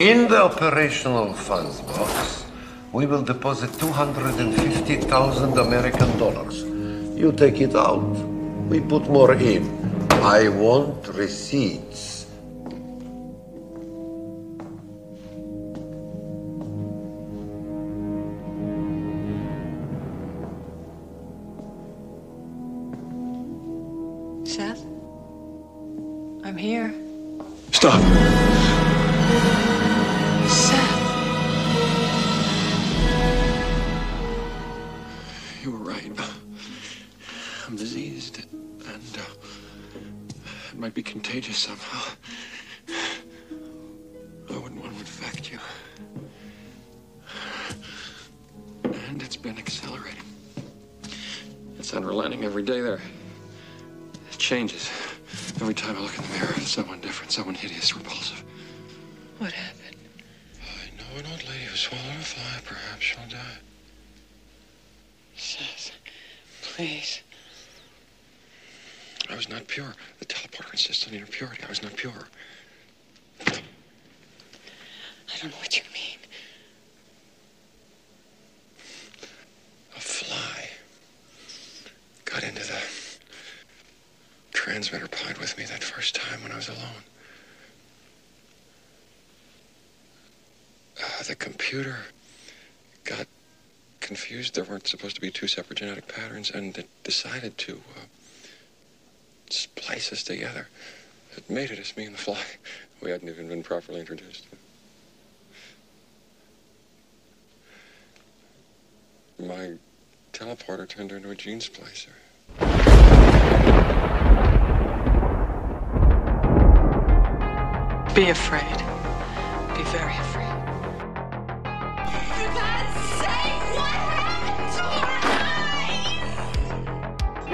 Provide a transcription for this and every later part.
In the operational funds box, we will deposit 250,000 American dollars. You take it out. We put more in. I want receipts. Genetic patterns, and decided to uh, splice us together. It made it as me and the fly. We hadn't even been properly introduced. My teleporter turned her into a gene splicer. Be afraid. Be very afraid.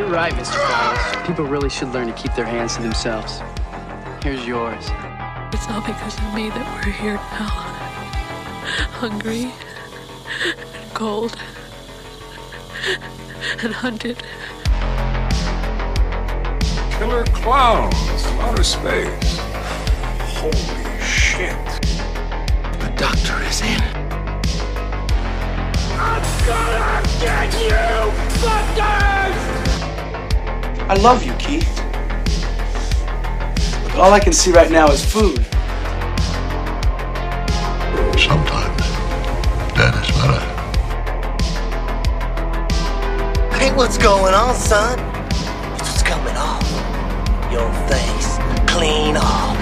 You're right, Mr. Fowles. People really should learn to keep their hands to themselves. Here's yours. It's all because of me that we're here now. Hungry and cold and hunted. Killer clowns from outer space. Holy shit. The doctor is in. I love you, Keith. But all I can see right now is food. Sometimes that is better. Hey, what's going on, son? It's what's coming off. Your face, clean off.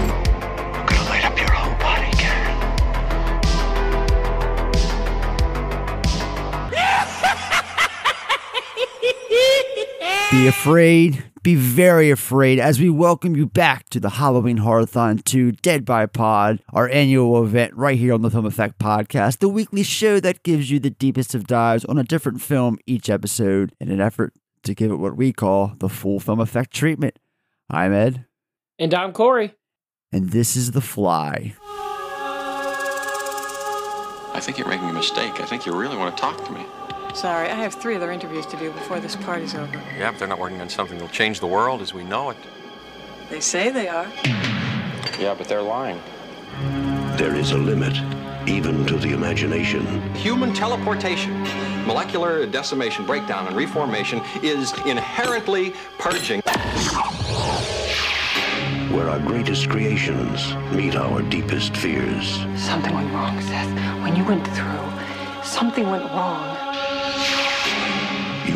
Be afraid, be very afraid as we welcome you back to the Halloween Horrorthon 2 Dead by Pod, our annual event right here on the Film Effect Podcast, the weekly show that gives you the deepest of dives on a different film each episode in an effort to give it what we call the full film effect treatment. I'm Ed, And I'm Corey. and this is The Fly. I think you're making a mistake. I think you really want to talk to me. Sorry, I have three other interviews to do before this party's over. Yeah, but they're not working on something that'll change the world as we know it. They say they are. Yeah, but they're lying. There is a limit, even to the imagination. Human teleportation, molecular decimation, breakdown, and reformation is inherently purging. Where our greatest creations meet our deepest fears. Something went wrong, Seth. When you went through, something went wrong.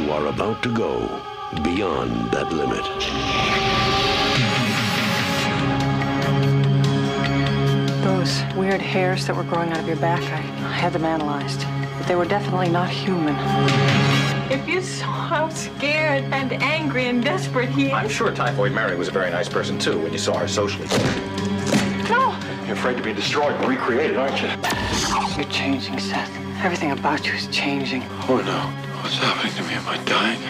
You are about to go beyond that limit. Those weird hairs that were growing out of your back, I, I had them analyzed. But they were definitely not human. If you saw how scared and angry and desperate he is. I'm sure Typhoid Mary was a very nice person too when you saw her socially. No, You're afraid to be destroyed and recreated, aren't you? You're changing, Seth. Everything about you is changing. Oh no. What's happening to me? Am I dying?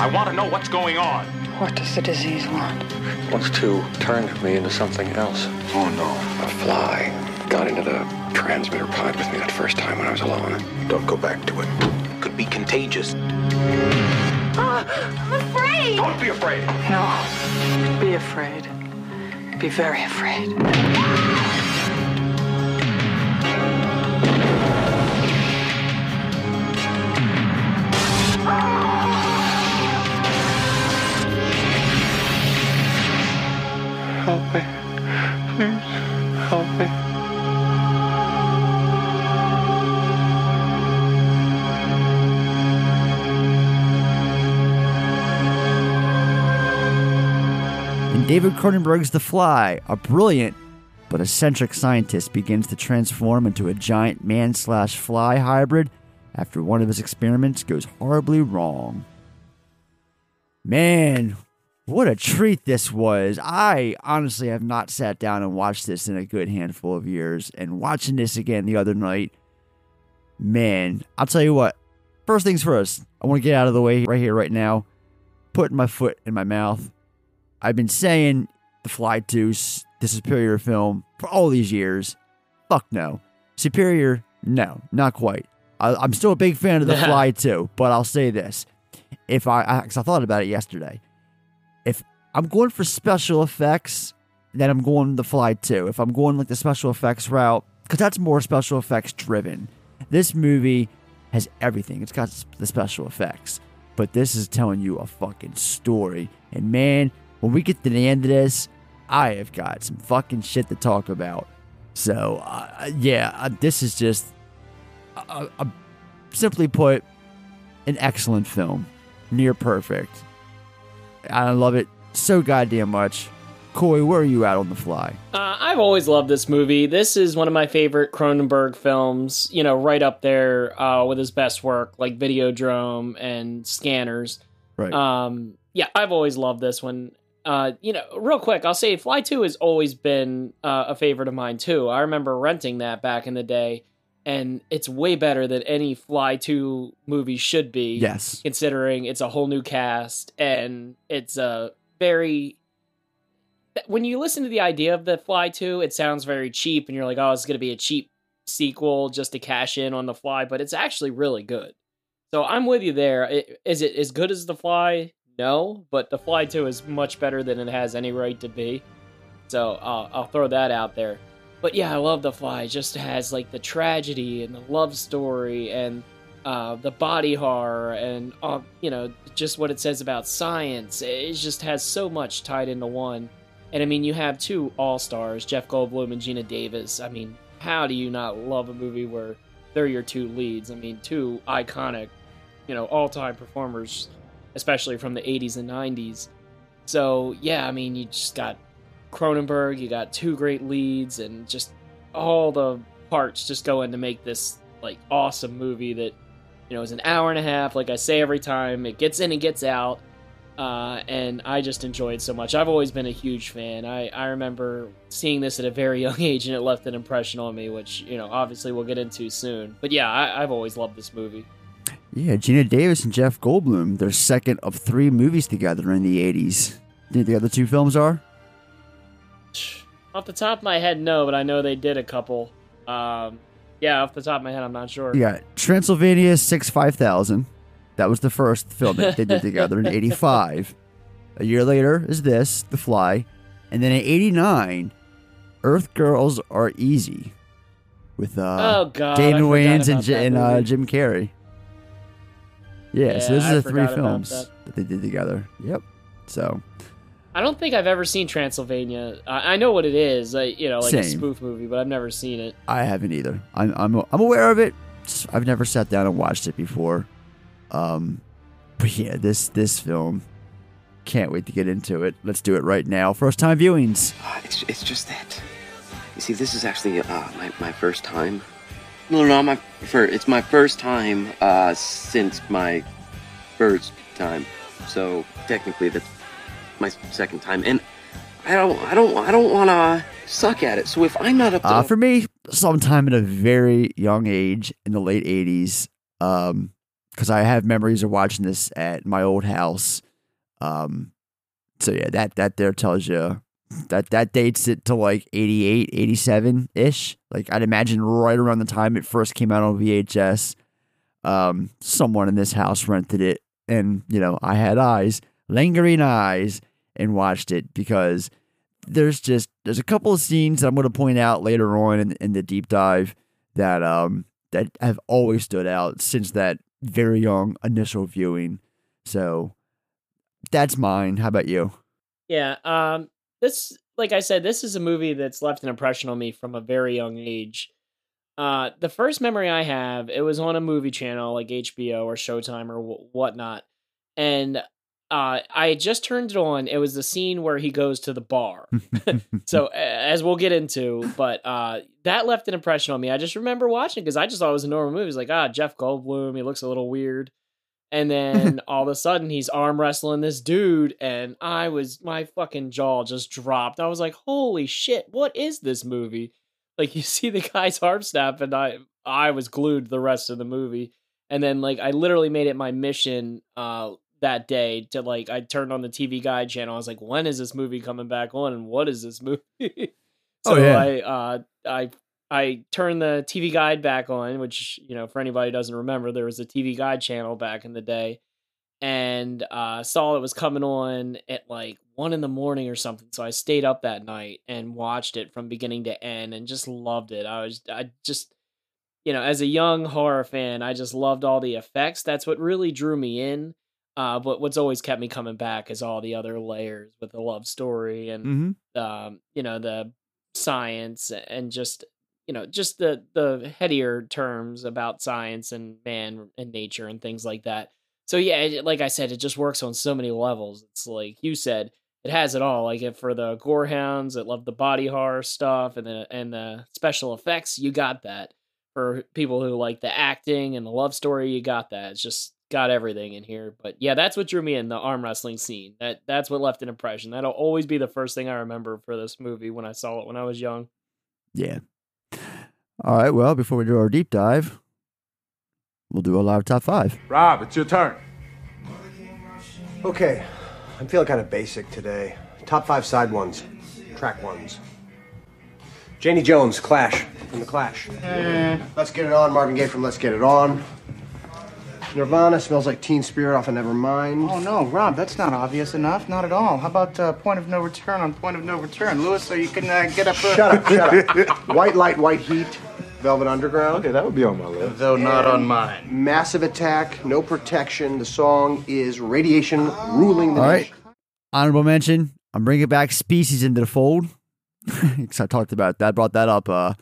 I want to know what's going on. What does the disease want? Wants to turn me into something else. Oh no. A fly got into the transmitter pod with me that first time when I was alone. Don't go back to it. Could be contagious. Ah, I'm afraid. Don't be afraid. No. Be afraid. Be very afraid. help me. Please help me. In David Cronenberg's The Fly, a brilliant but eccentric scientist begins to transform into a giant man slash fly hybrid after one of his experiments goes horribly wrong. Man, what a treat this was. I honestly have not sat down and watched this in a good handful of years. And watching this again the other night, man, I'll tell you what. First things first, I want to get out of the way right here, right now. Putting my foot in my mouth. I've been saying The Fly 2, the superior film for all these years. Fuck no. Superior? No, not quite. I, I'm still a big fan of The Fly 2, but I'll say this. If I, because I thought about it yesterday, if I'm going for special effects, then I'm going The Fly 2. If I'm going like the special effects route, because that's more special effects driven. This movie has everything. It's got the special effects, but this is telling you a fucking story. And man, when we get to the end of this, I have got some fucking shit to talk about. So uh, yeah, uh, this is just, a, a, simply put, an excellent film, near perfect. I love it so goddamn much. Corey, where are you at on the fly? Uh, I've always loved this movie. This is one of my favorite Cronenberg films. You know, right up there uh, with his best work, like Videodrome and Scanners. Right. Um, yeah, I've always loved this one. Uh, you know, real quick, I'll say Fly Two has always been uh, a favorite of mine too. I remember renting that back in the day, and it's way better than any Fly Two movie should be. Yes. considering it's a whole new cast and it's a very when you listen to the idea of the Fly 2, it sounds very cheap and you're like, "Oh, it's going to be a cheap sequel just to cash in on the Fly," but it's actually really good. So I'm with you there. I- it as good as the Fly? No, but the Fly 2 is much better than it has any right to be. So uh, I'll throw that out there. But yeah, I love the Fly. It just has like the tragedy and the love story and uh, the body horror and uh, you know just what it says about science. It just has so much tied into one. And I mean, you have two all stars, Jeff Goldblum and Geena Davis. I mean, how do you not love a movie where they're your two leads? I mean, two iconic, you know, all time performers, especially from the 80s and 90s. So, yeah, I mean, you just got Cronenberg, you got two great leads, and just all the parts just go in to make this, like, awesome movie that, you know, is an hour and a half. Like I say every time, it gets in and gets out. Uh, and I just enjoy it so much. I've always been a huge fan. I, I remember seeing this at a very young age, and it left an impression on me, which you know obviously we'll get into soon. But yeah, I, I've always loved this movie. Yeah, Geena Davis and Jeff Goldblum, their second of three movies together in the 80s. Do you think the other two films are? Off the top of my head, no, but I know they did a couple. Um, yeah, off the top of my head, I'm not sure. Yeah, Transylvania 6 5000. That was the first film that they did together in 85. A year later is this, The Fly. And then in 89, Earth Girls Are Easy with uh, Oh, God, Damon Wayans and, about J- that and uh. Jim Carrey. Yeah, so Yeah, those I are the three films that. that they did together. Yep. So, I don't think I've ever seen Transylvania. I, I know what it is, uh, you know, like a Same. spoof movie, but I've never seen it. I haven't either. I'm I'm I'm aware of it. I've never sat down and watched it before. Um, but yeah, this this film can't wait to get into it. Let's do it right now. First time viewings. It's, it's just that. You see, this is actually uh, my, my first time. No, no, my fir- It's my first time uh, since my first time. So technically, that's my second time, and I don't, I don't, I don't want to suck at it. So if I'm not up to Uh, for me, sometime at a very young age in the late '80s, um, because I have memories of watching this at my old house. Um, so yeah, that that there tells you that that dates it to like 88, 87 ish. Like I'd imagine right around the time it first came out on VHS. Um, someone in this house rented it, and you know I had eyes, lingering eyes, and watched it because there's just there's a couple of scenes that I'm going to point out later on in, in the deep dive that um that have always stood out since that very young initial viewing. So that's mine. How about you? Yeah, um, this, like I said, this is a movie that's left an impression on me from a very young age. Uh, the first memory I have, it was on a movie channel like HBO or Showtime or wh- whatnot, and uh, I just turned it on. It was the scene where he goes to the bar. so as we'll get into, but uh, that left an impression on me. I just remember watching because I just thought it was a normal movie. It was like, ah, Jeff Goldblum. He looks a little weird. And then all of a sudden he's arm wrestling this dude, and I was my fucking jaw just dropped. I was like, holy shit, what is this movie? Like you see the guy's arm snap, and I I was glued the rest of the movie. And then like I literally made it my mission uh that day to like I turned on the TV guide channel. I was like, when is this movie coming back on and what is this movie? so Oh, yeah. I uh I I turned the TV guide back on, which you know, for anybody who doesn't remember, there was a TV guide channel back in the day, and uh, saw it was coming on at like one in the morning or something. So I stayed up that night and watched it from beginning to end, and just loved it. I was I just you know, as a young horror fan, I just loved all the effects. That's what really drew me in. Uh, but what's always kept me coming back is all the other layers with the love story and Mhm. um, you know the science and just you know just the the headier terms about science and man and nature and things like that. So yeah, it, like I said, it just works on so many levels. It's like you said, it has it all. Like if for the gorehounds that love the body horror stuff and the and the special effects, you got that. For people who like the acting and the love story, you got that. It's just got everything in here. But yeah, that's what drew me in the arm wrestling scene. That that's what left an impression. That'll always be the first thing I remember for this movie when I saw it when I was young. Yeah. All right. Well, before we do our deep dive, we'll do a live top five. Rob, it's your turn. Okay, I'm feeling kind of basic today. Top five side ones, track ones. Janie Jones, Clash, from The Clash. Mm. Let's Get It On, Marvin Gaye from Let's Get It On. Nirvana, Smells Like Teen Spirit off of Nevermind. Oh no, Rob, that's not obvious enough. Not at all. How about uh, point of no return on point of no return, Lewis? So you can uh, get up. Uh... Shut up, shut up. White Light, White Heat, Velvet Underground. Okay, that would be on my list. Though not on mine. Massive Attack, No Protection. The song is Radiation Ruling the All right. Nation. Honorable mention. I'm bringing back Species into the fold. Because I talked about that. Brought that up. Uh,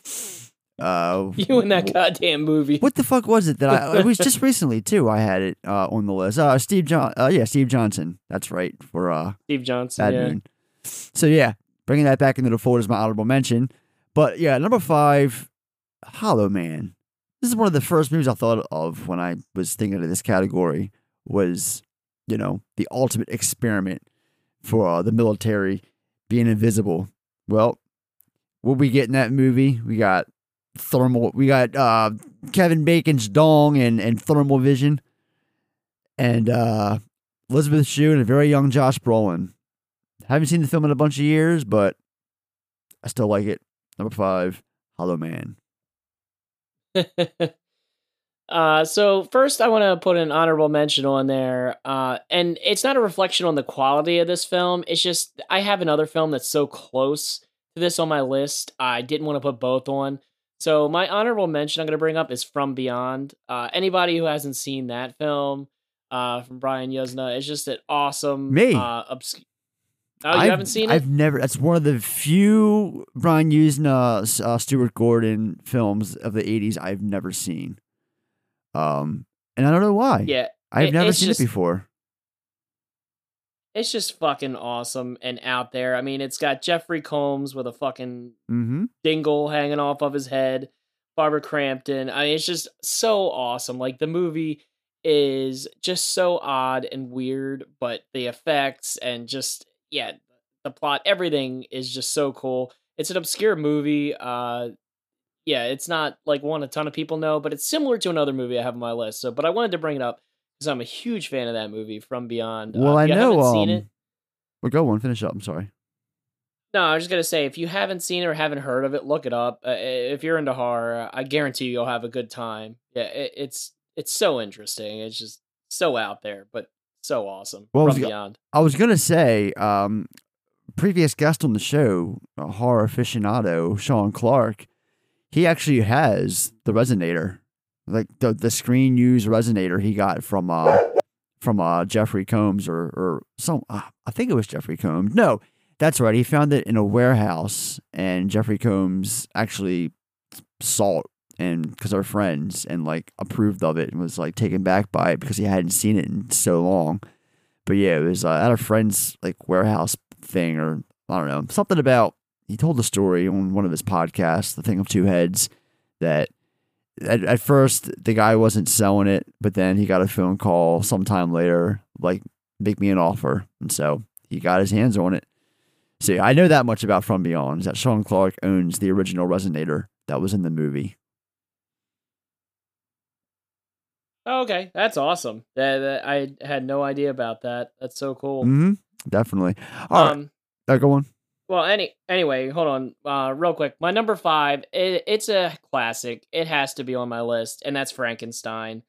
uh, You and that goddamn movie. What the fuck was it that I? It was just recently too. I had it uh, on the list. Uh, Steve John. Uh, yeah, Steve Johnson. That's right for uh, Steve Johnson. Bad yeah. Moon. So yeah, bringing that back into the fold is my honorable mention. But yeah, number five, Hollow Man. This is one of the first movies I thought of when I was thinking of this category. Was you know the ultimate experiment for uh, the military being invisible. Well, what we get in that movie? We got thermal. We got uh, Kevin Bacon's dong and and thermal vision, and uh, Elizabeth Shue and a very young Josh Brolin. Haven't seen the film in a bunch of years, but I still like it. Number five, Hollow Man. Uh, so first, I want to put an honorable mention on there, uh, and it's not a reflection on the quality of this film. It's just I have another film that's so close to this on my list. I didn't want to put both on. So my honorable mention I'm going to bring up is From Beyond. Uh, anybody who hasn't seen that film uh, from Brian Yuzna, it's just an awesome. Me. Uh, obs- oh, you I've- haven't seen it? I've never. That's one of the few Brian Yuzna, uh, Stuart Gordon films of the '80s I've never seen. Um, and I don't know why. Yeah, I've it- never seen just- it before. It's just fucking awesome and out there. I mean, it's got Jeffrey Combs with a fucking Mm-hmm. dingle hanging off of his head. Barbara Crampton. I mean, it's just so awesome. Like the movie is just so odd and weird, but the effects and just yeah, the plot, everything is just so cool. It's an obscure movie. Uh yeah, it's not like one a ton of people know, but it's similar to another movie I have on my list. So, but I wanted to bring it up because I'm a huge fan of that movie, From Beyond. Uh, Well, I know. haven't Um, seen it, well, go on, finish up. I'm sorry. no, I was just gonna say if you haven't seen it or haven't heard of it, look it up. Uh, if you're into horror, I guarantee you'll have a good time. Yeah, it, it's it's so interesting. It's just so out there, but so awesome. Well, I was, beyond. I was gonna say, um, previous guest on the show, a horror aficionado, Sean Clark, he actually has the resonator, like the the screen used resonator he got from uh from uh Jeffrey Combs or or some uh, I think it was Jeffrey Combs. No, that's right. He found it in a warehouse, and Jeffrey Combs actually saw it and because they're friends and like approved of it and was like taken back by it because he hadn't seen it in so long. but yeah, it was uh, at a friend's like warehouse thing or I don't know something about. He told the story on one of his podcasts, The Thing of Two Heads, that at, at first the guy wasn't selling it, but then he got a phone call sometime later, like make me an offer, and so he got his hands on it. See, I know that much about From Beyond is that Sean Clark owns the original Resonator that was in the movie. Oh, okay, that's awesome. That, that- I had no idea about that. That's so cool. Mm-hmm. Definitely. All right. Um, Uh, go on. Well, any anyway, hold on, uh, real quick. My number five, it, it's a classic. It has to be on my list, and that's Frankenstein.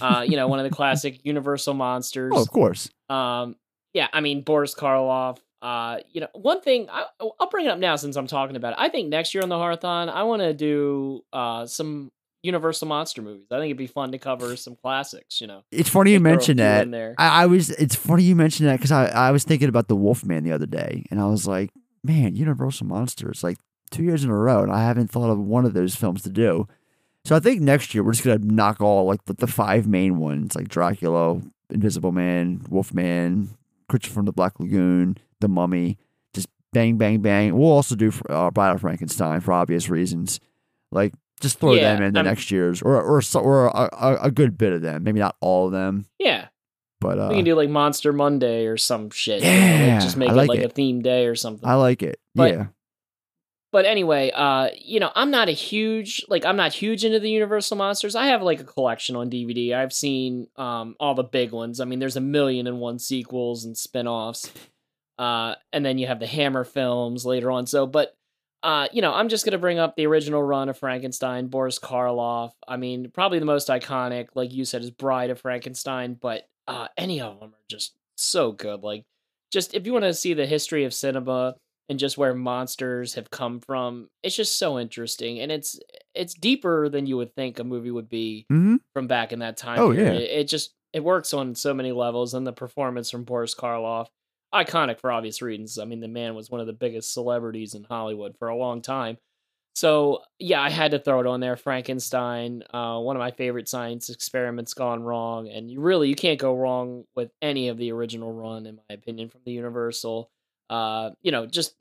Uh, you know, one of the classic Universal monsters. Oh, of course. Um, yeah, I mean Boris Karloff. Uh, you know, one thing I, I'll bring it up now since I'm talking about it. I think next year on the Horrorthon, I want to do uh some Universal monster movies. I think it'd be fun to cover some classics. You know, It's funny you mentioned that. in there. I, I was. It's funny you mentioned that because I, I was thinking about the Wolfman the other day, and I was like, man, Universal Monsters, like two years in a row, and I haven't thought of one of those films to do. So I think next year we're just gonna knock all like the, the five main ones, like Dracula, Invisible Man, Wolfman, Creature from the Black Lagoon, The Mummy. Just bang, bang, bang. We'll also do uh, Bride of Frankenstein for obvious reasons. Like just throw Yeah, them in the next year's, or or or a, a, a good bit of them. Maybe not all of them, yeah. But uh, we can do like Monster Monday or some shit. you know, like, Yeah, just make I it like like a it. theme day or something. I like it. But- yeah. but anyway, uh, you know, I'm not a huge like I'm not huge into the Universal monsters. I have like a collection on DVD. I've seen um all the big ones. I mean, there's a million and one sequels and spin-offs. Uh, and then you have the Hammer films later on. So, but uh, you know, I'm just gonna bring up the original run of Frankenstein, Boris Karloff. I mean, probably the most iconic, like you said, is Bride of Frankenstein. But uh, any of them are just so good. Like, just if you want to see the history of cinema and just where monsters have come from, it's just so interesting, and it's it's deeper than you would think a movie would be Mm-hmm. from back in that time. Oh, period. yeah. It, it just it works on so many levels, and the performance from Boris Karloff, iconic for obvious reasons. I mean, the man was one of the biggest celebrities in Hollywood for a long time. So yeah, I had to throw it on there. Frankenstein, uh, one of my favorite science experiments gone wrong, and you really you can't go wrong with any of the original run, in my opinion, from the Universal. Uh, you know, just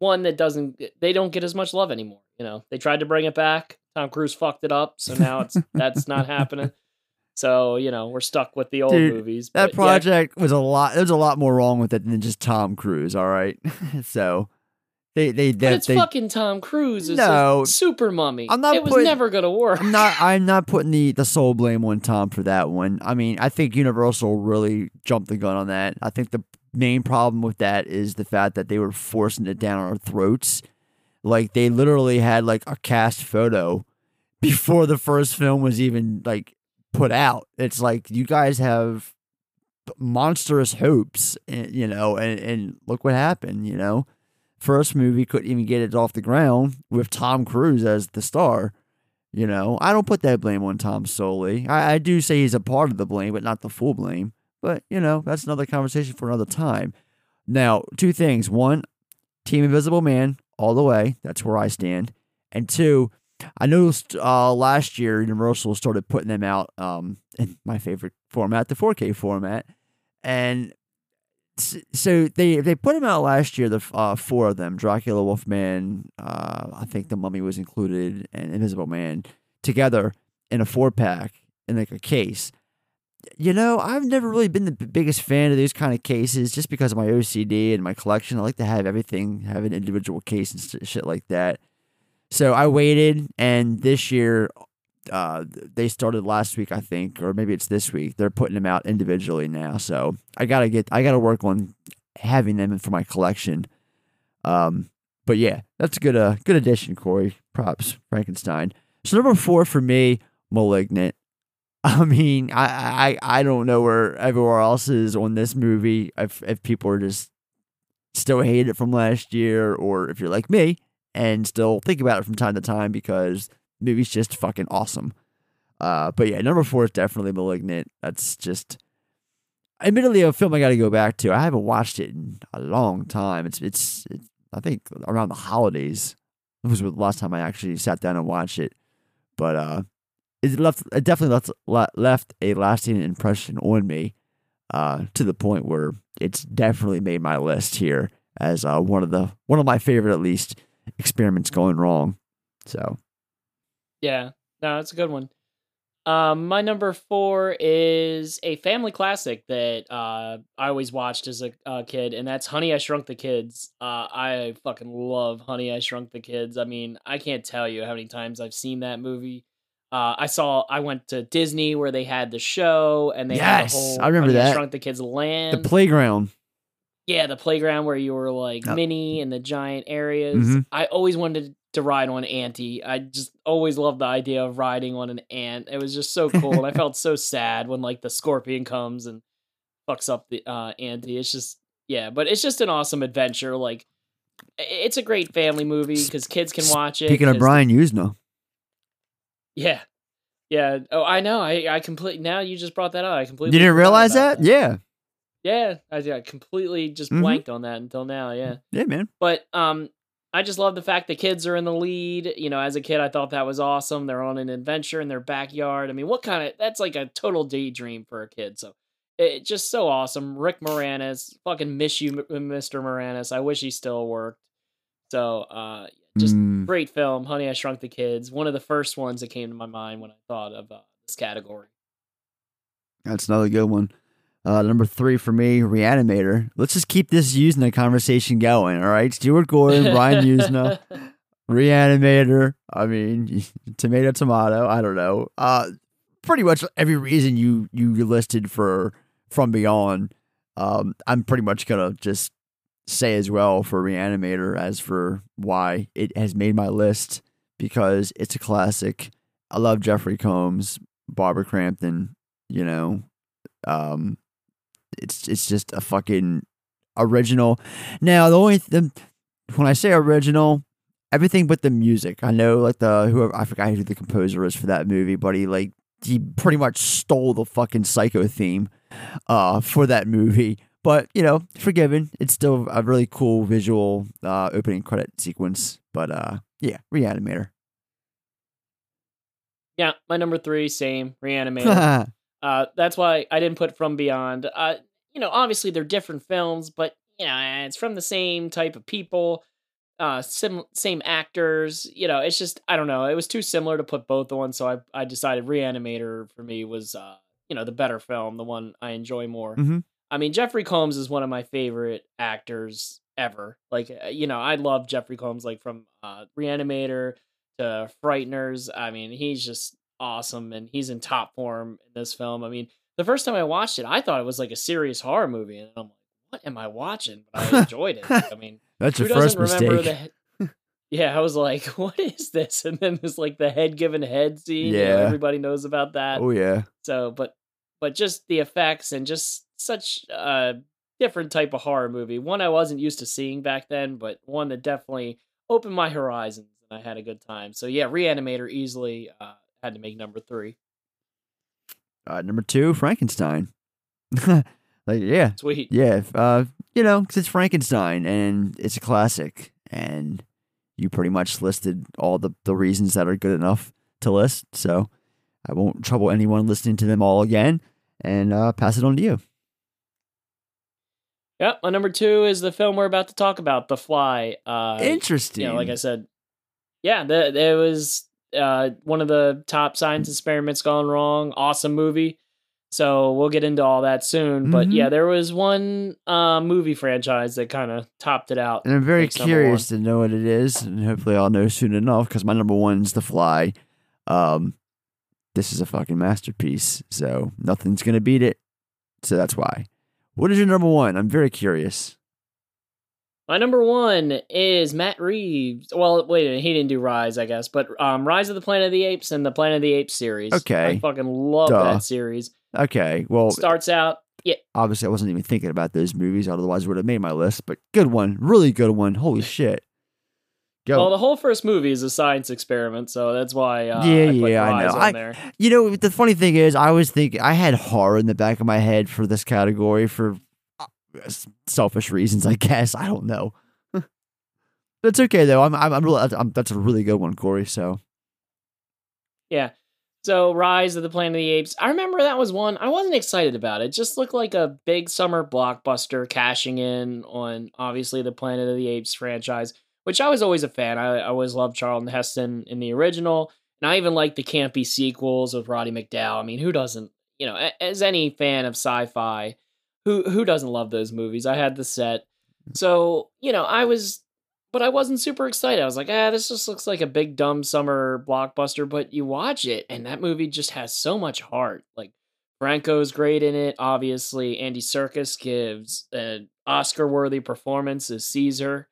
one that doesn't they don't get as much love anymore. You know, they tried to bring it back. Tom Cruise fucked it up, so now it's that's not happening. So you know, we're stuck with the old Dude, movies. That but yeah, project was a lot. There's a lot more wrong with it than just Tom Cruise. All right, so they they but it's they fucking Tom Cruise. It's No. a super mummy. I'm not It was putting- never gonna work. I'm not. I'm not putting the the sole blame on Tom for that one. I mean, I think Universal really jumped the gun on that. I think the main problem with that is the fact that they were forcing it down our throats. Like they literally had like a cast photo before the first film was even like put out. It's like you guys have monstrous hopes, and, you know, and, and look what happened. You know, first movie couldn't even get it off the ground with Tom Cruise as the star. You know, I don't put that blame on Tom solely. I, I do say he's a part of the blame, but not the full blame. But, you know, that's another conversation for another time. Now, two things. One, Team Invisible Man, all the way. That's where I stand. And two, I noticed uh, last year Universal started putting them out um, in my favorite format, the 4K format. And so they they put them out last year. The uh, four of them: Dracula, Wolfman, uh, I think the Mummy was included, and Invisible Man, together in a four pack in like a case. You know, I've never really been the biggest fan of these kind of cases, just because of my OCD and my collection. I like to have everything have an individual case and shit like that. So I waited, and this year, uh, they started last week, I think, or maybe it's this week. They're putting them out individually now. So I gotta get, I gotta work on having them for my collection. Um, but yeah, that's a good, uh, good addition, Corey. Props, Frankenstein. So number four for me, Malignant. I mean, I, I, I don't know where everywhere else is on this movie. If if people are just still hate it from last year, or if you're like me and still think about it from time to time because movie's just fucking awesome. Uh, but yeah, number four is definitely Malignant. That's just, admittedly, a film I got to go back to. I haven't watched it in a long time. It's it's, it's I think around the holidays. It was the last time I actually sat down and watched it. But uh, it left it definitely left left a lasting impression on me. uh, to the point where it's definitely made my list here as uh, one of the one of my favorite at least experiments going wrong. So Yeah, no, it's a good one. Um, my number four is a family classic that uh, I always watched as a uh, kid, and that's Honey, I Shrunk the Kids. Uh, I fucking love Honey, I Shrunk the Kids. I mean, I can't tell you how many times I've seen that movie. Uh, I saw, I went to Disney where they had the show, and they had Yes, the whole I remember Honey, I that. Shrunk the Kids land. the playground. Yeah, the playground where you were like Yep. mini in the giant areas. Mhm. I always wanted to ride on Anty. I just always loved the idea of riding on an ant. It was just so cool, and I felt so sad when like the scorpion comes and fucks up the uh, Anty. It's just yeah, but it's just an awesome adventure. Like it's a great family movie because kids can watch it. Speaking of Brian Yuzna, yeah, yeah. Oh, I know. I I completely now you just brought that up. I completely. you didn't realize about that? Yeah, Yeah, I, I completely just Mhm. blanked on that until now. Yeah. yeah, man. But um, I just love the fact the kids are in the lead. You know, as a kid, I thought that was awesome. They're on an adventure in their backyard. I mean, what kind of that's like a total daydream for a kid. So it just so awesome. Rick Moranis, fucking miss you, Mr. Moranis. I wish he still worked. So uh, just Mm. great film. Honey, I Shrunk the Kids. One of the first ones that came to my mind when I thought of uh, this category. That's another good one. Uh, number three for me, Reanimator. Let's just keep this Yuzna conversation going. All right, Stuart Gordon, Brian Yuzna, Reanimator. I mean, tomato, tomato. I don't know. Uh, pretty much every reason you you listed for From Beyond. Um, I'm pretty much gonna just say as well for Reanimator as for why it has made my list because it's a classic. I love Jeffrey Combs, Barbara Crampton. You know, um, it's it's just a fucking original. Now the only the, when I say original, everything but the music. I know like the whoever I forgot who the composer is for that movie, but he like he pretty much stole the fucking psycho theme uh for that movie. But you know, forgiven. It's still a really cool visual uh opening credit sequence. But uh yeah, reanimator. Yeah, my number three, same Reanimator. Uh, that's why I didn't put From Beyond. Uh, you know, obviously they're different films, but you know, it's from the same type of people, uh, sim- same actors. You know, it's just I don't know. It was too similar to put both on, so I I decided Reanimator for me was uh, you know the better film, the one I enjoy more. Mhm. I mean, Jeffrey Combs is one of my favorite actors ever. Like, uh, you know, I love Jeffrey Combs, like from uh, Reanimator to Frighteners. I mean, he's just awesome, and he's in top form in this film. I mean, the first time I watched it, I thought it was like a serious horror movie, and I'm like, what am I watching? But I enjoyed it. I mean, That's your first remember mistake. the? Yeah, I was like, "What is this?" And then there's like the head given head scene. you know, Yeah. everybody knows about that. Oh yeah. So, but but just the effects and just such a different type of horror movie. One I wasn't used to seeing back then, but one that definitely opened my horizons and I had a good time. So yeah, Reanimator easily uh, had to make number three. Uh, number two, Frankenstein. like, yeah, Sweet. Yeah, uh, you know, 'cause it's Frankenstein and it's a classic, and you pretty much listed all the the reasons that are good enough to list. So I won't trouble anyone listening to them all again, and uh, pass it on to you. Yep, my number two is the film we're about to talk about, The Fly. Uh, Interesting. You know, like I said, yeah, the, it was uh, one of the top science experiments gone wrong. Awesome movie. So we'll get into all that soon. But Mhm. yeah, there was one uh, movie franchise that kind of topped it out. And I'm very curious to know what it is, and hopefully I'll know soon enough because my number one's The Fly. Um, this is a fucking masterpiece, so nothing's gonna beat it. So that's why. What is your number one? I'm very curious. My number one is Matt Reeves. Well, wait a minute, he didn't do Rise, I guess, but um, Rise of the Planet of the Apes and the Planet of the Apes series. Okay. I fucking love Duh. that series. Okay, well, Starts out, yeah, obviously I wasn't even thinking about those movies, otherwise I would have made my list. But good one, really good one. Holy shit! Go. Well, the whole first movie is a science experiment, so that's why. Uh, yeah, I put yeah, I know. I, there. you know, the funny thing is, I was thinking I had horror in the back of my head for this category for selfish reasons, I guess. I don't know. That's okay though. I'm, I'm, I'm, really, I'm that's a really good one, Corey. So Yeah. So, Rise of the Planet of the Apes. I remember that was one I wasn't excited about. It just looked like a big summer blockbuster cashing in on obviously the Planet of the Apes franchise, which I was always a fan. I, I always loved Charlton Heston in the original, and I even liked the campy sequels with Roddy McDowall. I mean, who doesn't? You know, as any fan of sci-fi, who who doesn't love those movies? I had the set, so you know, I was but I wasn't super excited. I was like, ah, this just looks like a big dumb summer blockbuster. But you watch it, and that movie just has so much heart. Like Franco's great in it. Obviously, Andy Serkis gives an Oscar-worthy performance as Caesar.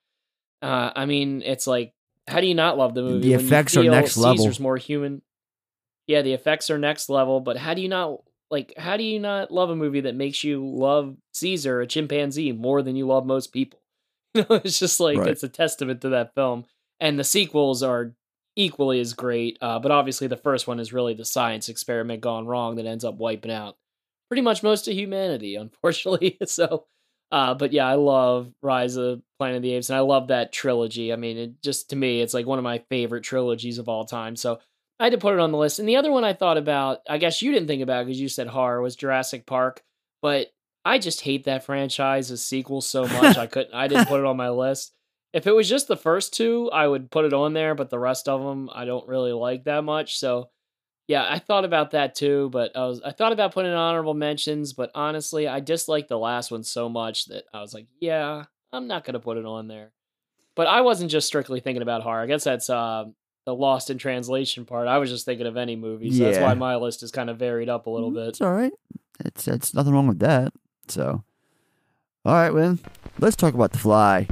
Uh, I mean, it's like, how do you not love the movie? The effects are next level. Caesar's more human. Yeah, the effects are next level. But how do you not like? How do you not love a movie that makes you love Caesar, a chimpanzee, more than you love most people? You know, it's just like Right. it's a testament to that film. And the sequels are equally as great. Uh, but obviously, the first one is really the science experiment gone wrong that ends up wiping out pretty much most of humanity, unfortunately. so, uh, but yeah, I love Rise of Planet of the Apes, and I love that trilogy. I mean, it just to me, it's like one of my favorite trilogies of all time. So. I had to put it on the list. And the other one I thought about, I guess you didn't think about because you said horror, was Jurassic Park. But I just hate that franchise as sequels so much. I couldn't. I didn't put it on my list. If it was just the first two, I would put it on there. But the rest of them, I don't really like that much. So, yeah, I thought about that too. But I was I thought about putting in honorable mentions. But honestly, I disliked the last one so much that I was like, yeah, I'm not gonna put it on there. But I wasn't just strictly thinking about horror. I guess that's uh, the lost in translation part. I was just thinking of any movies. That's Yeah. why my list is kind of varied up a little mm, bit. It's all right. It's it's nothing wrong with that. So, all right, well, let's talk about the fly.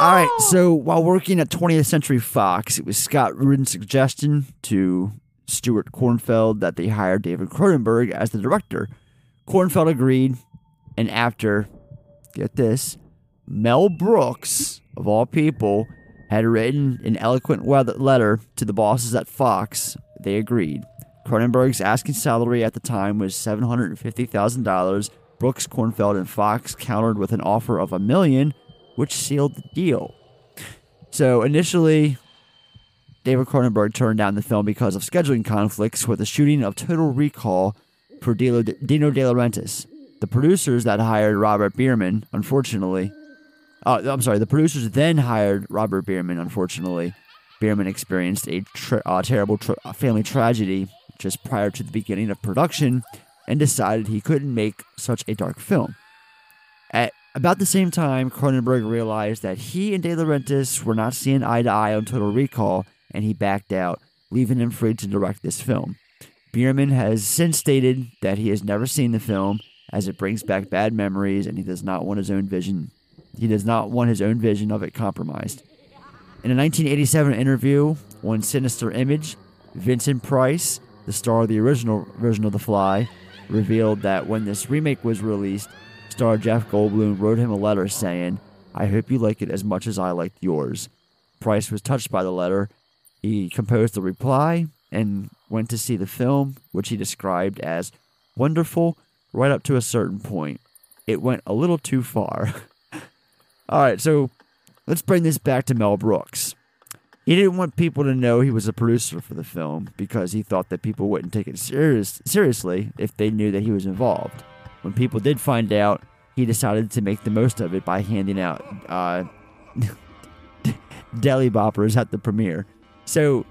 All right, so while working at 20th Century Fox, it was Scott Rudin's suggestion to Stuart Cornfeld that they hire David Cronenberg as the director. Cornfeld agreed, and after, get this, Mel Brooks, of all people, had written an eloquent letter to the bosses at Fox, they agreed. Cronenberg's asking salary at the time was $750,000. Brooks, Cornfeld, and Fox countered with an offer of a million, which sealed the deal. So initially, David Cronenberg turned down the film because of scheduling conflicts with the shooting of Total Recall for Dino De Laurentiis. The producers that hired Robert Bierman, unfortunately, uh, I'm sorry, the producers then hired Robert Bierman. Unfortunately, Bierman experienced a uh, terrible tra- family tragedy just prior to the beginning of production and decided he couldn't make such a dark film. About the same time, Cronenberg realized that he and De Laurentiis were not seeing eye to eye on Total Recall, and he backed out, leaving him free to direct this film. Bierman has since stated that he has never seen the film, as it brings back bad memories, and he does not want his own vision. He does not want his own vision of it compromised. In a 1987 interview on Sinister Image, Vincent Price, the star of the original version of The Fly, revealed that when this remake was released, star Jeff Goldblum wrote him a letter saying, I hope you like it as much as I liked yours. Price was touched by the letter. He composed a reply and went to see the film, which he described as wonderful right up to a certain point. It went a little too far. All right, so let's bring this back to Mel Brooks. He didn't want people to know he was a producer for the film because he thought that people wouldn't take it serious, seriously if they knew that he was involved. When people did find out, he decided to make the most of it by handing out uh, deely boppers at the premiere. So,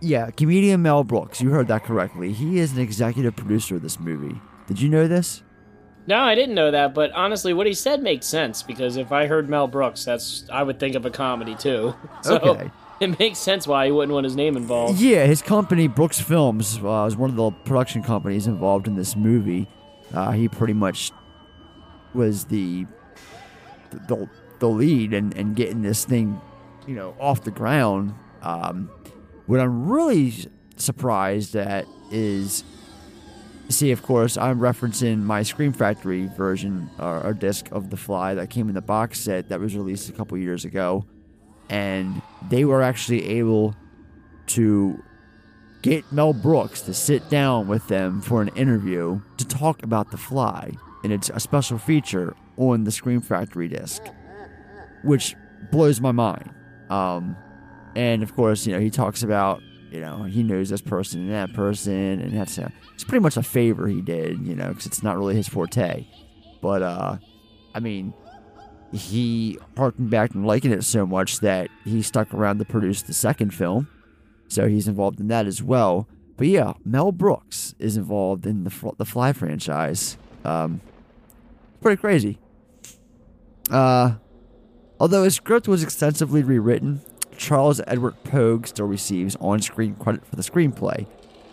yeah, comedian Mel Brooks, you heard that correctly. He is an executive producer of this movie. Did you know this? No, I didn't know that, but honestly, what he said makes sense because if I heard Mel Brooks, that's I would think of a comedy too. So Okay. it makes sense why he wouldn't want his name involved. Yeah, his company, Brooks Films, uh, is one of the production companies involved in this movie. Uh, he pretty much was the the, the lead and and getting this thing, you know, off the ground. Um, what I'm really surprised at is, see, of course, I'm referencing my Scream Factory version or, or disc of The Fly that came in the box set that was released a couple years ago, and they were actually able to get Mel Brooks to sit down with them for an interview to talk about The Fly, and it's a special feature on the Scream Factory disc, which blows my mind. Um, and of course, you know, he talks about, you know, he knows this person and that person, and that's a, it's pretty much a favor he did, you know, because it's not really his forte. But, uh, I mean, he harkened back and liking it so much that he stuck around to produce the second film. So he's involved in that as well. But yeah, Mel Brooks is involved in the the Fly franchise. Um, pretty crazy. Uh, although his script was extensively rewritten, Charles Edward Pogue still receives on-screen credit for the screenplay.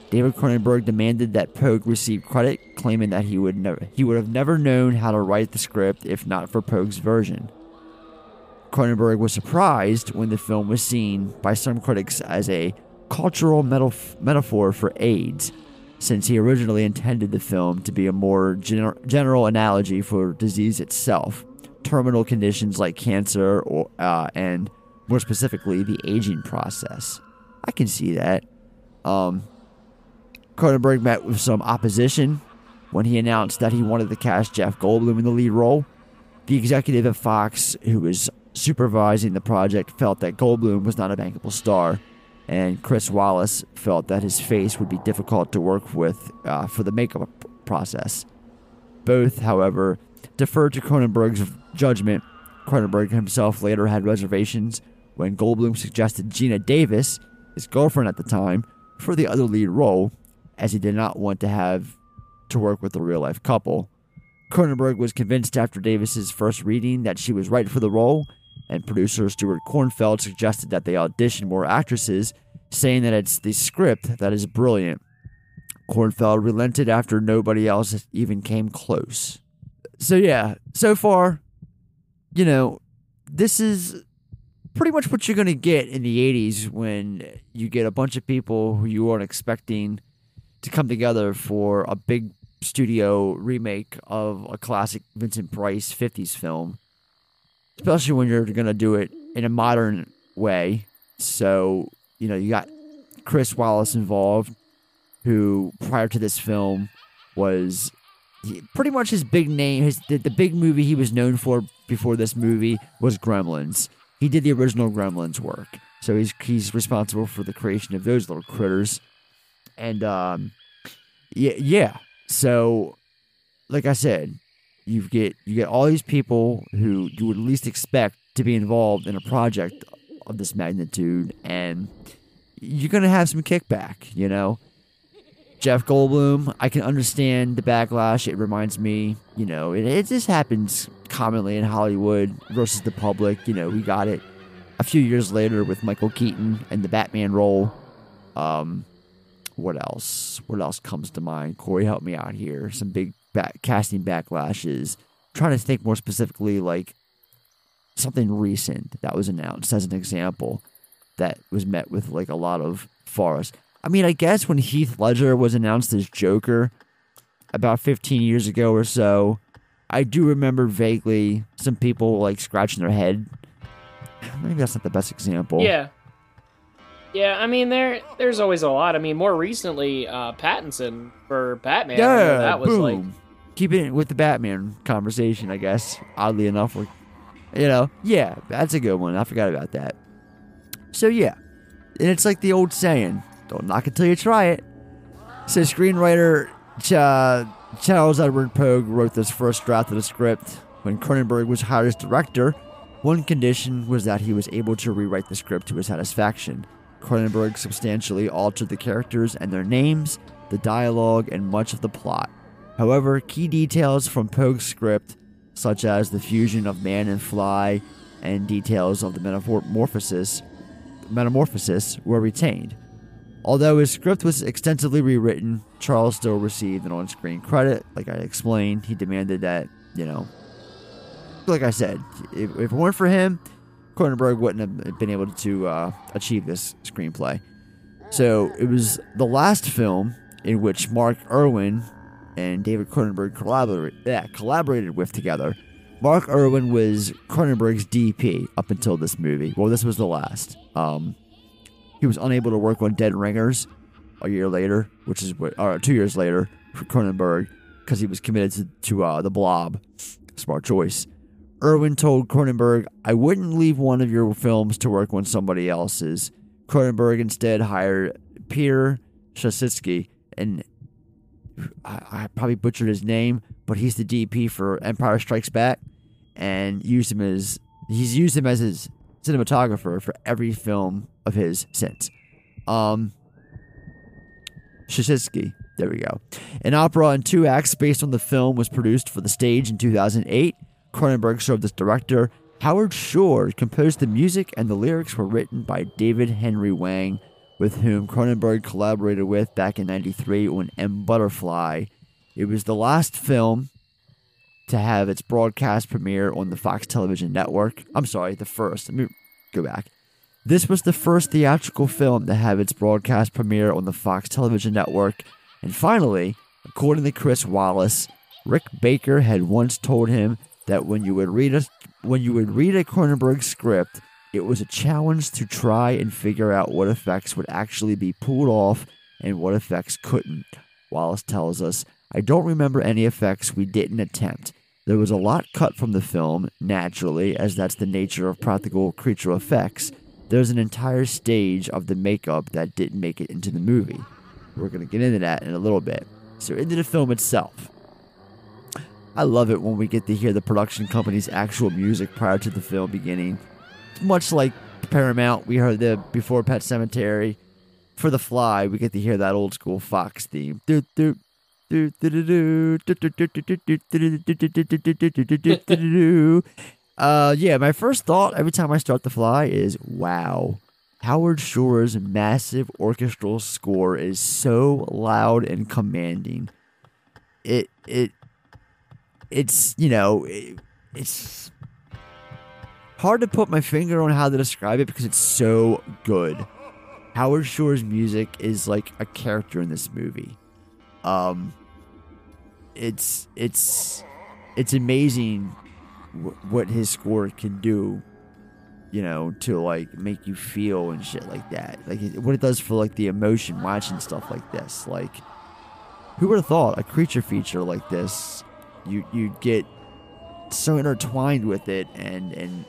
David Cronenberg demanded that Pogue receive credit, claiming that he would never he would have never known how to write the script if not for Pogue's version. Cronenberg was surprised when the film was seen by some critics as a cultural metaf- metaphor for AIDS, since he originally intended the film to be a more gener- general analogy for disease itself, terminal conditions like cancer, or uh, and more specifically, the aging process. I can see that. Um, Cronenberg met with some opposition when he announced that he wanted to cast Jeff Goldblum in the lead role. The executive at Fox, who was supervising the project, felt that Goldblum was not a bankable star, and Chris Walas felt that his face would be difficult to work with uh, for the makeup process. Both, however, deferred to Cronenberg's judgment. Cronenberg himself later had reservations when Goldblum suggested Geena Davis, his girlfriend at the time, for the other lead role, as he did not want to have to work with a real life couple. Cronenberg was convinced after Davis's first reading that she was right for the role, and producer Stuart Cornfeld suggested that they audition more actresses, saying that it's the script that is brilliant. Cornfeld relented after nobody else even came close. So, yeah, so far, you know, this is pretty much what you're going to get in the 80s when you get a bunch of people who you weren't expecting to come together for a big studio remake of a classic Vincent Price 50s film, especially when you're going to do it in a modern way. So, you know, you got Chris Walas involved, who prior to this film was pretty much his big name. His the, the big movie he was known for before this movie was Gremlins. He did the original Gremlins work, so he's he's responsible for the creation of those little critters, and um, yeah, yeah. So, like I said, you get you get all these people who you would least expect to be involved in a project of this magnitude, and you're gonna have some kickback, you know. Jeff Goldblum, I can understand the backlash. It reminds me, you know, it, it just happens commonly in Hollywood versus the public. You know, we got it a few years later with Michael Keaton and the Batman role. Um, what else? What else comes to mind? Corey, help me out here. Some big back, casting backlashes. Trying to think more specifically, like something recent that was announced as an example that was met with like a lot of farce. I mean, I guess when Heath Ledger was announced as Joker about 15 years ago or so, I do remember vaguely some people like scratching their head. Maybe that's not the best example. Yeah. Yeah, I mean there there's always a lot. I mean, more recently, uh Pattinson for Batman. Yeah, that was boom. like Keeping it with the Batman conversation, I guess. Oddly enough, like, you know, yeah, that's a good one. I forgot about that. So yeah, and it's like the old saying: "Don't knock it till you try it." So screenwriter Ch- uh, Charles Edward Pogue wrote this first draft of the script. When Cronenberg was hired as director, one condition was that he was able to rewrite the script to his satisfaction. Cronenberg substantially altered the characters and their names, the dialogue, and much of the plot. However, key details from Pogue's script, such as the fusion of man and fly and details of the metamorphosis, metamorphosis were retained. Although his script was extensively rewritten, Charles still received an on screen credit. Like I explained, he demanded that, you know, like I said, if, if it weren't for him, Cronenberg wouldn't have been able to uh, achieve this screenplay. So it was the last film in which Mark Irwin and David Cronenberg collaborate, yeah, collaborated with together. Mark Irwin was Cronenberg's DP up until this movie. Well, this was the last. Um, he was unable to work on Dead Ringers a year later, which is or two years later for Cronenberg, because he was committed to, to uh, the Blob. Smart choice. Irwin told Cronenberg, I wouldn't leave one of your films to work on somebody else's. Cronenberg instead hired Peter Shasitsky, and I, I probably butchered his name, but he's the DP for Empire Strikes Back, and used him as he's used him as his cinematographer for every film of his since. Um, Shasitsky, there we go. An opera in two acts based on the film was produced for the stage in 2008. Cronenberg served as director. Howard Shore composed the music, and the lyrics were written by David Henry Hwang, with whom Cronenberg collaborated with back in 93 on M. Butterfly. It was the last film to have its broadcast premiere on the Fox television network. I'm sorry, the first. Let me go back. This was the first theatrical film to have its broadcast premiere on the Fox television network. And finally, according to Chris Walas, Rick Baker had once told him that when you would read a when you would read a Cronenberg script, it was a challenge to try and figure out what effects would actually be pulled off and what effects couldn't. Walas tells us, I don't remember any effects we didn't attempt. There was a lot cut from the film, naturally, as that's the nature of practical creature effects. There's an entire stage of the makeup that didn't make it into the movie. We're going to get into that in a little bit. So, into the film itself. I love it when we get to hear the production company's actual music prior to the film beginning much like Paramount, we heard the before Pet Sematary. For The Fly, we get to hear that old school Fox theme. Uh, yeah, my first thought every time I start The Fly is, wow, Howard Shore's massive orchestral score is so loud and commanding. It it it's you know it, it's hard to put my finger on how to describe it because it's so good. Howard Shore's music is like a character in this movie. Um, it's it's it's amazing w- what his score can do. You know, to like make you feel and shit like that. Like what it does for like the emotion watching stuff like this. Like, who would have thought a creature feature like this, you you get so intertwined with it, and and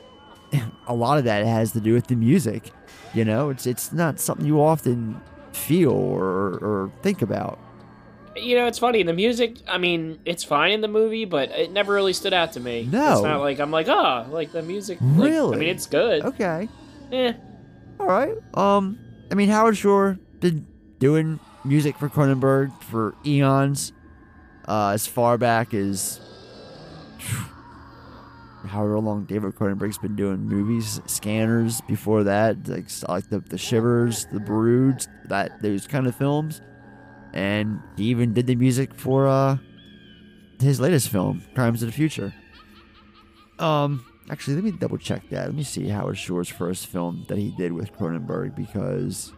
a lot of that has to do with the music. You know, it's it's not something you often feel or or think about. You know, it's funny. The music, I mean, it's fine in the movie, but it never really stood out to me. No. It's not like I'm like, oh, like the music. like- Really? I mean, it's good. Okay. Eh. All right. Um, I mean, Howard Shore been doing music for Cronenberg for eons, uh, as far back as however long David Cronenberg's been doing movies, Scanners. Before that, like like the the Shivers, the Broods, that those kind of films, and he even did the music for uh his latest film, Crimes of the Future. Um, actually, let me double check that. Let me see Howard Shore's first film that he did with Cronenberg because.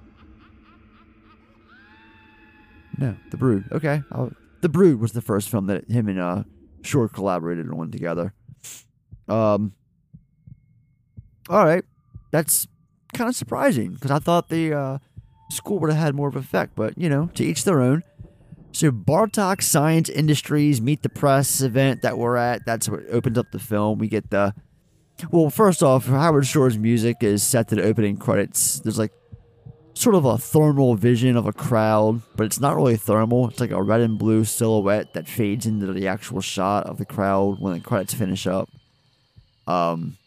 No, The Brood. Okay, I'll, The Brood was the first film that him and uh Shore collaborated on together. Um. All right, that's kind of surprising because I thought the uh, school would have had more of an effect, but you know, to each their own. So Bartok Science Industries Meet the Press event that we're at, that's what opens up the film. We get the well, first off, Howard Shore's music is set to the opening credits. There's like sort of a thermal vision of a crowd, but it's not really thermal. It's like a red and blue silhouette that fades into the actual shot of the crowd when the credits finish up. Um,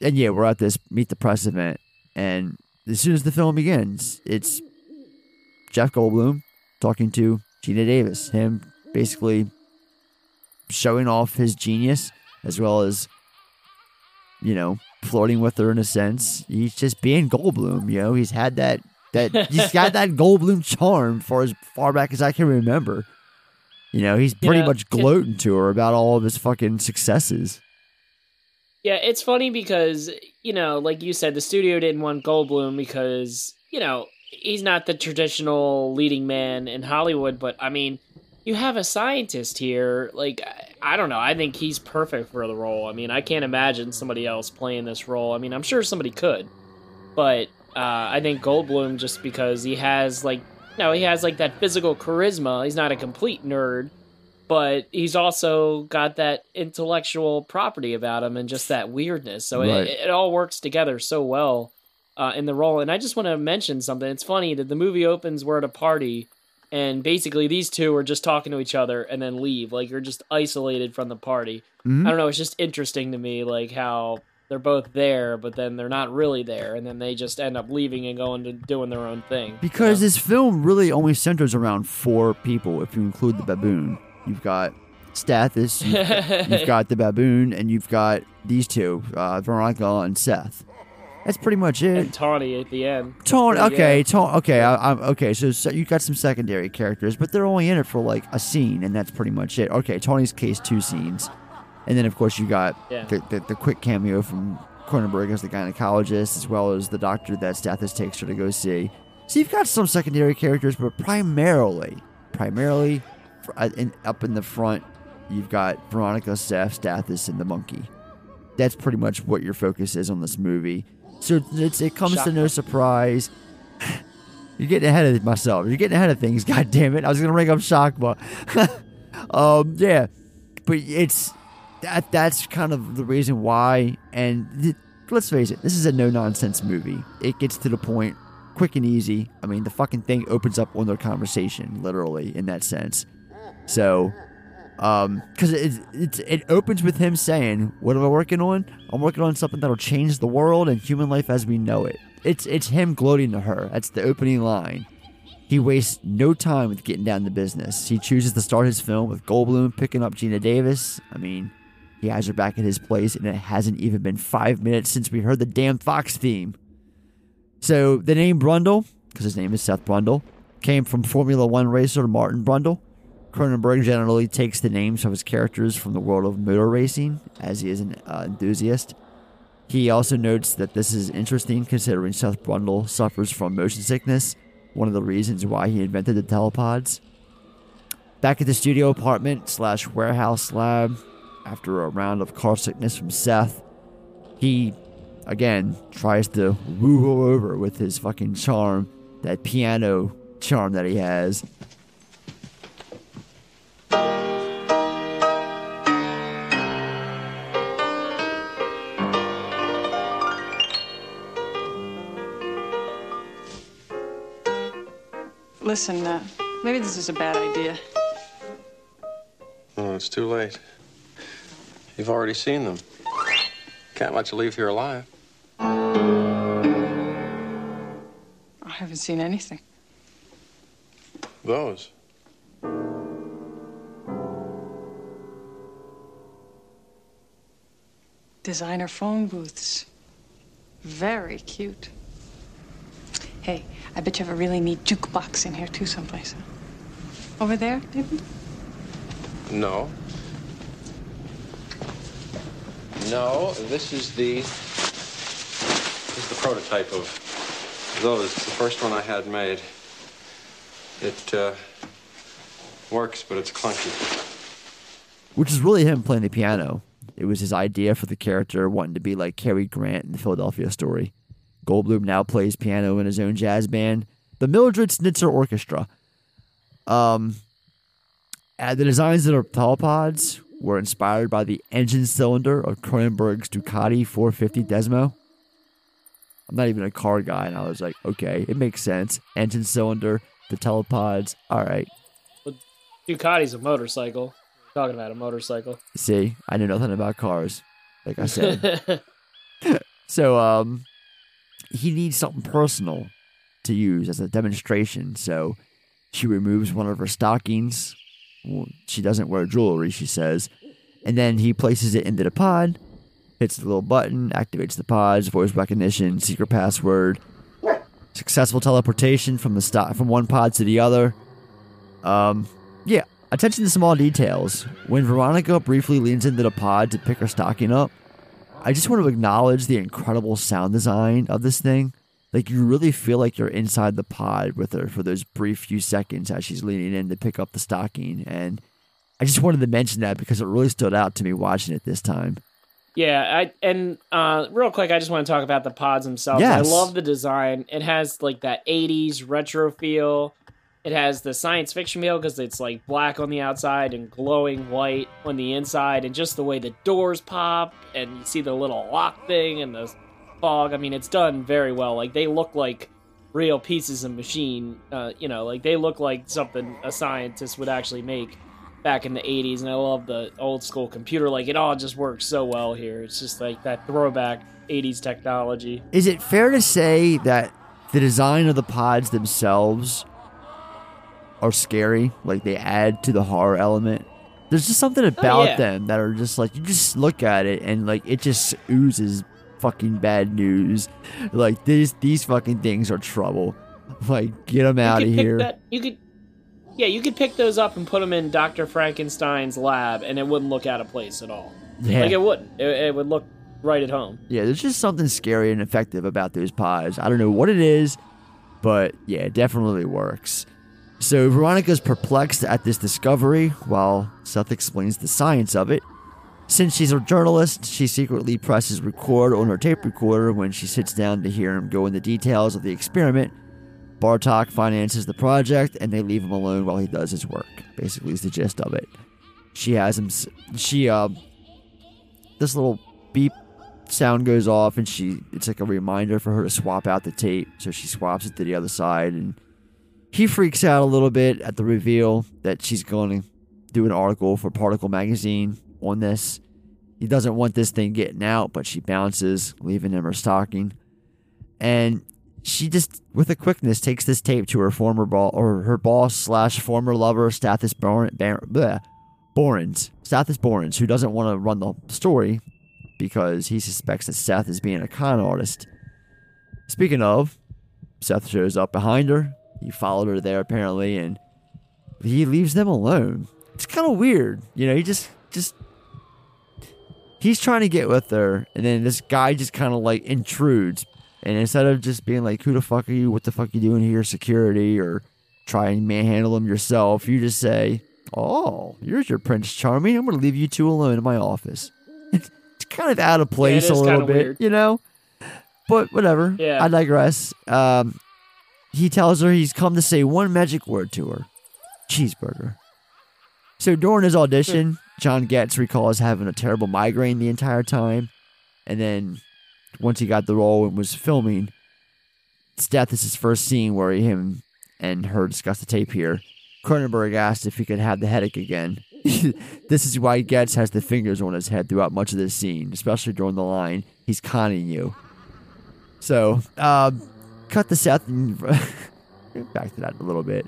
and yeah, we're at this Meet the Press event, and as soon as the film begins, it's Jeff Goldblum talking to Geena Davis, him basically showing off his genius as well as, you know, flirting with her in a sense. He's just being Goldblum, you know. He's had that that he's got that Goldblum charm for as far back as I can remember. You know, he's pretty Yeah. much gloating to her about all of his fucking successes. Yeah, it's funny because, you know, like you said, the studio didn't want Goldblum because, you know, he's not the traditional leading man in Hollywood, but I mean, you have a scientist here. Like, I- don't know. I think he's perfect for the role. I mean, I can't imagine somebody else playing this role. I mean, I'm sure somebody could, but uh, I think Goldblum, just because he has, like, no, he has like that physical charisma. He's not a complete nerd, but he's also got that intellectual property about him and just that weirdness. So Right. it, it all works together so well uh, in the role. And I just want to mention something. It's funny that the movie opens, we're at a party, and basically these two are just talking to each other and then leave. Like you're just isolated from the party. Mhm. I don't know. It's just interesting to me, like how they're both there, but then they're not really there, and then they just end up leaving and going to doing their own thing. Because this film really only centers around four people, if you include the baboon. You've got Stathis, you've got, you've got the baboon, and you've got these two, uh, Veronica and Seth. That's pretty much it. And Tawny at the end. Pretty, okay, yeah. tone, okay, I, I'm okay. So, so you got some secondary characters, but they're only in it for like a scene, and that's pretty much it. Okay, Tawny's case, two scenes, and then of course you got Yeah. the, the the quick cameo from Cronenberg as the gynecologist, as well as the doctor that Stathis takes her to go see. So you've got some secondary characters, but primarily, primarily, uh, up in the front, you've got Veronica, Seth, Stathis, and the monkey. That's pretty much what your focus is on this movie. So it's, it comes to no surprise. You're getting ahead of myself. You're getting ahead of things. God damn it! I was gonna bring up Shockma. um, yeah, but it's that. That's kind of the reason why. And th- let's face it, this is a no nonsense movie. It gets to the point quick and easy. I mean, the fucking thing opens up on their conversation, literally in that sense. So, um, because it, it it opens with him saying, "What am I working on? I'm working on something that'll change the world and human life as we know it." It's it's him gloating to her. That's the opening line. He wastes no time with getting down to business. He chooses to start his film with Goldblum picking up Geena Davis. I mean, he has her back at his place, and it hasn't even been five minutes since we heard the damn Fox theme. So the name Brundle, because his name is Seth Brundle, came from Formula One racer Martin Brundle. Cronenberg generally takes the names of his characters from the world of motor racing, as he is an uh, enthusiast. He also notes that this is interesting considering Seth Brundle suffers from motion sickness, one of the reasons why he invented the telepods. Back at the studio apartment slash warehouse lab, after a round of car sickness from Seth, he again tries to woo her over with his fucking charm, that piano charm that he has. Listen, uh, maybe this is a bad idea. Oh, it's too late. You've already seen them. Can't let you leave here alive. I haven't seen anything. Those. Designer phone booths. Very cute. Hey, I bet you have a really neat jukebox in here too, someplace. Huh? Over there, maybe? No. No, this is the this is the prototype of those. It's the first one I had made. It uh, works, but it's clunky. which is really him playing the piano. It was his idea for the character, wanting to be like Cary Grant in the Philadelphia story. Goldblum now plays piano in his own jazz band, the Mildred Snitzer Orchestra. Um, and the designs of the telepods were inspired by the engine cylinder of Cronenberg's Ducati 450 Desmo. I'm not even a car guy, and I was like, okay, it makes sense. Engine cylinder, the telepods, all right. Ducati's a motorcycle. Talking about a motorcycle. See, I know nothing about cars, like I said. so, um, he needs something personal to use as a demonstration. So, she removes one of her stockings. She doesn't wear jewelry, she says. And then he places it into the pod, hits the little button, activates the pods, voice recognition, secret password, successful teleportation from the sto- from one pod to the other. Um, yeah, attention to small details. When Veronica briefly leans into the pod to pick her stocking up, I just want to acknowledge the incredible sound design of this thing. Like you really feel like you're inside the pod with her for those brief few seconds as she's leaning in to pick up the stocking. And I just wanted to mention that because it really stood out to me watching it this time. Yeah, I and uh, real quick, I just want to talk about the pods themselves. Yes. I love the design. It has like that '80s retro feel. It has the science fiction feel because it's like black on the outside and glowing white on the inside, and just the way the doors pop and you see the little lock thing and the fog. I mean, it's done very well. Like they look like real pieces of machine. Uh, you know, like they look like something a scientist would actually make back in the 80s and i love the old school computer like it all just works so well here it's just like that throwback 80s technology Is it fair to say that the design of the pods themselves are scary? Like they add to the horror element? There's just something oh, about yeah. them that are just like, you just look at it and like it just oozes fucking bad news. Like these, these fucking things are trouble. Like, get them out of here. that- you could yeah you could pick those up and put them in dr frankenstein's lab and it wouldn't look out of place at all Yeah. like it wouldn't it, it would look right at home Yeah, there's just something scary and effective about those pies. I don't know what it is, but yeah, it definitely works. So Veronica's perplexed at this discovery while Seth explains the science of it. Since she's a journalist, she secretly presses record on her tape recorder when she sits down to hear him go into details of the experiment. Bartok finances the project and they leave him alone while he does his work. Basically, is the gist of it. She has him. She uh, this little beep sound goes off and she it's like a reminder for her to swap out the tape so she swaps it to the other side and he freaks out a little bit at the reveal that she's going to do an article for particle magazine on this he doesn't want this thing getting out but she bounces leaving him her stocking and she just with a quickness takes this tape to her former ball or her boss slash former lover stathis Bor- Bar- bleh, borans stathis borans who doesn't want to run the story because he suspects that Seth is being a con artist. Speaking of, Seth shows up behind her. He followed her there apparently, and he leaves them alone. It's kind of weird, you know. He just just he's trying to get with her, and then this guy just kind of like intrudes, and instead of just being like, "Who the fuck are you? What the fuck are you doing here? Security?" or try and manhandle him yourself, you just say, "Oh, here's your Prince Charming. I'm gonna leave you two alone in my office." it's kind of out of place is a little bit, weird. you know. But whatever. Yeah. I digress. Um, he tells her he's come to say one magic word to her: cheeseburger. So during his audition, John Getz recalls having a terrible migraine the entire time, and then once he got the role and was filming, Death is his first scene where him and her discuss the tape here. Cronenberg asked if he could have the headache again. this is why Getz has the fingers on his head throughout much of this scene, especially during the line, he's conning you. So, uh, cut this out and back to that a little bit.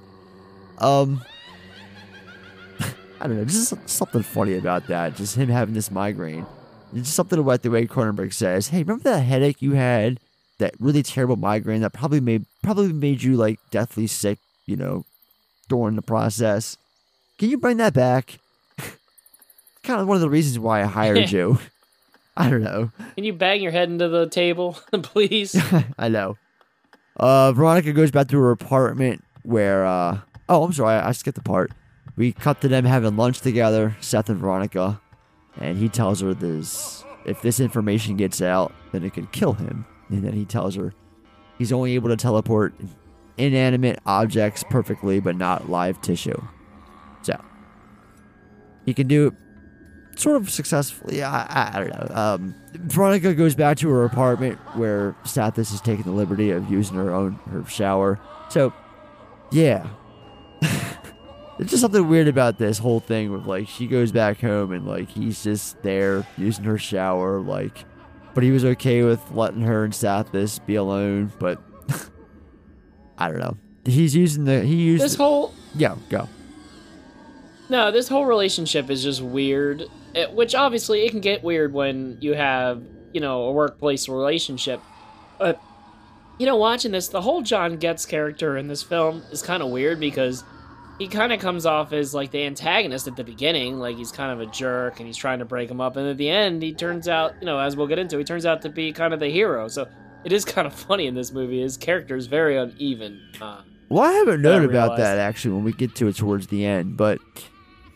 Um, I don't know, just something funny about that. Just him having this migraine. It's just something about the way Cronenberg says, "Hey, remember that headache you had? That really terrible migraine that probably made probably made you like deathly sick, you know, during the process. Can you bring that back?" kind of one of the reasons why I hired you. I don't know. can you bang your head into the table please I know. Uh, Veronica goes back to her apartment where, uh, oh, I'm sorry, I skipped the part. We cut to them having lunch together, Seth and Veronica, and he tells her this if this information gets out, then it could kill him. And then he tells her he's only able to teleport inanimate objects perfectly, but not live tissue. So he can do sort of successfully. I, I, I don't know. Um, Veronica goes back to her apartment where Stathis is taking the liberty of using her own her shower. So, yeah, it's just something weird about this whole thing with like she goes back home and like he's just there using her shower, like, but he was okay with letting her and Stathis be alone. But I don't know. He's using the he used this whole yeah go. No, this whole relationship is just weird. It, which obviously it can get weird when you have, you know, a workplace relationship. But you know, watching this, the whole John Getz character in this film is kind of weird because he kind of comes off as like the antagonist at the beginning, like he's kind of a jerk and he's trying to break him up, and at the end he turns out, you know, as we'll get into, he turns out to be kind of the hero. So it is kind of funny in this movie. His character is very uneven. Uh, Well, I haven't I about that actually when we get to it towards the end, but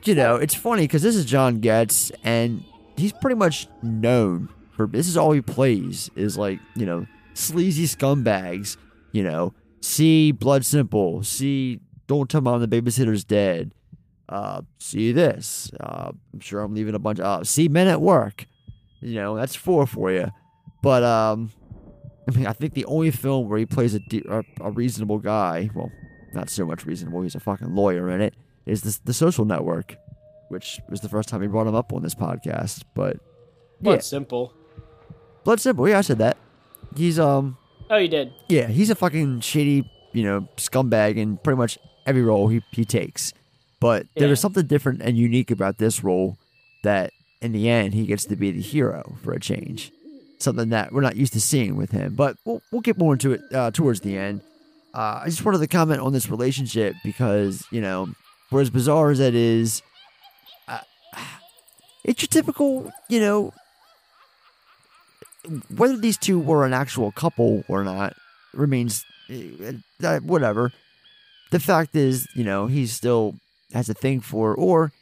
you know, it's funny because this is John Getz, and he's pretty much known for this is all he plays is like you know sleazy scumbags. You know, see Blood Simple, see don't tell mom the babysitter's dead. Uh, see this. Uh, I'm sure I'm leaving a bunch. Uh, see men at work. You know, that's four for you. But um, I mean, I think the only film where he plays a, de- a, a reasonable guy, well, not so much reasonable, he's a fucking lawyer in it, is this, The Social Network, which was the first time we brought him up on this podcast. But Blood yeah, simple. Blood Simple, yeah, I said that. He's, um, Oh, you did. yeah, he's a fucking shady, you know, scumbag in pretty much every role he, he takes. But there Yeah. is something different and unique about this role that in the end he gets to be the hero for a change. Something that we're not used to seeing with him. But we'll, we'll get more into it uh, towards the end. Uh, I just wanted to comment on this relationship because, you know, for as bizarre as that is, uh, it's your typical, you know, whether these two were an actual couple or not remains uh, whatever. The fact is, you know, he still has a thing for, or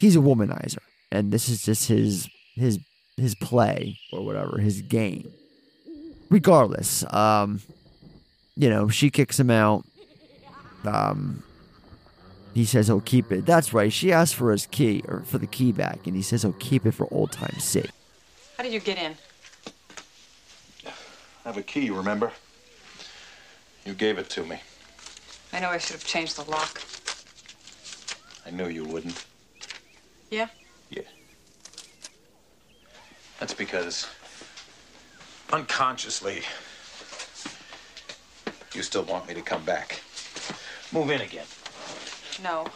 he's a womanizer, and this is just his his his play or whatever, his game. Regardless, um, you know, she kicks him out. Um, he says he'll keep it. That's right. She asked for his key or for the key back, and he says he'll keep it for old time's sake. How did you get in? I have a key, you remember? You gave it to me. I know I should have changed the lock. I knew you wouldn't. Yeah? Yeah. That's because unconsciously you still want me to come back. Move in again. No.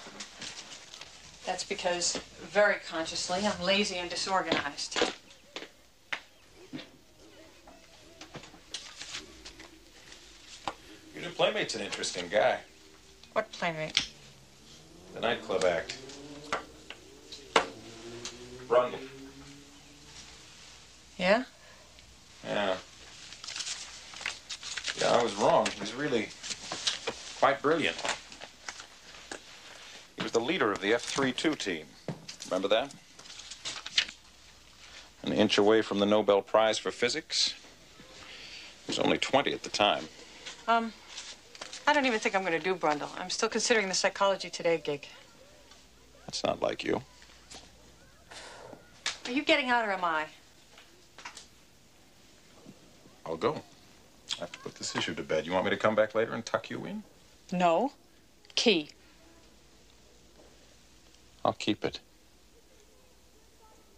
That's because, very consciously, I'm lazy and disorganized. Your new playmate's an interesting guy. What playmate? The nightclub act. Brundle. Yeah? Yeah. Yeah, I was wrong. He's really quite brilliant. He was the leader of the F-32 team. Remember that? An inch away from the Nobel Prize for Physics. He was only 20 at the time. Um, I don't even think I'm going to do Brundle. I'm still considering the Psychology Today gig. That's not like you. Are you getting out or am I? I'll go. I have to put this issue to bed. You want me to come back later and tuck you in? No. Key. I'll keep it.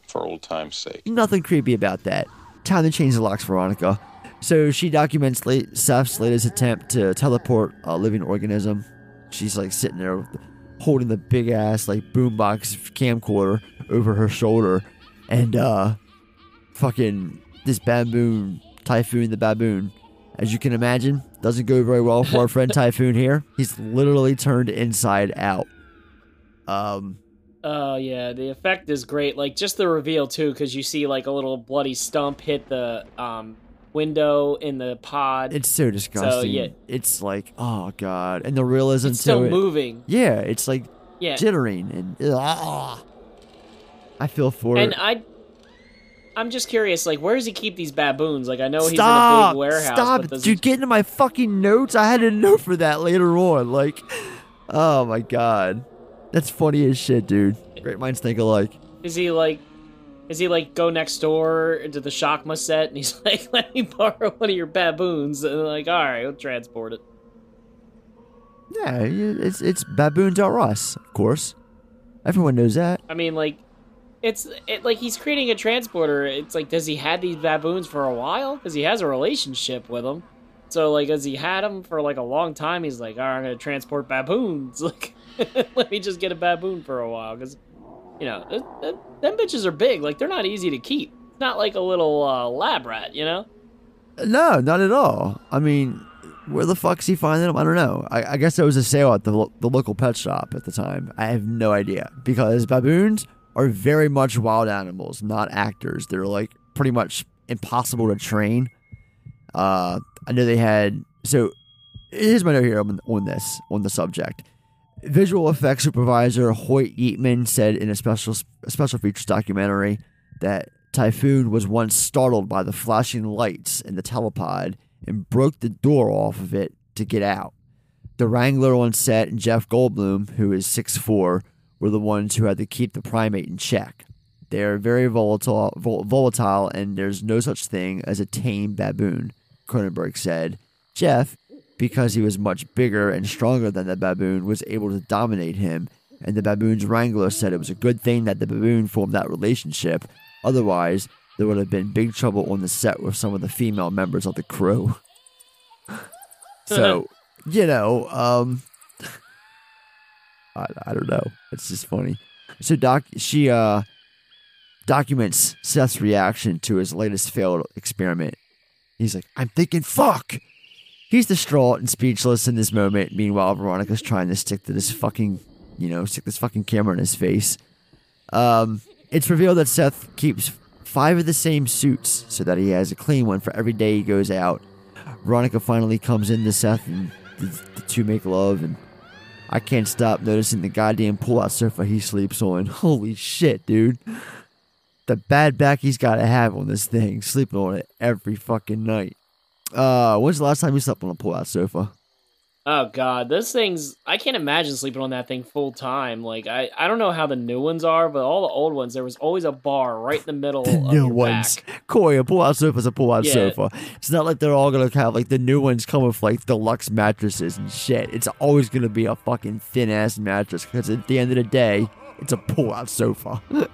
For old time's sake. Nothing creepy about that. Time to change the locks, Veronica. So she documents late, Seth Slater's attempt to teleport a living organism. She's like sitting there holding the big ass like boombox camcorder over her shoulder, and uh, fucking this baboon, Typhoon the baboon, as you can imagine, doesn't go very well for our friend Typhoon here. He's literally turned inside out. Um, Oh yeah, the effect is great. Like just the reveal too, because you see like a little bloody stump hit the um window in the pod. It's so disgusting. So yeah, It's like, oh god, and the realism It's still it. moving. Yeah, it's like Yeah. jittering and ah. I feel for and it. I, I'm just curious. Like, where does he keep these baboons? Like, I know he's in a big warehouse. Stop! Dude, get into my fucking notes. I had a note for that later on. Like, oh my god, that's funny as shit, dude. Great minds think alike. Is he like? Is he like go next door to the Shockma set and he's like, "Let me borrow one of your baboons," and they're like, "All right, we'll transport it." Yeah, it's it's baboons are us, of course. Everyone knows that. I mean, like, it's it like he's creating a transporter. It's like, does he had these baboons for a while? Because he has a relationship with them. So like, as he had them for like a long time, he's like, "All right, I'm gonna transport baboons." Like, let me just get a baboon for a while, because you know, th- th- them bitches are big. Like, they're not easy to keep. Not like a little uh, lab rat, you know. No, not at all. I mean, where the fuck's he finding them? I don't know. I, I guess there was a sale at the lo- the local pet shop at the time. I have no idea because baboons are very much wild animals, not actors. They're like pretty much impossible to train. Uh, I know they had so. Here's my note here on, on this on the subject. Visual effects supervisor Hoyt Yeatman said in a special special features documentary that Typhoon was once startled by the flashing lights in the telepod and broke the door off of it to get out. The Wrangler on set and Jeff Goldblum, who is 6'4, were the ones who had to keep the primate in check. They're very volatile, vol- volatile, and there's no such thing as a tame baboon, Cronenberg said. Jeff, because he was much bigger and stronger than the baboon, was able to dominate him, and the baboon's wrangler said it was a good thing that the baboon formed that relationship. Otherwise, there would have been big trouble on the set with some of the female members of the crew. so, you know, um, I, I don't know. It's just funny. So Doc, she uh documents Seth's reaction to his latest failed experiment. He's like, "I'm thinking, fuck." He's distraught and speechless in this moment. Meanwhile, Veronica's trying to stick to this fucking, you know, stick this fucking camera in his face. Um, it's revealed that Seth keeps five of the same suits so that he has a clean one for every day he goes out. Veronica finally comes in to Seth and the, the two make love and I can't stop noticing the goddamn pull-out sofa he sleeps on. Holy shit, dude. The bad back he's got to have on this thing, sleeping on it every fucking night. Uh, when's the last time you slept on a pull-out sofa? Oh god, those things I can't imagine sleeping on that thing full time. Like I, I don't know how the new ones are, but all the old ones there was always a bar right in the middle of New ones. back. Corey, a pull-out sofa is a pull-out Yeah. sofa. It's not like they're all gonna have like the new ones come with like deluxe mattresses and shit. It's always gonna be a fucking thin ass mattress because at the end of the day, it's a pull-out sofa.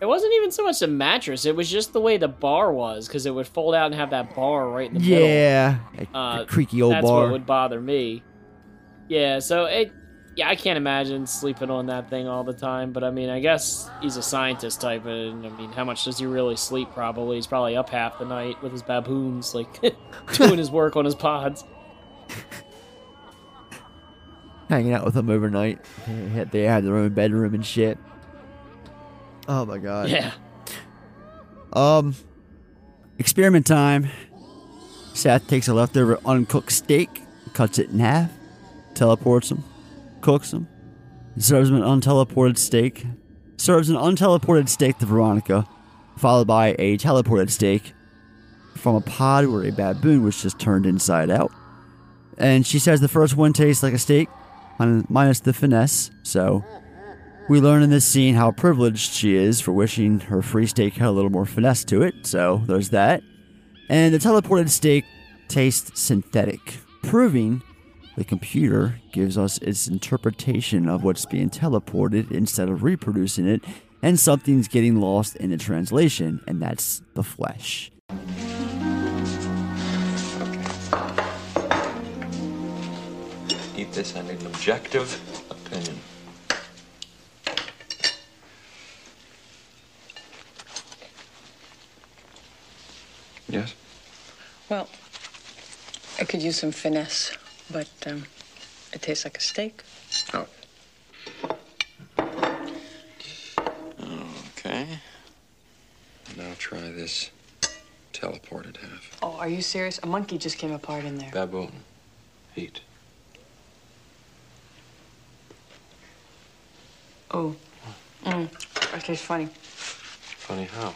It wasn't even so much the mattress; it was just the way the bar was, because it would fold out and have that bar right in the middle. yeah, a- uh, creaky old that's bar. what would bother me. Yeah, so it, yeah, I can't imagine sleeping on that thing all the time. But I mean, I guess he's a scientist type, and I mean, how much does he really sleep? Probably he's probably up half the night with his baboons, like doing his work on his pods. hanging out with them overnight. They had their own bedroom and shit. Oh my god. Yeah. Um, experiment time. Seth takes a leftover uncooked steak, cuts it in half, teleports him, cooks him, serves him an unteleported steak. Serves an unteleported steak to Veronica, followed by a teleported steak from a pod where a baboon was just turned inside out. And she says the first one tastes like a steak, minus the finesse. So we learn in this scene how privileged she is for wishing her free steak had a little more finesse to it. So there's that. And the teleported steak tastes synthetic, proving the computer gives us its interpretation of what's being teleported instead of reproducing it, and something's getting lost in the translation, and that's the flesh. Eat this, need an objective opinion. Yes? Well, I could use some finesse, but um, it tastes like a steak. Oh. Okay. Now try this teleported half. Oh, are you serious? A monkey just came apart in there. Baboon. Heat. Oh. Mm. It tastes funny. Funny how?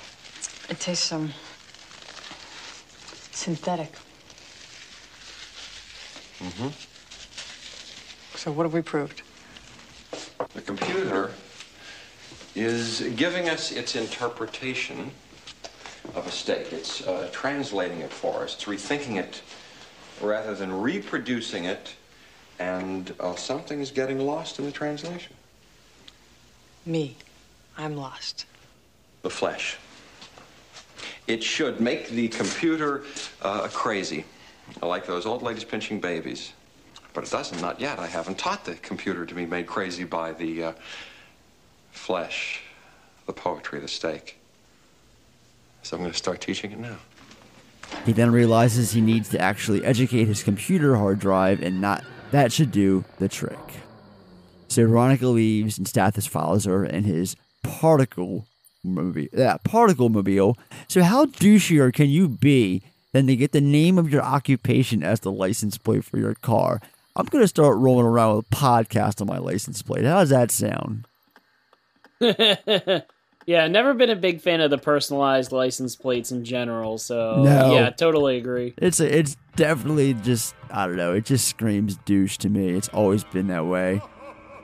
It tastes um synthetic. Mm-hmm. So what have we proved? The computer is giving us its interpretation of a steak. It's uh, translating it for us. It's rethinking it rather than reproducing it, and uh, something is getting lost in the translation. Me. I'm lost. The flesh. It should make the computer uh, crazy, like those old ladies pinching babies. But it doesn't, not yet. I haven't taught the computer to be made crazy by the uh, flesh, the poetry, the steak. So I'm going to start teaching it now. He then realizes he needs to actually educate his computer hard drive, and not that should do the trick. So Veronica leaves, and Stathis follows her in his particle movie, yeah, particle mobile. So how douchier can you be than to get the name of your occupation as the license plate for your car? I'm gonna start rolling around with a podcast on my license plate. How does that sound? Yeah, never been a big fan of the personalized license plates in general. So No. yeah, totally agree. It's a, it's definitely just I don't know. It just screams douche to me. It's always been that way.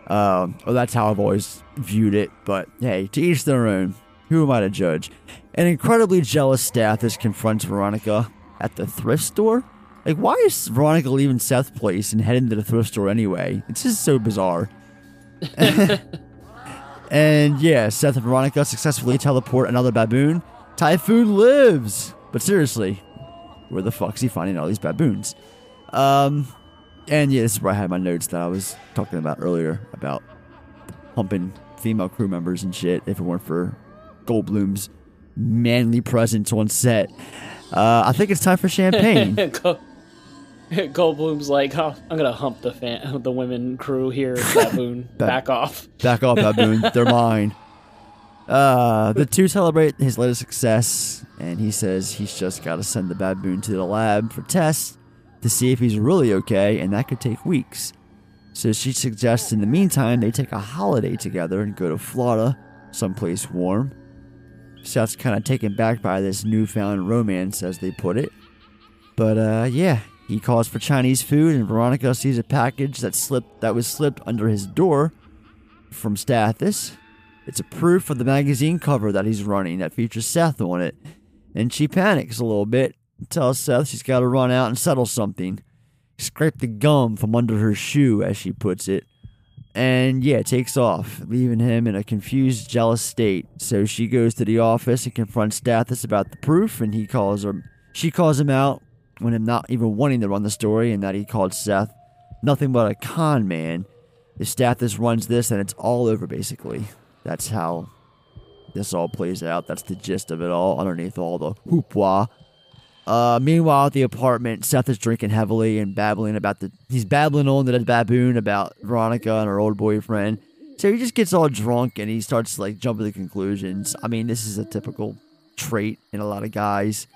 Um, well, that's how I've always viewed it. But hey, to each their own. Who am I to judge? An incredibly jealous Stathis confronts Veronica at the thrift store. Like, why is Veronica leaving Seth's place and heading to the thrift store anyway? It's just so bizarre. and yeah, Seth and Veronica successfully teleport another baboon. Typhoon lives! But seriously, where the fuck's he finding all these baboons? Um, and yeah, this is where I had my notes that I was talking about earlier about pumping female crew members and shit. If it weren't for Goldblum's manly presence on set, uh, I think it's time for champagne. Gold- Goldblum's like, oh, I'm gonna hump the fan, the women crew here, baboon. Ba- Back off. Back off, baboon. They're mine. Uh, the two celebrate his latest success, and he says he's just got to send the baboon to the lab for tests to see if he's really okay, and that could take weeks. So she suggests in the meantime they take a holiday together and go to Florida, someplace warm. Seth's kind of taken back by this newfound romance, as they put it. But uh, yeah, he calls for Chinese food, and Veronica sees a package that slipped that was slipped under his door from Stathis. It's a proof of the magazine cover that he's running that features Seth on it, and she panics a little bit. Tells Seth she's got to run out and settle something. Scrape the gum from under her shoe, as she puts it, and yeah, it takes off, leaving him in a confused, jealous state. So she goes to the office and confronts Stathis about the proof, and he calls her. She calls him out when him not even wanting to run the story, and that he called Seth nothing but a con man. If Stathis runs this, then it's all over, basically. That's how this all plays out. That's the gist of it all, underneath all the hoopla. Uh, meanwhile, at the apartment, Seth is drinking heavily and babbling about the. He's babbling on to the baboon about Veronica and her old boyfriend. So he just gets all drunk and he starts like jumping to the conclusions. I mean, this is a typical trait in a lot of guys.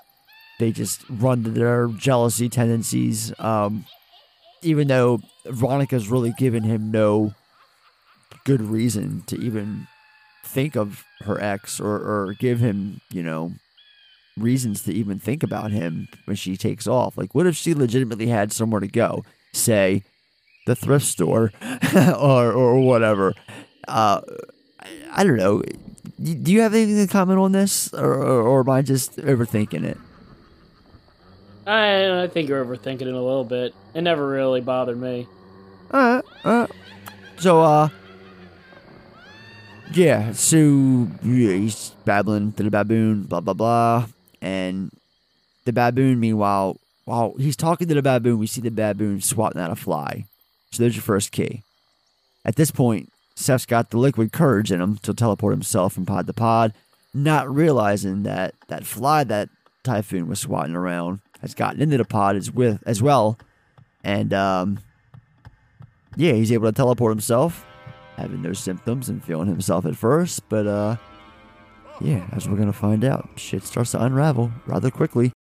They just run to their jealousy tendencies. Um, even though Veronica's really given him no good reason to even think of her ex or, or give him, you know, reasons to even think about him when she takes off. Like, what if she legitimately had somewhere to go? Say, the thrift store or, or whatever. Uh, I, I don't know. Do you have anything to comment on this, or, or, or am I just overthinking it? I, I think you're overthinking it a little bit. It never really bothered me. Alright, alright. So, uh, yeah, so yeah, he's babbling to the baboon, blah, blah, blah. And the baboon, meanwhile, while he's talking to the baboon, we see the baboon swatting at a fly. So there's your first key. At this point, Seth's got the liquid courage in him to teleport himself from pod to pod, not realizing that that fly that Typhoon was swatting around has gotten into the pod as with as well. And um yeah, he's able to teleport himself, having no symptoms and feeling himself at first, but uh yeah, as we're gonna find out, shit starts to unravel rather quickly.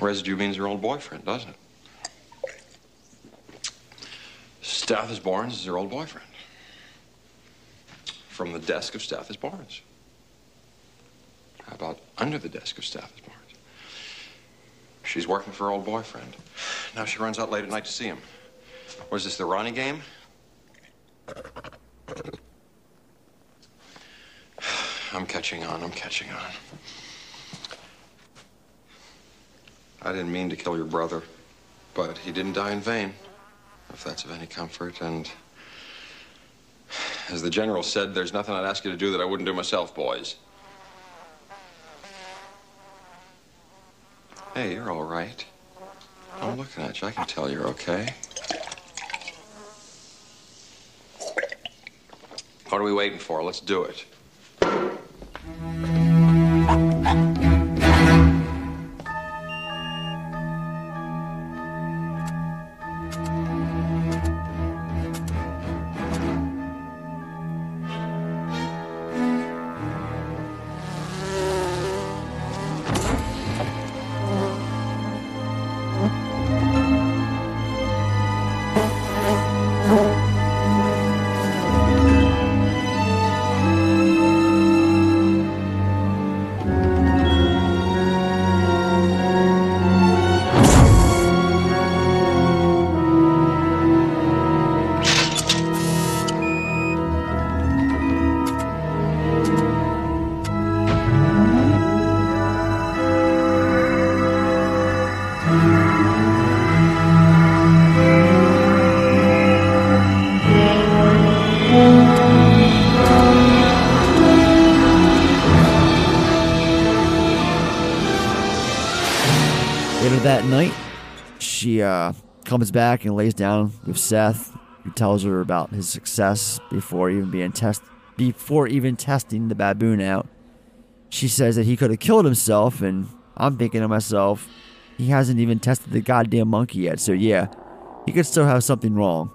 Residue means her old boyfriend, doesn't it? Stathis Borans is her old boyfriend. From the desk of Stathis Borans. How about under the desk of Stathis Borans? She's working for her old boyfriend. Now she runs out late at night to see him. Was this the Ronnie game? I'm catching on, I'm catching on. I didn't mean to kill your brother, but he didn't die in vain, if that's of any comfort. And as the general said, there's nothing I'd ask you to do that I wouldn't do myself, boys. Hey, you're all right. I'm looking at you. I can tell you're okay. What are we waiting for? Let's do it. Comes back and lays down with Seth, who tells her about his success before even being test before even testing the baboon out. She says that he could have killed himself, and I'm thinking to myself, he hasn't even tested the goddamn monkey yet. So yeah, he could still have something wrong.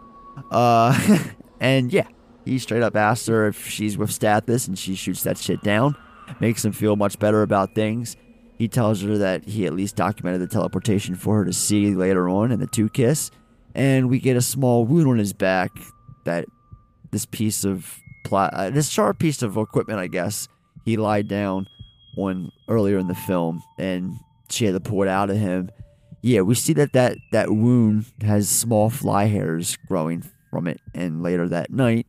Uh, and yeah, he straight up asks her if she's with Stathis, and she shoots that shit down. Makes him feel much better about things. He tells her that he at least documented the teleportation for her to see later on, and the two kiss. And we get a small wound on his back that this piece of pla- uh, this sharp piece of equipment, I guess, he lied down on earlier in the film, and she had to pull it out of him. Yeah, we see that that that wound has small fly hairs growing from it, and later that night,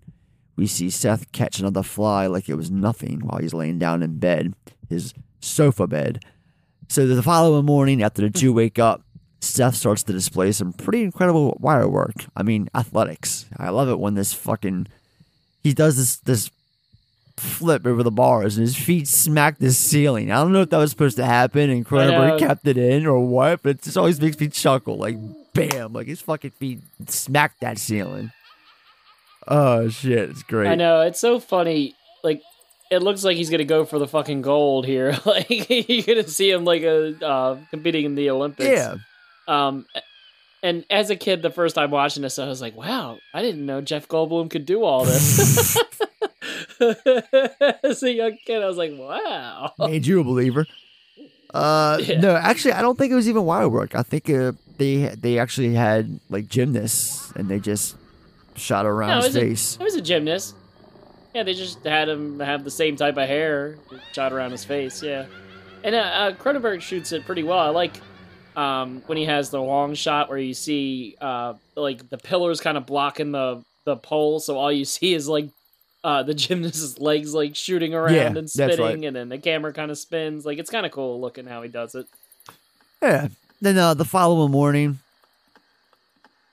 we see Seth catch another fly like it was nothing while he's laying down in bed, his sofa bed. So the following morning, after the two wake up, Seth starts to display some pretty incredible wire work. I mean, athletics. I love it when this fucking he does this this flip over the bars and his feet smack the ceiling. I don't know if that was supposed to happen and Cronenberg kept it in or what, but it just always makes me chuckle. Like bam, like his fucking feet smack that ceiling. Oh shit, it's great. I know it's so funny. Like it looks like he's gonna go for the fucking gold here. like you're gonna see him like a uh, competing in the Olympics. Yeah. Um, and as a kid, the first time watching this, I was like, "Wow, I didn't know Jeff Goldblum could do all this." as a young kid, I was like, "Wow." Made you a believer. Uh, Yeah. no, actually, I don't think it was even wire work. I think uh, they they actually had like gymnasts and they just shot around No, his face. A, it was a gymnast. Yeah, they just had him have the same type of hair shot around his face. Yeah, and uh, uh, Cronenberg shoots it pretty well. I like um, when he has the long shot where you see uh, like the pillars kind of blocking the the pole, so all you see is like uh, the gymnast's legs like shooting around Yeah, and spinning, right. and then the camera kind of spins. Like it's kind of cool looking how he does it. Yeah. Then uh, the following morning.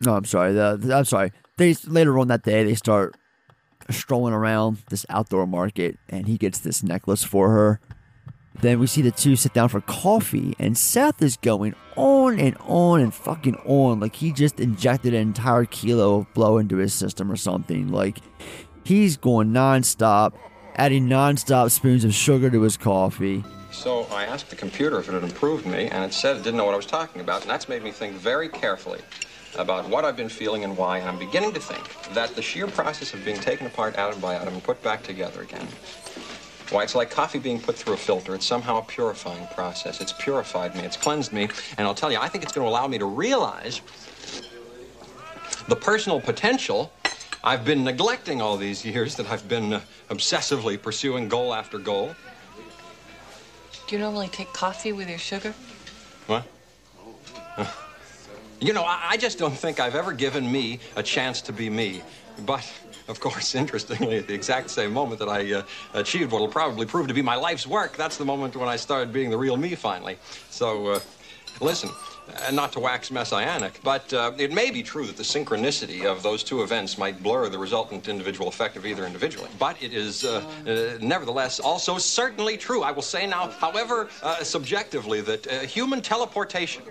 No, I'm sorry. The, the- I'm sorry. They later on that day they start strolling around this outdoor market, and he gets this necklace for her. Then we see the two sit down for coffee, and Seth is going on and on and fucking on, like he just injected an entire kilo of blow into his system or something. Like he's going nonstop, adding nonstop spoons of sugar to his coffee. So I asked the computer if it had improved me, and it said it didn't know what I was talking about, and that's made me think very carefully about what I've been feeling and why, and I'm beginning to think that the sheer process of being taken apart atom by atom and put back together again, why, it's like coffee being put through a filter. It's somehow a purifying process. It's purified me, it's cleansed me, and I'll tell you, I think it's going to allow me to realize the personal potential I've been neglecting all these years that I've been uh, obsessively pursuing goal after goal. Do you normally take coffee with your sugar? What? You know, I, I just don't think I've ever given me a chance to be me. But, of course, interestingly, at the exact same moment that I uh, achieved what will probably prove to be my life's work, that's the moment when I started being the real me finally. So, uh, listen, uh, not to wax messianic, but uh, it may be true that the synchronicity of those two events might blur the resultant individual effect of either individually. But it is, uh, uh, nevertheless, also certainly true. I will say now, however uh, subjectively, that uh, human teleportation,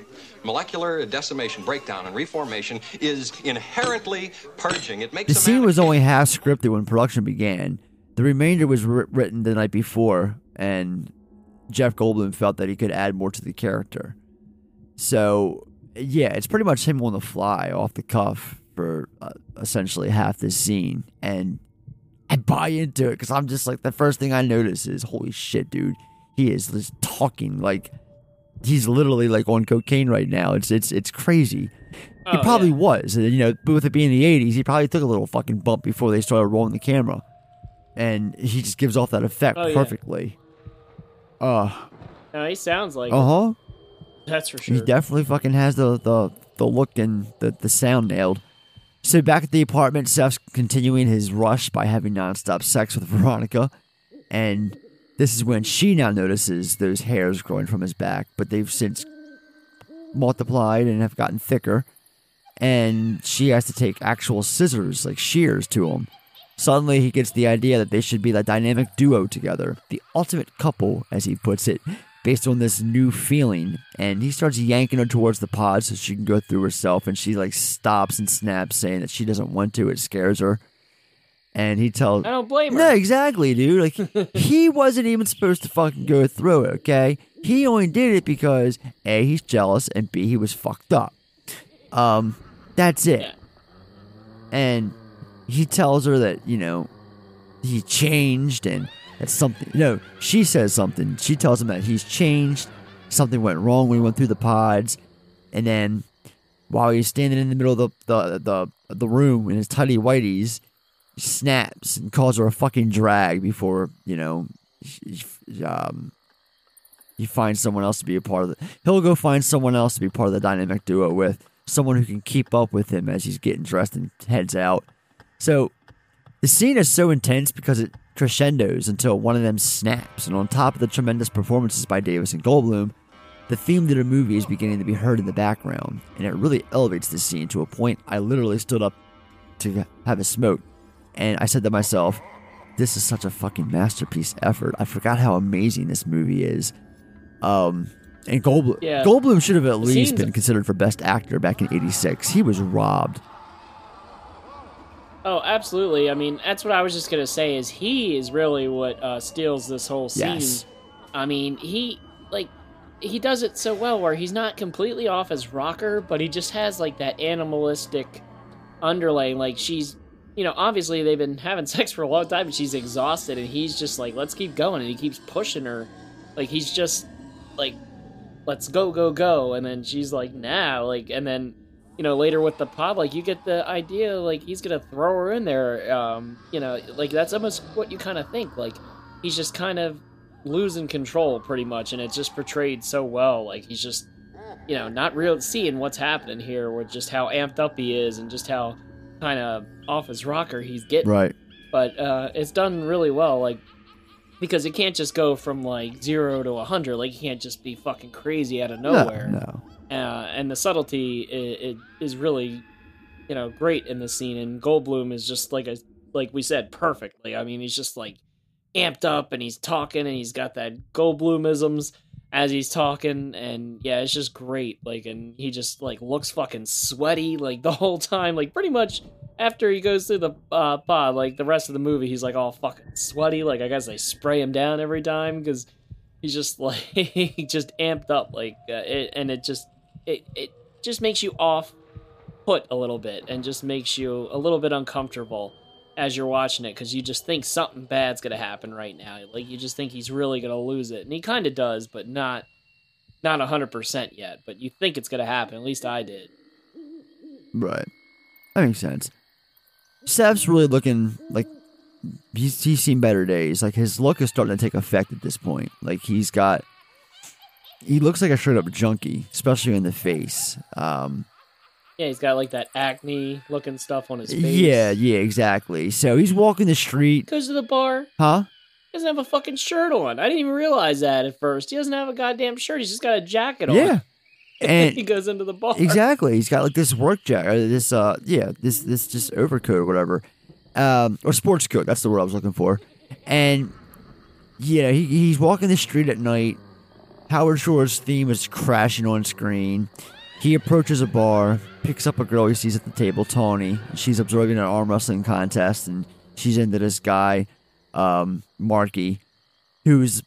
molecular decimation, breakdown, and reformation is inherently purging. It makes The scene was only half scripted when production began. The remainder was wri- written the night before, and Jeff Goldblum felt that he could add more to the character. So, yeah, it's pretty much him on the fly, off the cuff, for uh, essentially half this scene. And I buy into it because I'm just like, the first thing I notice is, holy shit, dude, he is just talking like he's literally like on cocaine right now. It's it's it's crazy. He Oh, probably was, and, you know, but with it being the '80s, he probably took a little fucking bump before they started rolling the camera, and he just gives off that effect Oh, yeah. perfectly. Uh, No, he sounds like. uh huh. That's for sure. He definitely fucking has the the the look and the the sound nailed. So back at the apartment, Seth's continuing his rush by having nonstop sex with Veronica, and this is when she now notices those hairs growing from his back, but they've since multiplied and have gotten thicker, and she has to take actual scissors, like shears, to him. Suddenly, he gets the idea that they should be the dynamic duo together, the ultimate couple, as he puts it, based on this new feeling. And he starts yanking her towards the pod so she can go through herself. And she like stops and snaps, saying that she doesn't want to. It scares her. And he tells, I don't blame her. No, exactly, dude. Like he wasn't even supposed to fucking go through it. Okay, he only did it because a he's jealous and b he was fucked up. Um, that's it. And he tells her that you know he changed and that something. No, she says something. She tells him that he's changed. Something went wrong when he went through the pods, and then while he's standing in the middle of the the the, the room in his tidy whities, snaps and calls her a fucking drag before you know. He, um, he finds someone else to be a part of it. He'll go find someone else to be part of the dynamic duo with someone who can keep up with him as he's getting dressed and heads out. So the scene is so intense because it crescendos until one of them snaps, and on top of the tremendous performances by Davis and Goldblum, the theme to the movie is beginning to be heard in the background, and it really elevates the scene to a point I literally stood up to have a smoke, and I said to myself, "This is such a fucking masterpiece effort. I forgot how amazing this movie is." Um, and Goldblum, Yeah. Goldblum should have at least scenes- been considered for best actor back in '86. He was robbed. Oh, absolutely. I mean, that's what I was just gonna say. Is he is really what uh, steals this whole scene? Yes. I mean, he like he does it so well where he's not completely off as rocker, but he just has like that animalistic underlaying. Like she's, you know, obviously they've been having sex for a long time, and she's exhausted, and he's just like, let's keep going, and he keeps pushing her. Like he's just like, let's go, go, go, and then she's like, nah, like, and then you know, later with the pod, like you get the idea, like he's gonna throw her in there. Um, you know, like that's almost what you kind of think. Like he's just kind of losing control, pretty much, and it's just portrayed so well. Like he's just, you know, not real seeing what's happening here, with just how amped up he is, and just how kind of off his rocker he's getting. Right. But uh, it's done really well, like because it can't just go from like zero to a hundred. Like you can't just be fucking crazy out of nowhere No, no. Uh, and the subtlety i it is really you know great in the scene. And goldblum is just like a like we said perfectly. I mean he's just like amped up and he's talking and he's got that goldblumisms as he's talking. And yeah it's just great. Like and he just like looks fucking sweaty like the whole time. Like pretty much after he goes through the uh, pod like the rest of the movie he's like all fucking sweaty. Like i guess they spray him down every time because he's just like just amped up. Like uh, it, and it just it, it just makes you off put a little bit and just makes you a little bit uncomfortable as you're watching it because you just think something bad's gonna happen right now like you just think he's really gonna lose it and he kind of does but not not 100% yet but you think it's gonna happen at least i did Right. That makes sense. Steph's really looking like he's he's seen better days. Like his look is starting to take effect at this point. Like he's got he looks like a straight up junkie, especially in the face. Um yeah he's got like that acne looking stuff on his face yeah, yeah, exactly. So he's walking the street. goes to the bar Huh? he doesn't have a fucking shirt on i didn't even realize that at first he doesn't have a goddamn shirt he's just got a jacket on Yeah. And he goes into the bar Exactly. He's got like this work jacket, this uh, yeah, this this just overcoat or whatever, um, or sports coat. That's the word I was looking for. And yeah, he, he's walking the street at night. Howard Shore's theme is crashing on screen. He approaches a bar, picks up a girl he sees at the table, Tawny. She's observing an arm wrestling contest, and she's into this guy, um, Marky, who's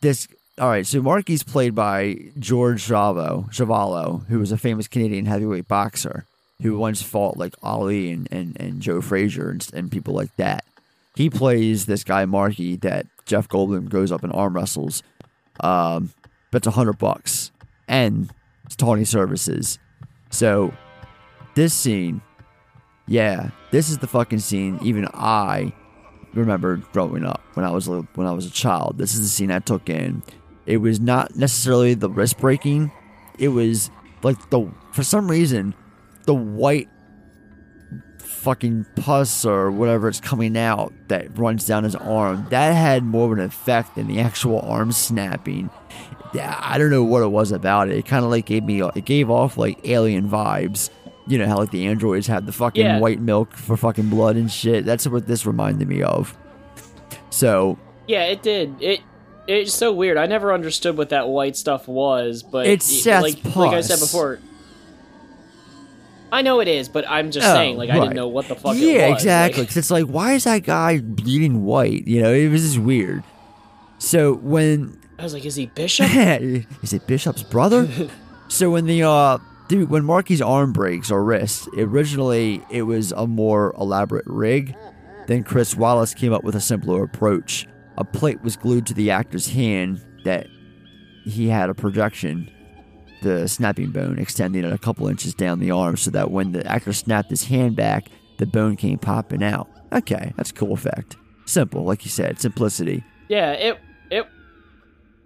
this. All right, so Marky's played by George Chavo, Chuvalo, who was a famous Canadian heavyweight boxer who once fought like Ali and, and, and Joe Frazier and, and people like that. He plays this guy Marky that Jeff Goldblum goes up and arm wrestles. Um, it's a hundred bucks and it's Tawny services. So this scene, yeah, this is the fucking scene. Even I remember growing up when I was a, when I was a child. This is the scene I took in. It was not necessarily the wrist breaking. It was like the for some reason the white fucking pus or whatever it's coming out that runs down his arm. That had more of an effect than the actual arm snapping. Yeah, I don't know what it was about it. It kind of like gave me it gave off like alien vibes. You know how like the androids have the fucking Yeah. white milk for fucking blood and shit. That's what this reminded me of. So Yeah, it did. It it's so weird. I never understood what that white stuff was, but It's it- Seth's like like I said before. I know it is, but I'm just Oh, saying, like I didn't know what the fuck. yeah, it was. exactly. Like, 'Cause it's like, why is that guy bleeding white? You know, it was just weird. So when I was like, is he Bishop? is it Bishop's brother? so when the uh dude when Marky's arm breaks or wrist, originally it was a more elaborate rig. Then Chris Walas came up with a simpler approach. A plate was glued to the actor's hand that he had a projection, the snapping bone extending it a couple inches down the arm so that when the actor snapped his hand back, the bone came popping out. Okay, that's a cool effect. Simple, like you said, simplicity. yeah, it it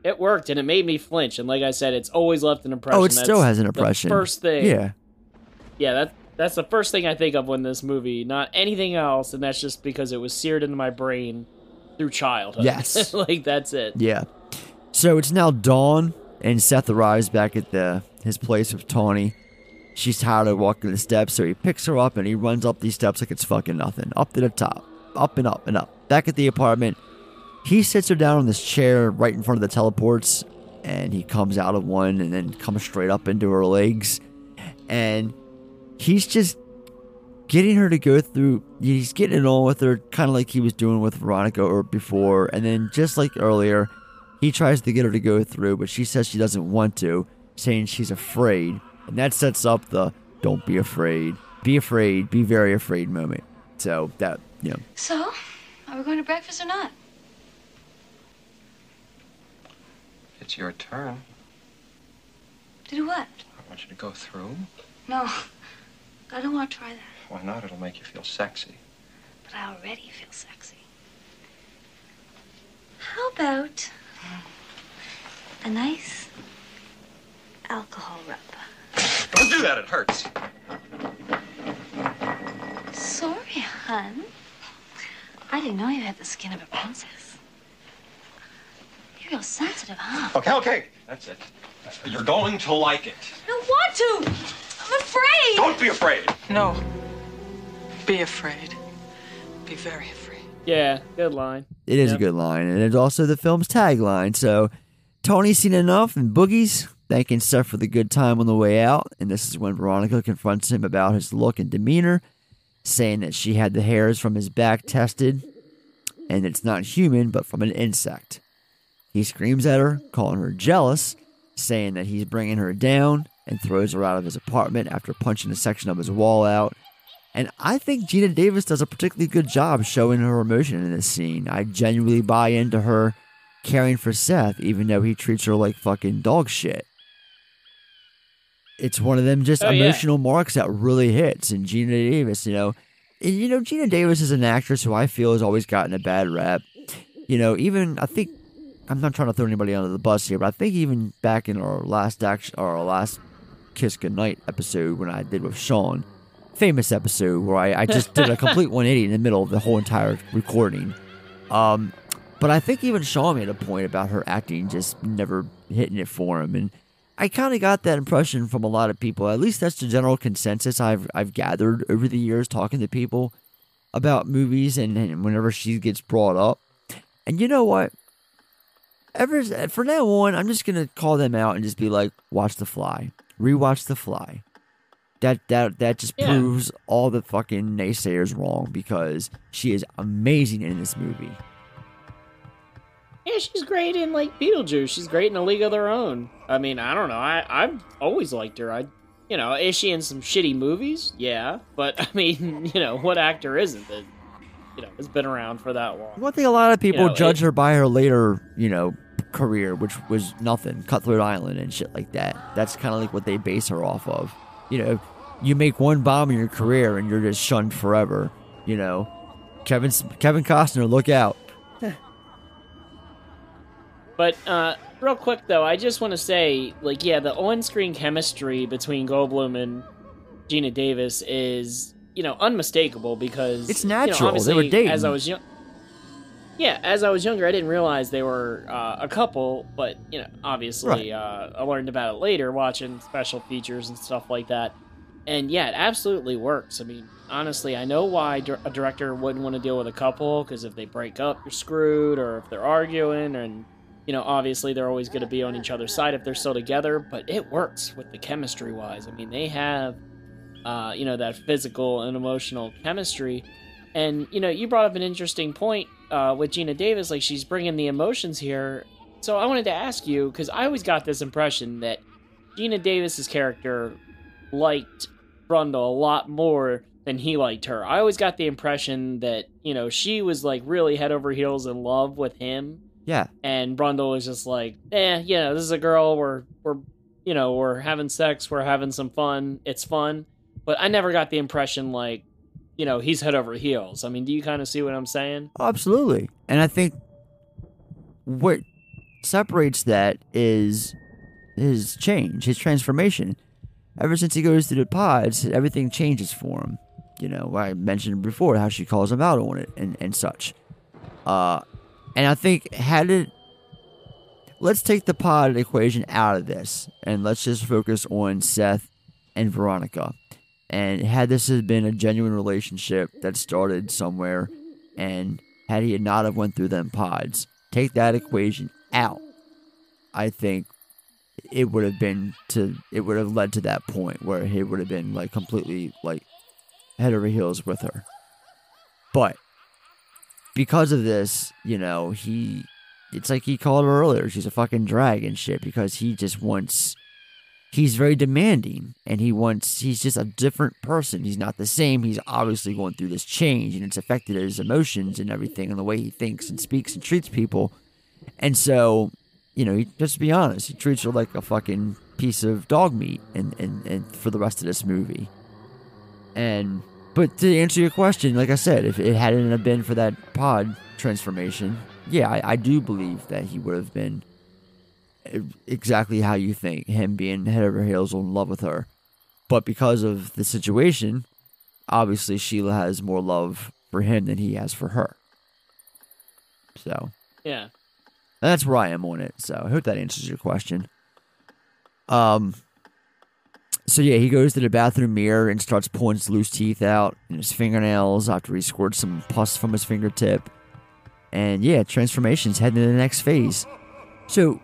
it worked, and it made me flinch. And like I said, it's always left an impression. Oh, it still That's has an the impression. first thing. Yeah. Yeah, that that's the first thing I think of when this movie, not anything else, and that's just because it was seared into my brain through childhood. Yes. like that's it. Yeah. So it's now dawn, and Seth arrives back at the his place with Tawny. She's tired of walking the steps, so he picks her up and he runs up these steps like it's fucking nothing. Up to the top, up and up and up. Back at the apartment, he sits her down on this chair right in front of the telepods, and he comes out of one and then comes straight up into her legs, and he's just getting her to go through he's getting it on with her kind of like he was doing with veronica or before. And then just like earlier he tries to get her to go through but she says she doesn't want to saying she's afraid. And that sets up the don't be afraid. Be afraid. Be very afraid moment. So that you know So, are we going to breakfast or not? It's your turn. To do what? I want you to go through. No, I don't want to try that. Why not? It'll make you feel sexy. But I already feel sexy. How about a nice alcohol rub? Don't do that, it hurts. Sorry, hun. I didn't know you had the skin of a princess. You're real sensitive, huh? Okay, okay. That's it. You're going to like it. I don't want to. I'm afraid. Don't be afraid. No. Be afraid. Be very afraid. Yeah, good line. it is a good line and it's also the film's tagline so Tawny's seen enough and boogies thanking Seth for the good time on the way out and this is when veronica confronts him about his look and demeanor saying that she had the hairs from his back tested and it's not human but from an insect. He screams at her, calling her jealous, saying that he's bringing her down and throws her out of his apartment after punching a section of his wall out. And I think Geena Davis does a particularly good job showing her emotion in this scene. I genuinely buy into her caring for Seth, even though he treats her like fucking dog shit. It's one of them just Oh, yeah. emotional marks that really hits. And Geena Davis, you know, and, you know, Geena Davis is an actress who I feel has always gotten a bad rap. You know, even I think I'm not trying to throw anybody under the bus here, but I think even back in our last action or our last Kiss Goodnight episode when I did with Sean, famous episode where I, I just did a complete 180 in the middle of the whole entire recording. Um, but I think even Sean made a point about her acting just never hitting it for him, and I kind of got that impression from a lot of people. At least that's the general consensus I've I've gathered over the years talking to people about movies, and, and whenever she gets brought up. And you know what? Ever for now on, I'm just gonna call them out and just be like, watch The Fly, rewatch The Fly. That that that just Yeah. proves all the fucking naysayers wrong because she is amazing in this movie. Yeah, she's great in like Beetlejuice. She's great in A League of Their Own. I mean, I don't know. I I've always liked her. I, you know, is she in some shitty movies? Yeah, but I mean, you know, what actor isn't that, you know, has been around for that long? One thing a lot of people You know, judge it- her by her later, you know, career, which was nothing, Cutthroat Island and shit like that. That's kind of like what they base her off of. You know, you make one bomb in your career and you're just shunned forever. You know, Kevin Kevin Costner, look out. But uh, real quick though, I just want to say, like, yeah, the on-screen chemistry between Goldblum and Geena Davis is, you know, unmistakable because It's you know, natural. They were dating. As I was young, yeah, as I was younger, I didn't realize they were uh, a couple. But you know, obviously, Right. uh, I learned about it later, watching special features and stuff like that. And yeah, it absolutely works. I mean, honestly, I know why a director wouldn't want to deal with a couple because if they break up, you're screwed, or if they're arguing, and you know, obviously they're always going to be on each other's side if they're still together, but it works with the chemistry wise. I mean, they have, uh, you know, that physical and emotional chemistry. And, you know, you brought up an interesting point uh, with Geena Davis, like she's bringing the emotions here. So I wanted to ask you, because I always got this impression that Geena Davis's character liked Brundle a lot more than he liked her. I always got the impression that, you know, she was like really head over heels in love with him Yeah. and Brundle was just like, eh, you know, this is a girl. We're we're you know we're having sex. We're having some fun. It's fun. But I never got the impression like, you know, he's head over heels. I mean, do you kind of see what I'm saying? Oh, absolutely. And I think what separates that is his change, his transformation. Ever since he goes to the pods, everything changes for him. You know, I mentioned before how she calls him out on it and, and such. Uh, and I think had it. Let's take the pod equation out of this and let's just focus on Seth and Veronica. And had this had been a genuine relationship that started somewhere, and had he not have went through them pods, take that equation out. I think it would have been to it would have led to that point where he would have been like completely like head over heels with her. But because of this, you know, he it's like he called her earlier, she's a fucking drag and shit because he just wants he's very demanding and he wants he's just a different person. He's not the same. He's obviously going through this change and it's affected his emotions and everything and the way he thinks and speaks and treats people. And so, you know, he, just to be honest, he treats her like a fucking piece of dog meat and, and, and for the rest of this movie. And but to answer your question, like I said, if it hadn't have been for that pod transformation, yeah, I, I do believe that he would have been exactly how you think, him being head over heels in love with her. But because of the situation, obviously Sheila has more love for him than he has for her. So Yeah. that's where I am on it. So I hope that answers your question. Um. So yeah, he goes to the bathroom mirror and starts pulling his loose teeth out and his fingernails after he squirts some pus from his fingertip. And yeah, transformation's heading to the next phase. So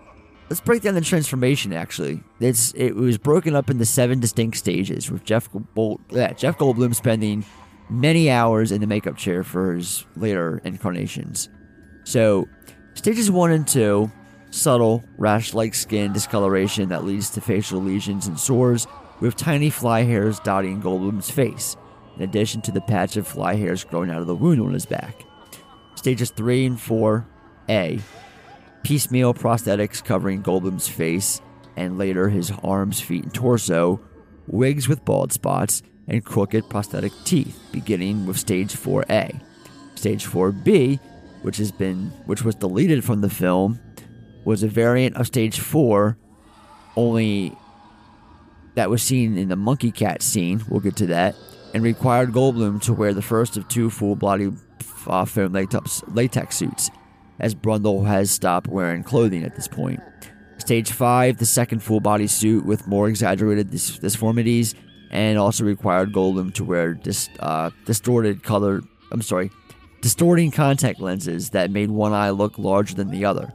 let's break down the transformation. Actually, it's it was broken up into seven distinct stages, with Jeff Gold, yeah, Jeff Goldblum spending many hours in the makeup chair for his later incarnations. So stages one and two, subtle rash-like skin discoloration that leads to facial lesions and sores, with tiny fly hairs dotting Goldblum's face, in addition to the patch of fly hairs growing out of the wound on his back. Stages 3 and 4 A. Piecemeal prosthetics covering Goldblum's face and later his arms, feet, and torso, wigs with bald spots, and crooked prosthetic teeth, beginning with stage 4A. Stage 4B, which has been which was deleted from the film, was a variant of stage 4, only that was seen in the monkey cat scene. We'll get to that. And required Goldblum to wear the first of two full body uh, foam latex, latex suits, as Brundle has stopped wearing clothing at this point. Stage 5, the second full body suit with more exaggerated dis- disformities, and also required Goldblum to wear dis- uh, distorted color. I'm sorry, distorting contact lenses that made one eye look larger than the other.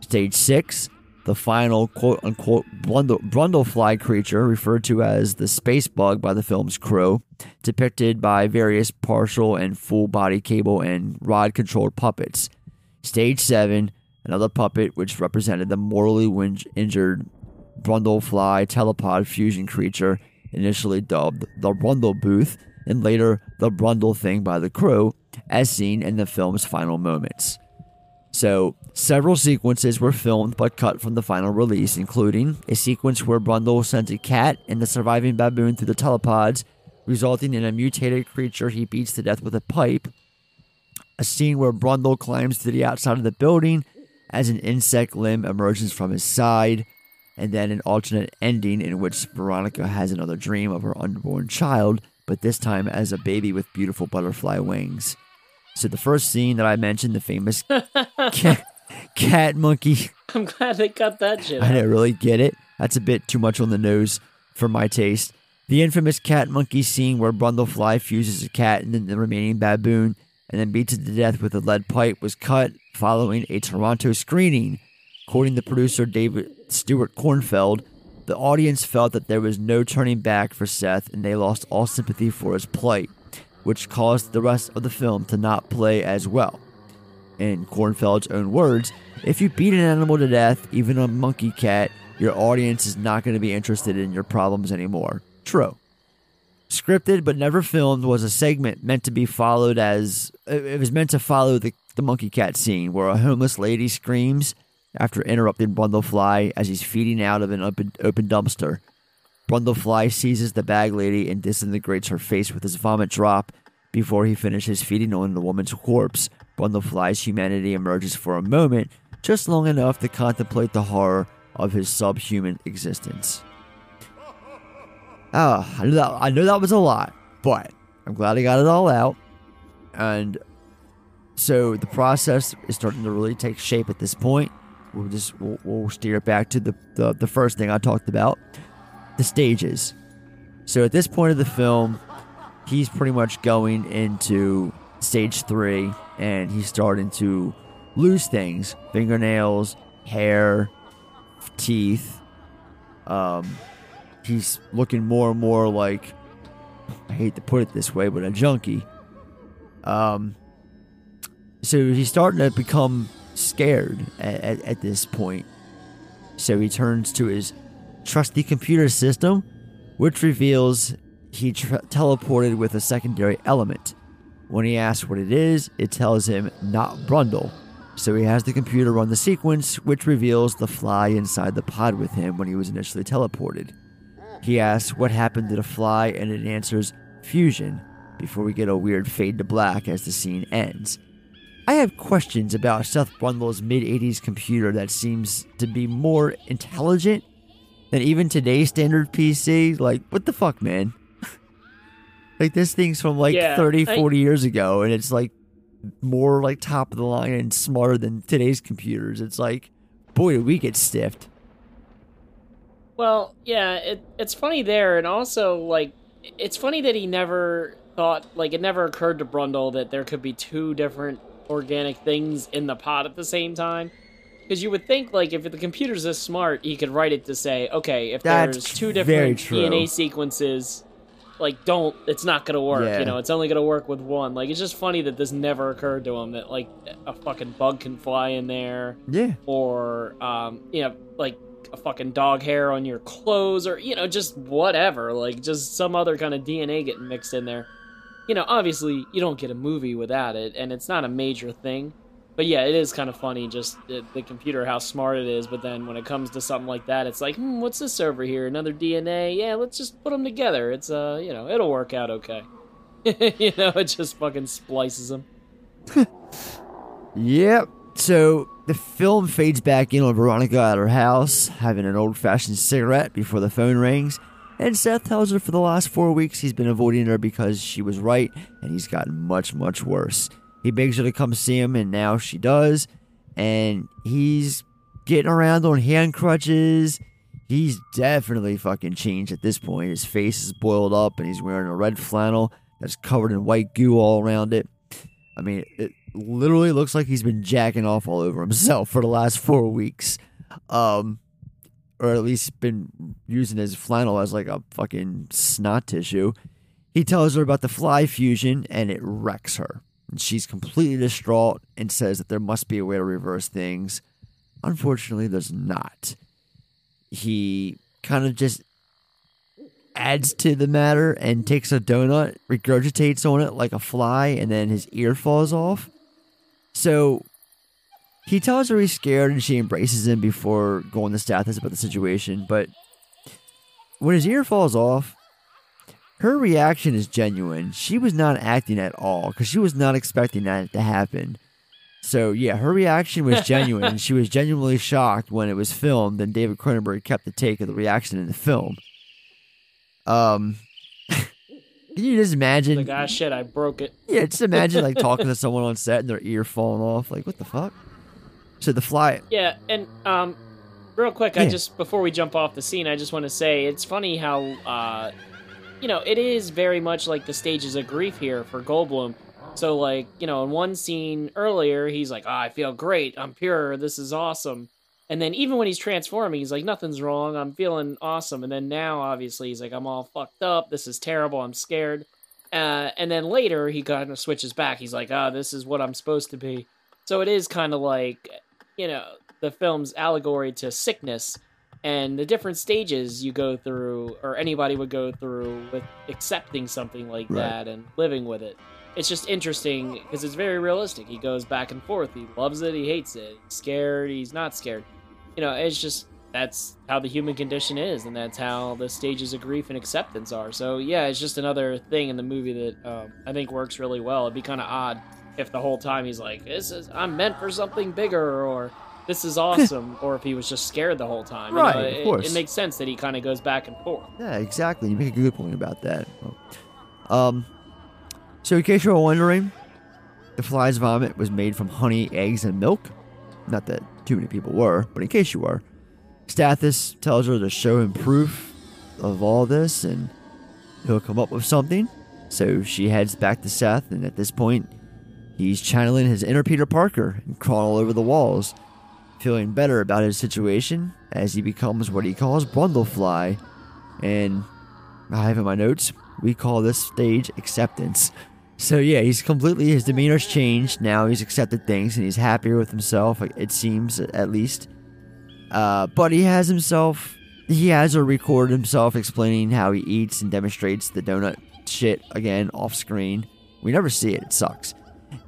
Stage 6, the final quote unquote Brundle, Brundlefly creature, referred to as the space bug by the film's crew, depicted by various partial and full body cable and rod controlled puppets. Stage 7, another puppet which represented the mortally win- injured Brundlefly telepod fusion creature, initially dubbed the Brundle Booth and later the Brundle Thing by the crew, as seen in the film's final moments. So, several sequences were filmed but cut from the final release, including a sequence where Brundle sends a cat and the surviving baboon through the telepods, resulting in a mutated creature he beats to death with a pipe, a scene where Brundle climbs to the outside of the building as an insect limb emerges from his side, and then an alternate ending in which Veronica has another dream of her unborn child, but this time as a baby with beautiful butterfly wings. So the first scene that I mentioned, the famous cat, cat monkey. I'm glad they cut that shit. I didn't really get it. That's a bit too much on the nose for my taste. The infamous cat monkey scene where Brundlefly fuses a cat and then the remaining baboon and then beats it to death with a lead pipe was cut following a Toronto screening According to producer David Stuart Cornfeld, the audience felt that there was no turning back for Seth and they lost all sympathy for his plight, which caused the rest of the film to not play as well. In Cornfeld's own words, if you beat an animal to death, even a monkey cat, your audience is not going to be interested in your problems anymore. True. Scripted but never filmed was a segment meant to be followed as it was meant to follow the, the monkey cat scene where a homeless lady screams after interrupting Brundlefly as he's feeding out of an open, open dumpster. Brundlefly seizes the bag lady and disintegrates her face with his vomit drop before he finishes feeding on the woman's corpse. Brundlefly's humanity emerges for a moment, just long enough to contemplate the horror of his subhuman existence. Oh, I knew that I knew that was a lot, but I'm glad I got it all out. And so the process is starting to really take shape at this point. We'll just we'll, we'll steer it back to the, the the first thing I talked about, the stages. So at this point of the film, he's pretty much going into stage three, and he's starting to lose things: fingernails, hair, teeth. Um, he's looking more and more like I hate to put it this way, but a junkie. Um, so he's starting to become scared at, at, at this point. So he turns to his trusty computer system, which reveals he tra- teleported with a secondary element. When he asks what it is, it tells him not Brundle. So he has the computer run the sequence, which reveals the fly inside the pod with him when he was initially teleported. He asks what happened to the fly, and it answers fusion before we get a weird fade to black as the scene ends. I have questions about Seth Brundle's mid 80s computer that seems to be more intelligent than even today's standard PC. Like, what the fuck, man? like, this thing's from like Yeah, 30, I- 40 years ago, and it's like more like top of the line and smarter than today's computers. It's like, boy, did we get stiffed. Well, yeah, it, it's funny there, and also like it's funny that he never thought like it never occurred to Brundle that there could be two different organic things in the pot at the same time. Because you would think like if the computer's this smart, he could write it to say, okay, if That's there's two different. DNA sequences, like don't, it's not gonna work. Yeah. You know, it's only gonna work with one. Like it's just funny that this never occurred to him that like a fucking bug can fly in there Yeah. or um, you know, like a fucking dog hair on your clothes, or you know, just whatever, like just some other kind of DNA getting mixed in there. You know, obviously you don't get a movie without it, and it's not a major thing. But yeah, it is kind of funny, just the, the computer how smart it is. But then when it comes to something like that, it's like, hmm, what's this over here? Another DNA? Yeah, let's just put them together. It's uh, you know, it'll work out okay. you know, it just fucking splices them. Yep. So the film fades back in on Veronica at her house, having an old fashioned cigarette before the phone rings. And Seth tells her for the last four weeks he's been avoiding her because she was right and he's gotten much, much worse. He begs her to come see him, and now she does. And he's getting around on hand crutches. He's definitely fucking changed at this point. His face is boiled up and he's wearing a red flannel that's covered in white goo all around it. I mean, it literally looks like he's been jacking off all over himself for the last four weeks. Um, or at least been using his flannel as like a fucking snot tissue. He tells her about the fly fusion and it wrecks her. And she's completely distraught and says that there must be a way to reverse things. Unfortunately, there's not. He kind of just adds to the matter and takes a donut, regurgitates on it like a fly, and then his ear falls off. So he tells her he's scared and she embraces him before going to Stathis about the situation. But when his ear falls off, her reaction is genuine. She was not acting at all because she was not expecting that to happen. So yeah, her reaction was genuine. she was genuinely shocked when it was filmed, and David Cronenberg kept the take of the reaction in the film. Um, you just imagine? Like, ah, shit, I broke it. Yeah, just imagine like talking to someone on set and their ear falling off. Like, what the fuck? So the fly. Yeah, and um, real quick, I just before we jump off the scene, I just want to say it's funny how uh, you know, it is very much like the stages of grief here for Goldblum. So like, you know, in one scene earlier, he's like, oh, "I feel great. I'm pure. This is awesome." And then even when he's transforming, he's like, nothing's wrong. I'm feeling awesome. And then now, obviously, he's like, I'm all fucked up. This is terrible. I'm scared. Uh, and then later, he kind of switches back. He's like, ah, this is what I'm supposed to be. So it is kind of like, you know, the film's allegory to sickness and the different stages you go through, or anybody would go through with accepting something like Right. that and living with it. It's just interesting because it's very realistic. He goes back and forth. He loves it. He hates it. He's scared. He's not scared. You know, it's just that's how the human condition is, and that's how the stages of grief and acceptance are. So yeah, it's just another thing in the movie that um, I think works really well. It'd be kind of odd if the whole time he's like, "This is I'm meant for something bigger," or "This is awesome," or if he was just scared the whole time. You Right, know, of it, course. It makes sense that he kind of goes back and forth. Yeah, exactly. You make a good point about that. Um, so in case you were wondering, the fly's vomit was made from honey, eggs, and milk. Not that too many people were, but in case you were, Stathis tells her to show him proof of all this, and he'll come up with something. So she heads back to Seth, and at this point, he's channeling his inner Peter Parker and crawling all over the walls, feeling better about his situation as he becomes what he calls Brundlefly. And I have in my notes, we call this stage acceptance. So yeah, he's completely his demeanor's changed. Now he's accepted things and he's happier with himself. It seems at least. Uh, but he has himself. He has a record himself explaining how he eats and demonstrates the donut shit again off screen. We never see it. It sucks.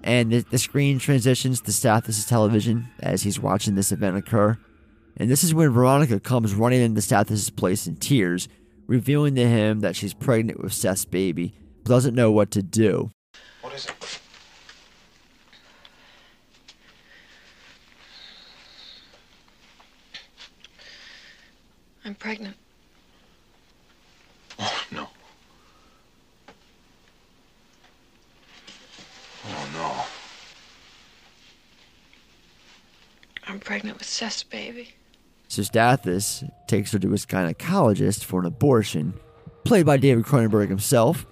And the, the screen transitions to Stathis' television as he's watching this event occur. And this is when Veronica comes running into Stathis' place in tears, revealing to him that she's pregnant with Seth's baby, but doesn't know what to do. What is it? I'm pregnant. Oh, no. Oh, no. I'm pregnant with Seth's baby. So Stathis takes her to his gynecologist for an abortion, played by David Cronenberg himself.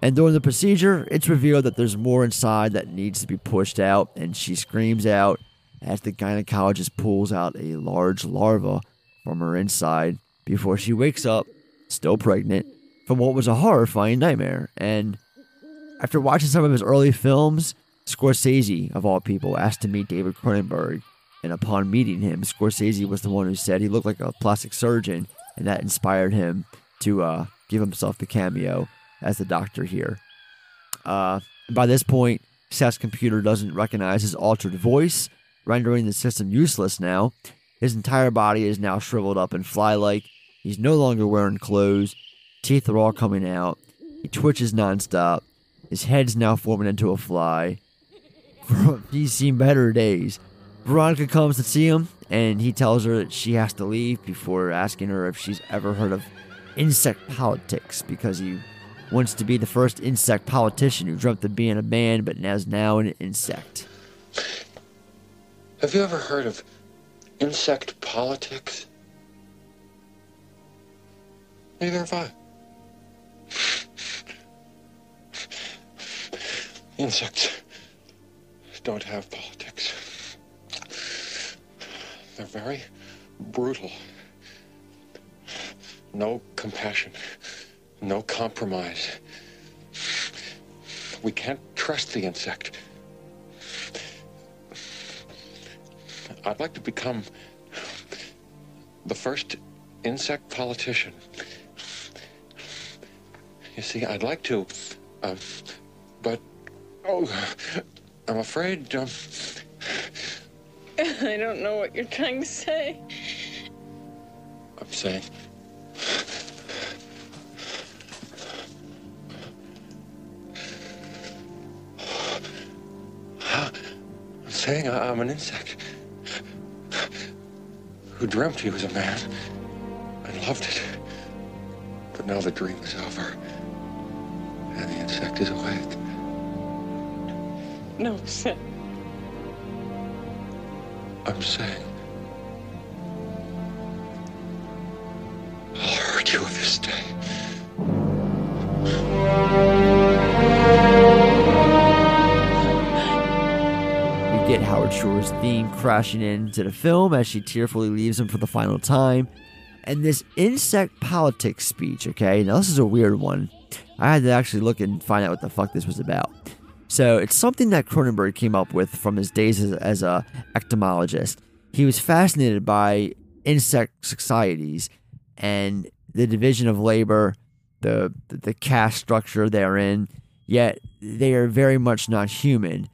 And during the procedure, it's revealed that there's more inside that needs to be pushed out, and she screams out as the gynecologist pulls out a large larva from her inside before she wakes up, still pregnant, from what was a horrifying nightmare. And after watching some of his early films, Scorsese, of all people, asked to meet David Cronenberg. And upon meeting him, Scorsese was the one who said he looked like a plastic surgeon, and that inspired him to uh, give himself the cameo as the doctor here. Uh, by this point, Seth's computer doesn't recognize his altered voice, rendering the system useless now. His entire body is now shriveled up and fly like. He's no longer wearing clothes. Teeth are all coming out. He twitches nonstop. His head's now forming into a fly. He's seen better days. Veronica comes to see him, and he tells her that she has to leave before asking her if she's ever heard of insect politics because he wants to be the first insect politician who dreamt of being a man but is now an insect. Have you ever heard of insect politics? Neither have I. Insects don't have politics. They're very brutal. No compassion, no compromise. We can't trust the insect. I'd like to become the first insect politician. You see, I'd like to, uh, but oh, I'm afraid. Um, I don't know what you're trying to say. I'm saying. Saying I- I'm an insect who dreamt he was a man and loved it. But now the dream is over and the insect is awake. No, Seth. I'm saying. I'll hurt you this day. Get Howard Shore's theme crashing into the film as she tearfully leaves him for the final time. And this insect politics speech, okay? Now, this is a weird one. I had to actually look and find out what the fuck this was about. So, it's something that Cronenberg came up with from his days as, as a entomologist. He was fascinated by insect societies and the division of labor, the the caste structure therein. Yet they are very much not human.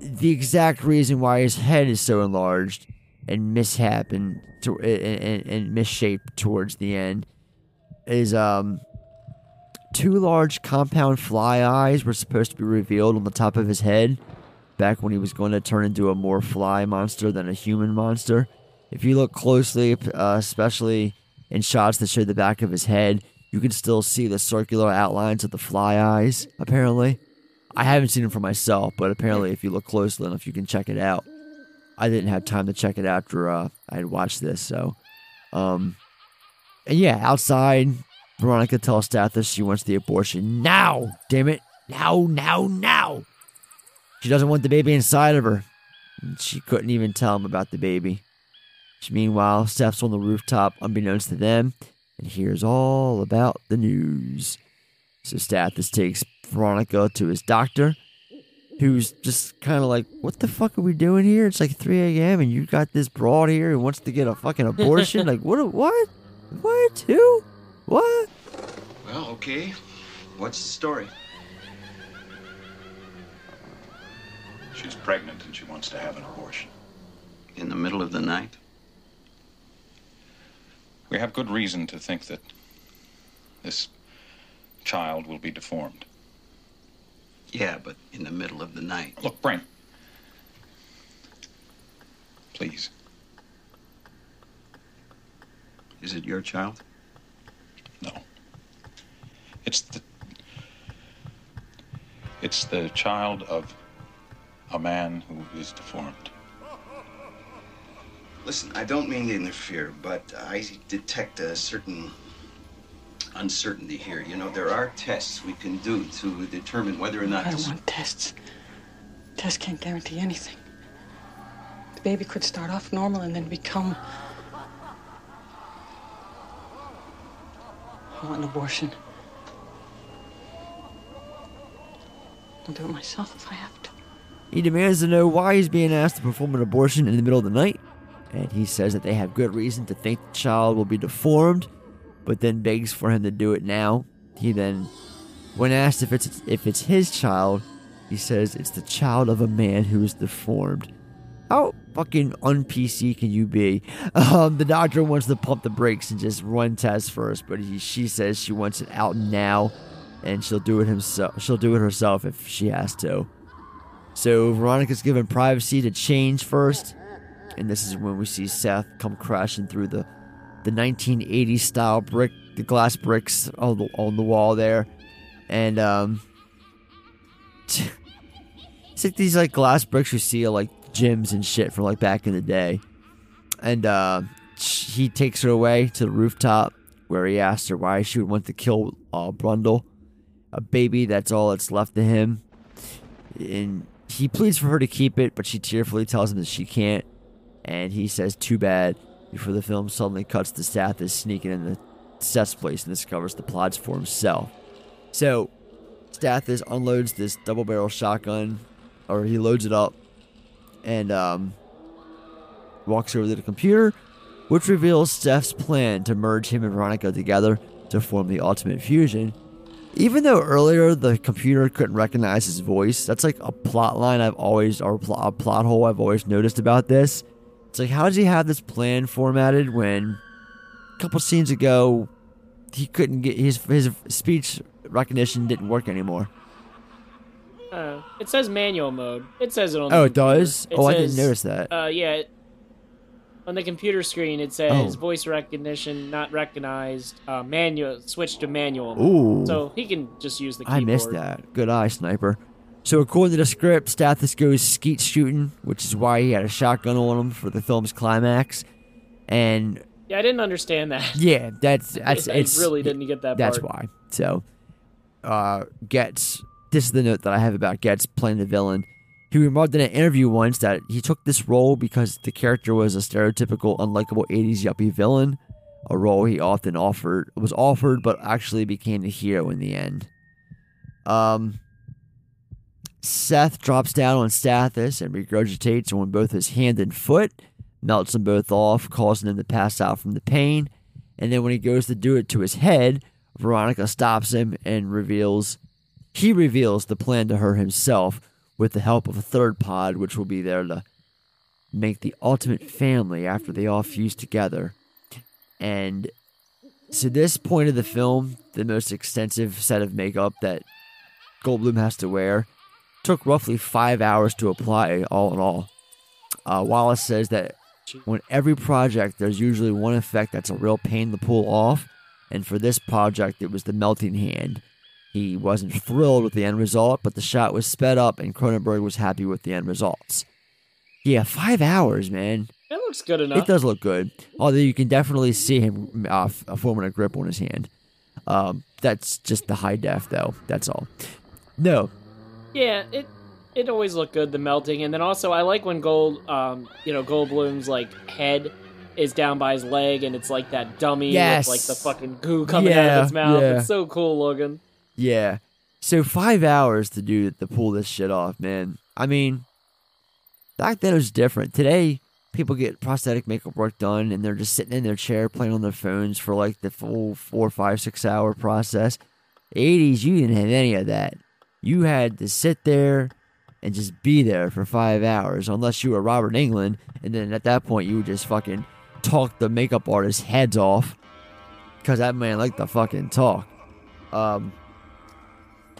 The exact reason why his head is so enlarged and mishap and to, and, and misshaped towards the end is um two large compound fly eyes were supposed to be revealed on the top of his head back when he was going to turn into a more fly monster than a human monster. If you look closely, uh, especially in shots that show the back of his head, you can still see the circular outlines of the fly eyes, apparently. I haven't seen them for myself, but apparently, if you look closely enough, you can check it out. I didn't have time to check it after uh, I had watched this, so. Um, and yeah, outside, Veronica tells Stathis she wants the abortion now. Damn it. Now, now, now. She doesn't want the baby inside of her. She couldn't even tell him about the baby. She, Meanwhile, Steph's on the rooftop, unbeknownst to them, and hears all about the news. So Stathis takes Veronica to his doctor, who's just kind of like, What the fuck are we doing here? It's like 3 a.m., and you got this broad here who wants to get a fucking abortion? like, what? What? What? Who? What? Well, okay. What's the story? She's pregnant and she wants to have an abortion. In the middle of the night? We have good reason to think that this child will be deformed. Yeah, but in the middle of the night. Look, Brent. Please. Is it your child? No. It's the it's the child of a man who is deformed. Listen, I don't mean to interfere, but I detect a certain uncertainty here. You know, there are tests we can do to determine whether or not I don't want tests. Tests can't guarantee anything. The baby could start off normal and then become. I want an abortion. I'll do it myself if I have to. He demands to know why he's being asked to perform an abortion in the middle of the night, and he says that they have good reason to think the child will be deformed, but then begs for him to do it now. He then, when asked if it's if it's his child, he says it's the child of a man who is deformed. How fucking un PC can you be? Um, the doctor wants to pump the brakes and just run tests first, but he, she says she wants it out now, and she'll do it himself. She'll do it herself if she has to. So Veronica's given privacy to change first, and this is when we see Seth come crashing through the the 1980s style brick, the glass bricks on the on the wall there, and um, it's like these like glass bricks you see at like gyms and shit from like back in the day, and uh, he takes her away to the rooftop where he asks her why she would want to kill uh, Brundle, a baby that's all that's left to him, and he pleads for her to keep it, but she tearfully tells him that she can't, and he says, "Too bad." Before the film suddenly cuts to Stathis sneaking in the Seth's place and discovers the plots for himself. So, Stathis unloads this double barrel shotgun, or he loads it up, and um, walks over to the computer, which reveals Steph's plan to merge him and Veronica together to form the ultimate fusion. Even though earlier the computer couldn't recognize his voice, that's like a plot line I've always, or a plot hole I've always noticed about this. It's like, how does he have this plan formatted when a couple scenes ago he couldn't get his his speech recognition didn't work anymore? Uh, it says manual mode. It says it on. Oh, it does? computer. Oh, I didn't notice that. Uh, yeah. it- on the computer screen, it says Oh. voice recognition not recognized. Uh, manual switch to manual. mode. Ooh. So he can just use the I missed that. Good eye, sniper. So according to the script, Stathis goes skeet shooting, which is why he had a shotgun on him for the film's climax. And Yeah, I didn't understand that. yeah, that's that's I it's really didn't get that That's part. why. So, uh, Getz. This is the note that I have about Getz playing the villain. He remarked in an interview once that he took this role because the character was a stereotypical, unlikable 80s yuppie villain, a role he often offered was offered but actually became the hero in the end. Um, Seth drops down on Stathis and regurgitates on both his hand and foot, melts them both off, causing him to pass out from the pain. And then when he goes to do it to his head, Veronica stops him and reveals he reveals the plan to her himself with the help of a third pod, which will be there to make the ultimate family after they all fuse together. And to this point of the film, the most extensive set of makeup that Goldblum has to wear took roughly five hours to apply, all in all. Uh, Walas says that on every project, there's usually one effect that's a real pain to pull off, and for this project, it was the melting hand. He wasn't thrilled with the end result, but the shot was sped up, and Cronenberg was happy with the end results. Yeah, five hours, man. It looks good enough. It does look good, although you can definitely see him uh, forming a grip on his hand. Um, that's just the high def, though. That's all. No, Yeah, it it always looked good the melting, and then also I like when Gold, um, you know, Goldblum's like head is down by his leg, and it's like that dummy Yes. with like the fucking goo coming out of its mouth. yeah. It's so cool looking. Yeah. So five hours to do to pull this shit off, man. I mean, back then it was different. Today, people get prosthetic makeup work done and they're just sitting in their chair playing on their phones for like the full four, five, six hour process. 80s, you didn't have any of that. You had to sit there and just be there for five hours, unless you were Robert Englund, and then at that point you would just fucking talk the makeup artist's heads off because that man liked to fucking talk. Um,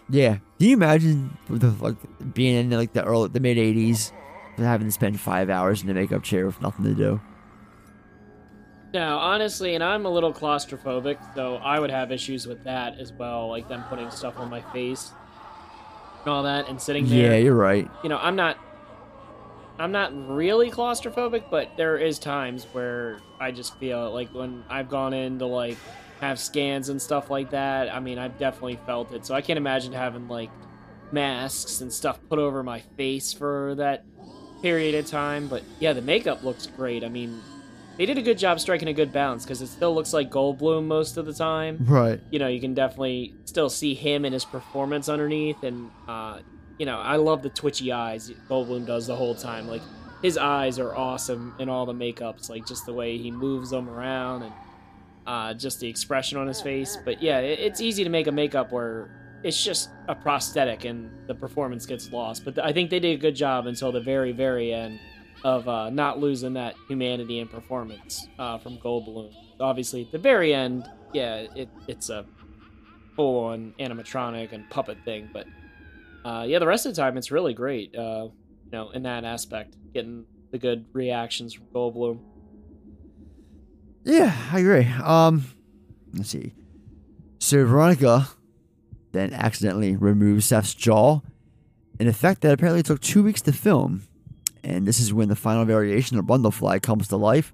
yeah. Can you imagine the, like being in like the early, the mid '80s, and having to spend five hours in a makeup chair with nothing to do? No, honestly, and I'm a little claustrophobic, so I would have issues with that as well, like them putting stuff on my face all that, and sitting there. Yeah, you're right. You know, I'm not. I'm not really claustrophobic, but there is times where I just feel like when I've gone in to like have scans and stuff like that. I mean, I've definitely felt it. So I can't imagine having like masks and stuff put over my face for that period of time. But yeah, the makeup looks great. I mean, they did a good job striking a good balance because it still looks like Goldblum most of the time. Right. You know, you can definitely still see him and his performance underneath, and uh, you know, I love the twitchy eyes Goldblum does the whole time. Like his eyes are awesome in all the makeups, like just the way he moves them around and uh, just the expression on his face. But yeah, it, it's easy to make a makeup where it's just a prosthetic and the performance gets lost. But I think they did a good job until the very, very end of uh, not losing that humanity and performance uh, from Goldblum. Obviously, at the very end, yeah, it, it's a full-on animatronic and puppet thing. But uh, yeah, the rest of the time, it's really great. Uh, you know, in that aspect, getting the good reactions from Goldblum. Yeah, I agree. Um, let's see. So Veronica then accidentally removes Seth's jaw, an effect that apparently took two weeks to film. And this is when the final variation of Brundlefly comes to life,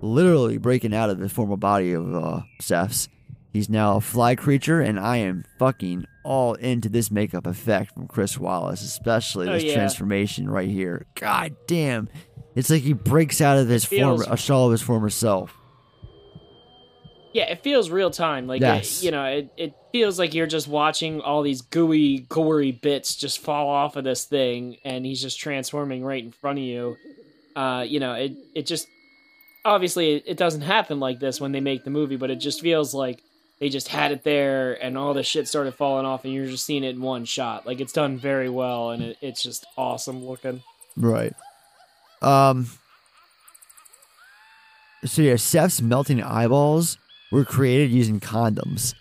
literally breaking out of the former body of uh, Seth's. He's now a fly creature, and I am fucking all into this makeup effect from Chris Walas, especially Oh, this yeah. transformation right here. God damn. It's like he breaks out of his Feels- former, a shell of his former self. Yeah, it feels real time. Like Yes. it, you know, it, it feels like you're just watching all these gooey, gory bits just fall off of this thing, and he's just transforming right in front of you. Uh, you know, it it just obviously it, it doesn't happen like this when they make the movie, but it just feels like they just had it there, and all the shit started falling off, and you're just seeing it in one shot. Like it's done very well, and it, it's just awesome looking. Right. Um. So yeah, Seth's melting eyeballs were created using condoms.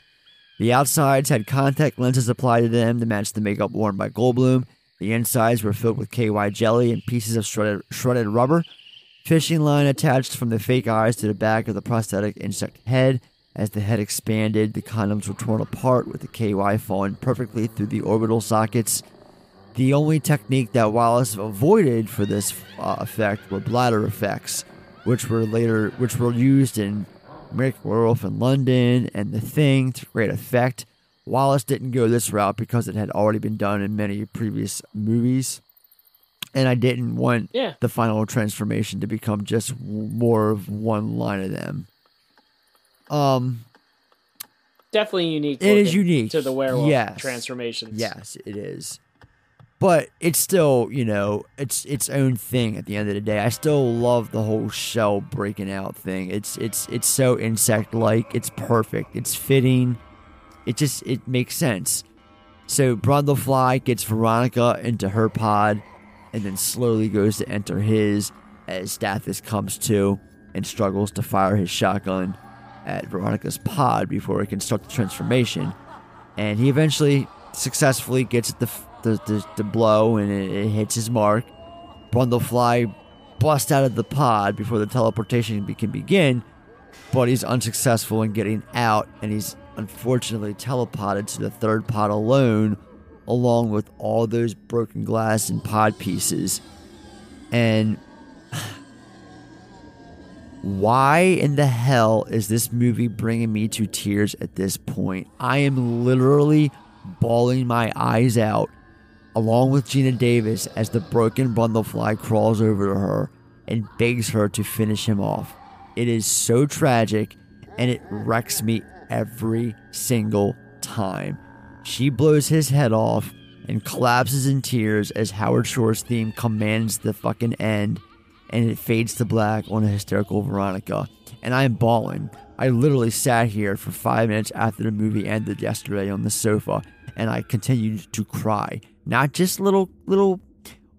The outsides had contact lenses applied to them to match the makeup worn by Goldblum. The insides were filled with KY jelly and pieces of shredded, shredded rubber. Fishing line attached from the fake eyes to the back of the prosthetic insect head. As the head expanded, the condoms were torn apart with the KY falling perfectly through the orbital sockets. The only technique that Walas avoided for this uh, effect were bladder effects, which were later which were used in American Werewolf in London and The Thing to great effect. Walas didn't go this route because it had already been done in many previous movies. and I didn't want Yeah. the final transformation to become just more of one line of them. Um, Definitely unique. It is unique. to the werewolf Yes. transformations. Yes, it is. But it's still, you know, it's its own thing at the end of the day. I still love the whole shell breaking out thing. It's it's it's so insect like. It's perfect. It's fitting. It just it makes sense. So Brundlefly gets Veronica into her pod and then slowly goes to enter his as Stathis comes to and struggles to fire his shotgun at Veronica's pod before he can start the transformation. And he eventually successfully gets the the, the, the blow and it, it hits his mark. Brundlefly busts out of the pod before the teleportation can begin, but he's unsuccessful in getting out and he's unfortunately teleported to the third pod alone along with all those broken glass and pod pieces. And why in the hell is this movie bringing me to tears at this point? I am literally bawling my eyes out along with Geena Davis as the broken Brundlefly crawls over to her and begs her to finish him off. It is so tragic and it wrecks me every single time. She blows his head off and collapses in tears as Howard Shore's theme commands the fucking end and it fades to black on a hysterical Veronica. And I am bawling. I literally sat here for five minutes after the movie ended yesterday on the sofa and I continued to cry. Not just little little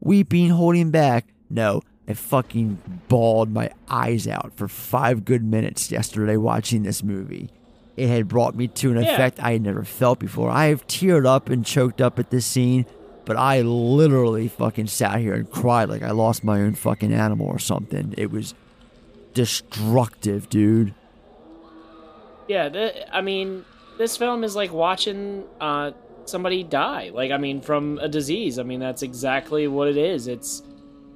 weeping, holding back. No, I fucking bawled my eyes out for five good minutes yesterday watching this movie. It had brought me to an Yeah. effect I had never felt before. I have teared up and choked up at this scene, but I literally fucking sat here and cried like I lost my own fucking animal or something. It was destructive, dude. Yeah, th- I mean, this film is like watching uh, somebody die. Like, I mean, from a disease. I mean, that's exactly what it is. It's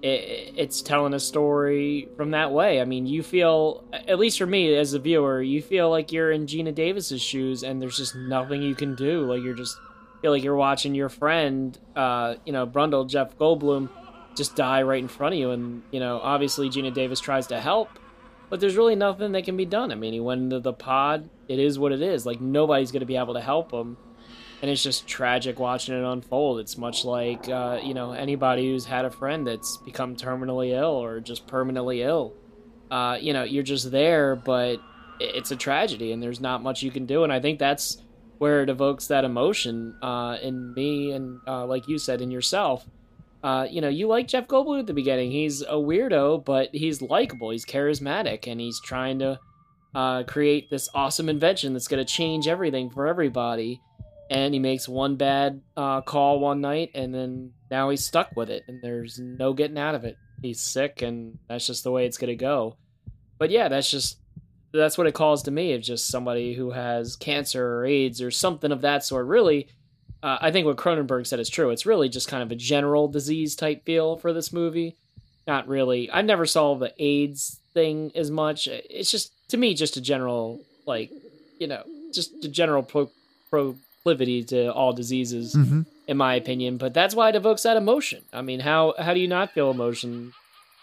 it, it's telling a story from that way. I mean, you feel, at least for me as a viewer, you feel like you're in Geena Davis's shoes, and there's just nothing you can do. Like, you're just feel like you're watching your friend, uh, you know, Brundle, Jeff Goldblum, just die right in front of you, and you know, obviously Geena Davis tries to help, but there's really nothing that can be done. I mean, he went into the pod. It is what it is. Like nobody's going to be able to help him, and it's just tragic watching it unfold. It's much like uh, you know anybody who's had a friend that's become terminally ill or just permanently ill. Uh, you know, you're just there, but it's a tragedy, and there's not much you can do. And I think that's where it evokes that emotion uh, in me, and uh, like you said, in yourself uh, you know, you like Jeff Goldblum at the beginning. He's a weirdo, but he's likable. He's charismatic, and he's trying to uh, create this awesome invention that's going to change everything for everybody. And he makes one bad uh, call one night, and then now he's stuck with it, and there's no getting out of it. He's sick, and that's just the way it's going to go. But yeah, that's just that's what it calls to me of just somebody who has cancer or AIDS or something of that sort. Really, uh, I think what Cronenberg said is true. It's really just kind of a general disease type feel for this movie. Not really. I never saw the AIDS thing as much. It's just to me just a general like you know just a general pro- proclivity to all diseases Mhm. in my opinion. But that's why it evokes that emotion. I mean, how how do you not feel emotion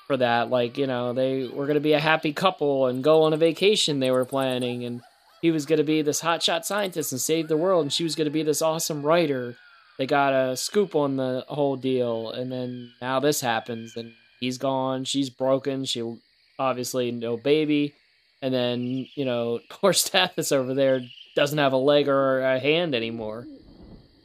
for that? Like you know they were going to be a happy couple and go on a vacation they were planning and he was going to be this hotshot scientist and save the world, and she was going to be this awesome writer. They got a scoop on the whole deal, and then now this happens, and he's gone. She's broken. She obviously no baby, and then you know poor Stathis over there doesn't have a leg or a hand anymore.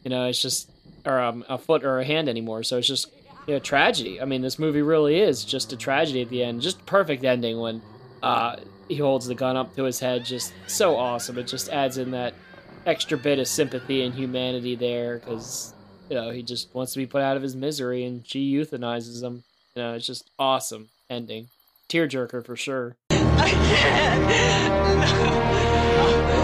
You know, it's just or um, a foot or a hand anymore. So it's just you know, tragedy. I mean, this movie really is just a tragedy at the end. Just perfect ending when uh, he holds the gun up to his head. Just so awesome. It just adds in that extra bit of sympathy and humanity there because you know he just wants to be put out of his misery, and she euthanizes him. You know, it's just awesome ending. Tearjerker for sure.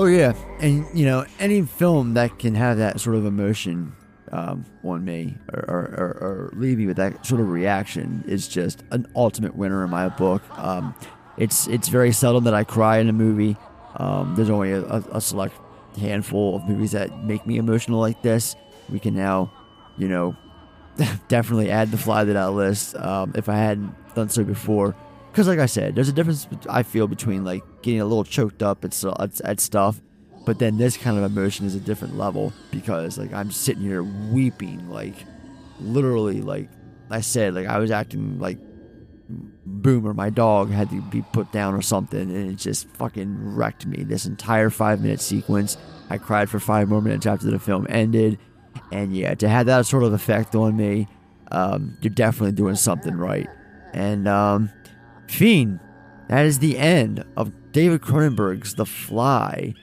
Oh yeah, and you know any film that can have that sort of emotion um, on me or, or, or, or leave me with that sort of reaction is just an ultimate winner in my book. Um, it's it's very seldom that I cry in a movie. Um, there's only a, a, select handful of movies that make me emotional like this. We can now, you know, definitely add the fly to that list um, if I hadn't done so before. Because, like I said, there's a difference I feel between like getting a little choked up at, at, at stuff, but then this kind of emotion is a different level because like I'm sitting here weeping, like literally, like I said, like I was acting like Boomer, my dog, had to be put down or something, and it just fucking wrecked me. This entire five minute sequence, I cried for five more minutes after the film ended, and yeah, to have that sort of effect on me, um, you're definitely doing something right. And um, Fiend, that is the end of David Cronenberg's The Fly.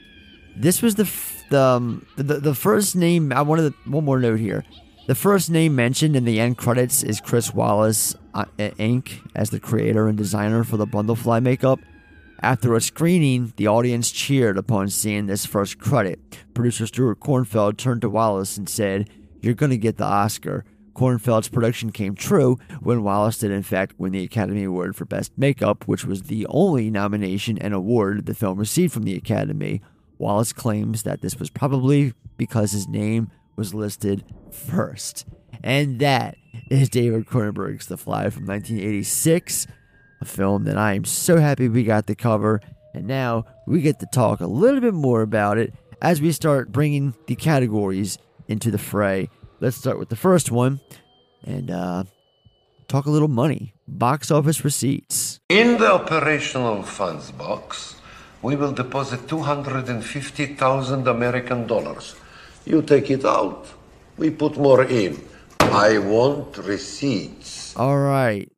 This was the f- the, um, the the first name. I wanted to, one more note here. The first name mentioned in the end credits is Chris Walas uh, Inc. as the creator and designer for the Brundlefly makeup. After a screening, the audience cheered upon seeing this first credit. Producer Stuart Cornfeld turned to Walas and said, "You're going to get the Oscar." Cornfeld's prediction came true when Walas did, in fact, win the Academy Award for Best Makeup, which was the only nomination and award the film received from the Academy. Walas claims that this was probably because his name was listed first. And that is David Cronenberg's The Fly from 1986, a film that I am so happy we got to cover. And now we get to talk a little bit more about it as we start bringing the categories into the fray. Let's start with the first one and uh, talk a little money. Box office receipts. In the operational funds box, we will deposit 250,000 American dollars. You take it out, we put more in. I want receipts. All right.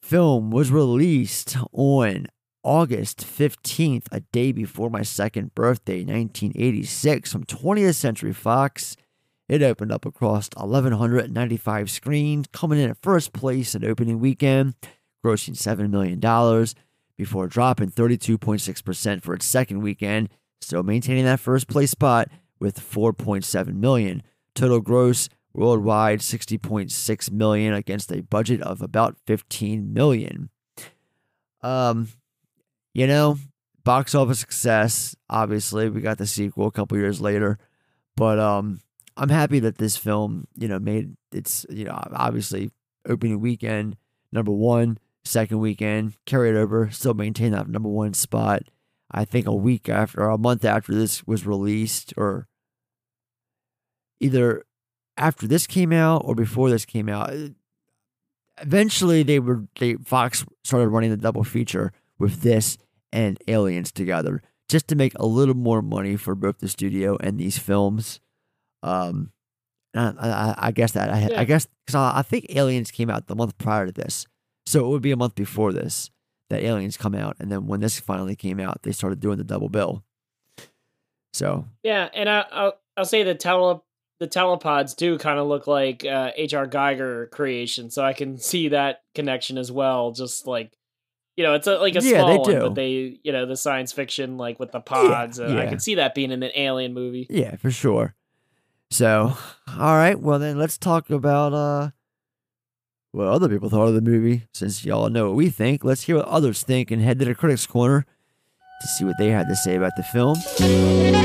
Film was released on August 15th, a day before my second birthday, 1986, from 20th Century Fox. It opened up across 1,195 screens, coming in at first place at opening weekend, grossing $7 million before dropping 32.6% for its second weekend, still maintaining that first place spot with 4.7 million. Total gross worldwide 60.6 million against a budget of about 15 million. Um, you know, box office success. Obviously, we got the sequel a couple years later, but um, I'm happy that this film, you know, made its, you know, obviously opening weekend number one, second weekend carried over, still maintain that number one spot. I think a week after, or a month after this was released, or either after this came out or before this came out. Uh, eventually, they were they Fox started running the double feature with this and Aliens together, just to make a little more money for both the studio and these films. Um, I, I, I guess that I, Yeah. I guess because I, I think Aliens came out the month prior to this, so it would be a month before this that Aliens come out, and then when this finally came out, they started doing the double bill. So Yeah, and I, I'll I'll say the tele the telepods do kind of look like uh, H.R. Giger creation, so I can see that connection as well. Just like you know, it's a, like a Yeah, small they one, but they you know the science fiction like with the pods. uh, I yeah. can see that being in an alien movie. Yeah, for sure. So, all right, well then let's talk about uh what other people thought of the movie. Since y'all know what we think, let's hear what others think and head to the critics corner to see what they had to say about the film.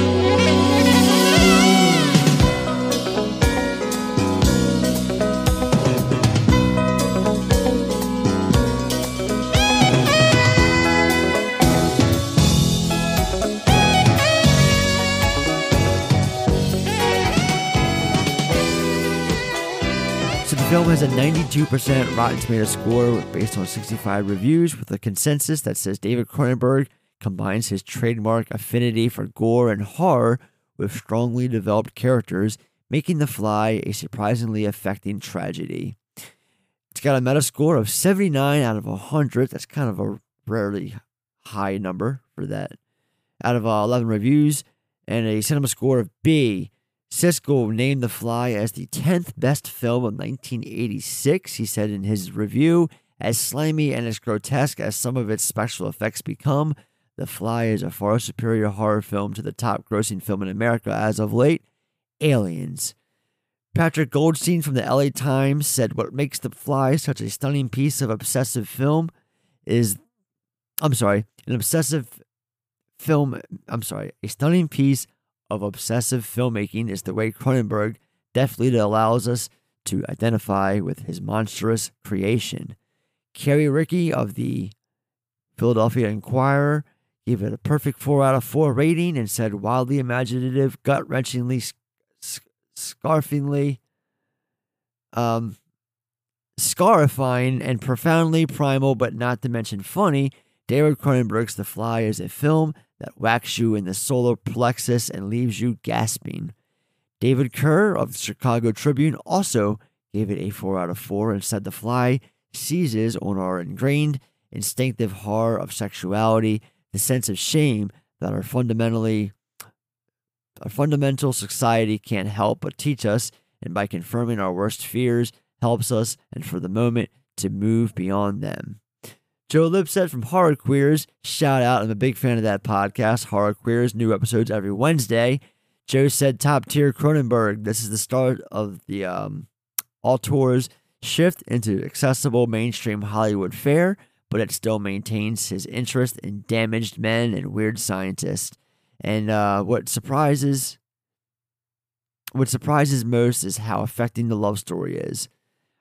Has a 92% Rotten Tomatoes score based on 65 reviews with a consensus that says David Cronenberg combines his trademark affinity for gore and horror with strongly developed characters, making The Fly a surprisingly affecting tragedy. It's got a Metascore of 79 out of 100. That's kind of a rarely high number for that. Out of uh, 11 reviews, and a cinema score of B. Siskel named The Fly as the 10th best film of 1986. He said in his review, as slimy and as grotesque as some of its special effects become, The Fly is a far superior horror film to the top grossing film in America as of late, Aliens. Patrick Goldstein from the LA Times said what makes The Fly such a stunning piece of obsessive film is, I'm sorry, an obsessive film, I'm sorry, a stunning piece of obsessive filmmaking is the way Cronenberg deftly allows us to identify with his monstrous creation. Carrie Rickey of the Philadelphia Inquirer gave it a perfect 4 out of 4 rating and said wildly imaginative, gut wrenchingly, scarfingly, um, scarifying, and profoundly primal, but not to mention funny. David Cronenberg's The Fly is a film that whacks you in the solar plexus and leaves you gasping. David Kehr of the Chicago Tribune also gave it a 4 out of 4 and said The Fly seizes on our ingrained instinctive horror of sexuality, the sense of shame that our fundamentally our fundamental society can't help but teach us, and by confirming our worst fears, helps us, and for the moment, to move beyond them. Joe Lipsett from Horror Queers, shout out. I'm a big fan of that podcast. Horror Queers, new episodes every Wednesday. Joe said top tier Cronenberg. This is the start of the um, tours shift into accessible mainstream Hollywood fare, but it still maintains his interest in damaged men and weird scientists. And uh, what surprises what surprises most is how affecting the love story is.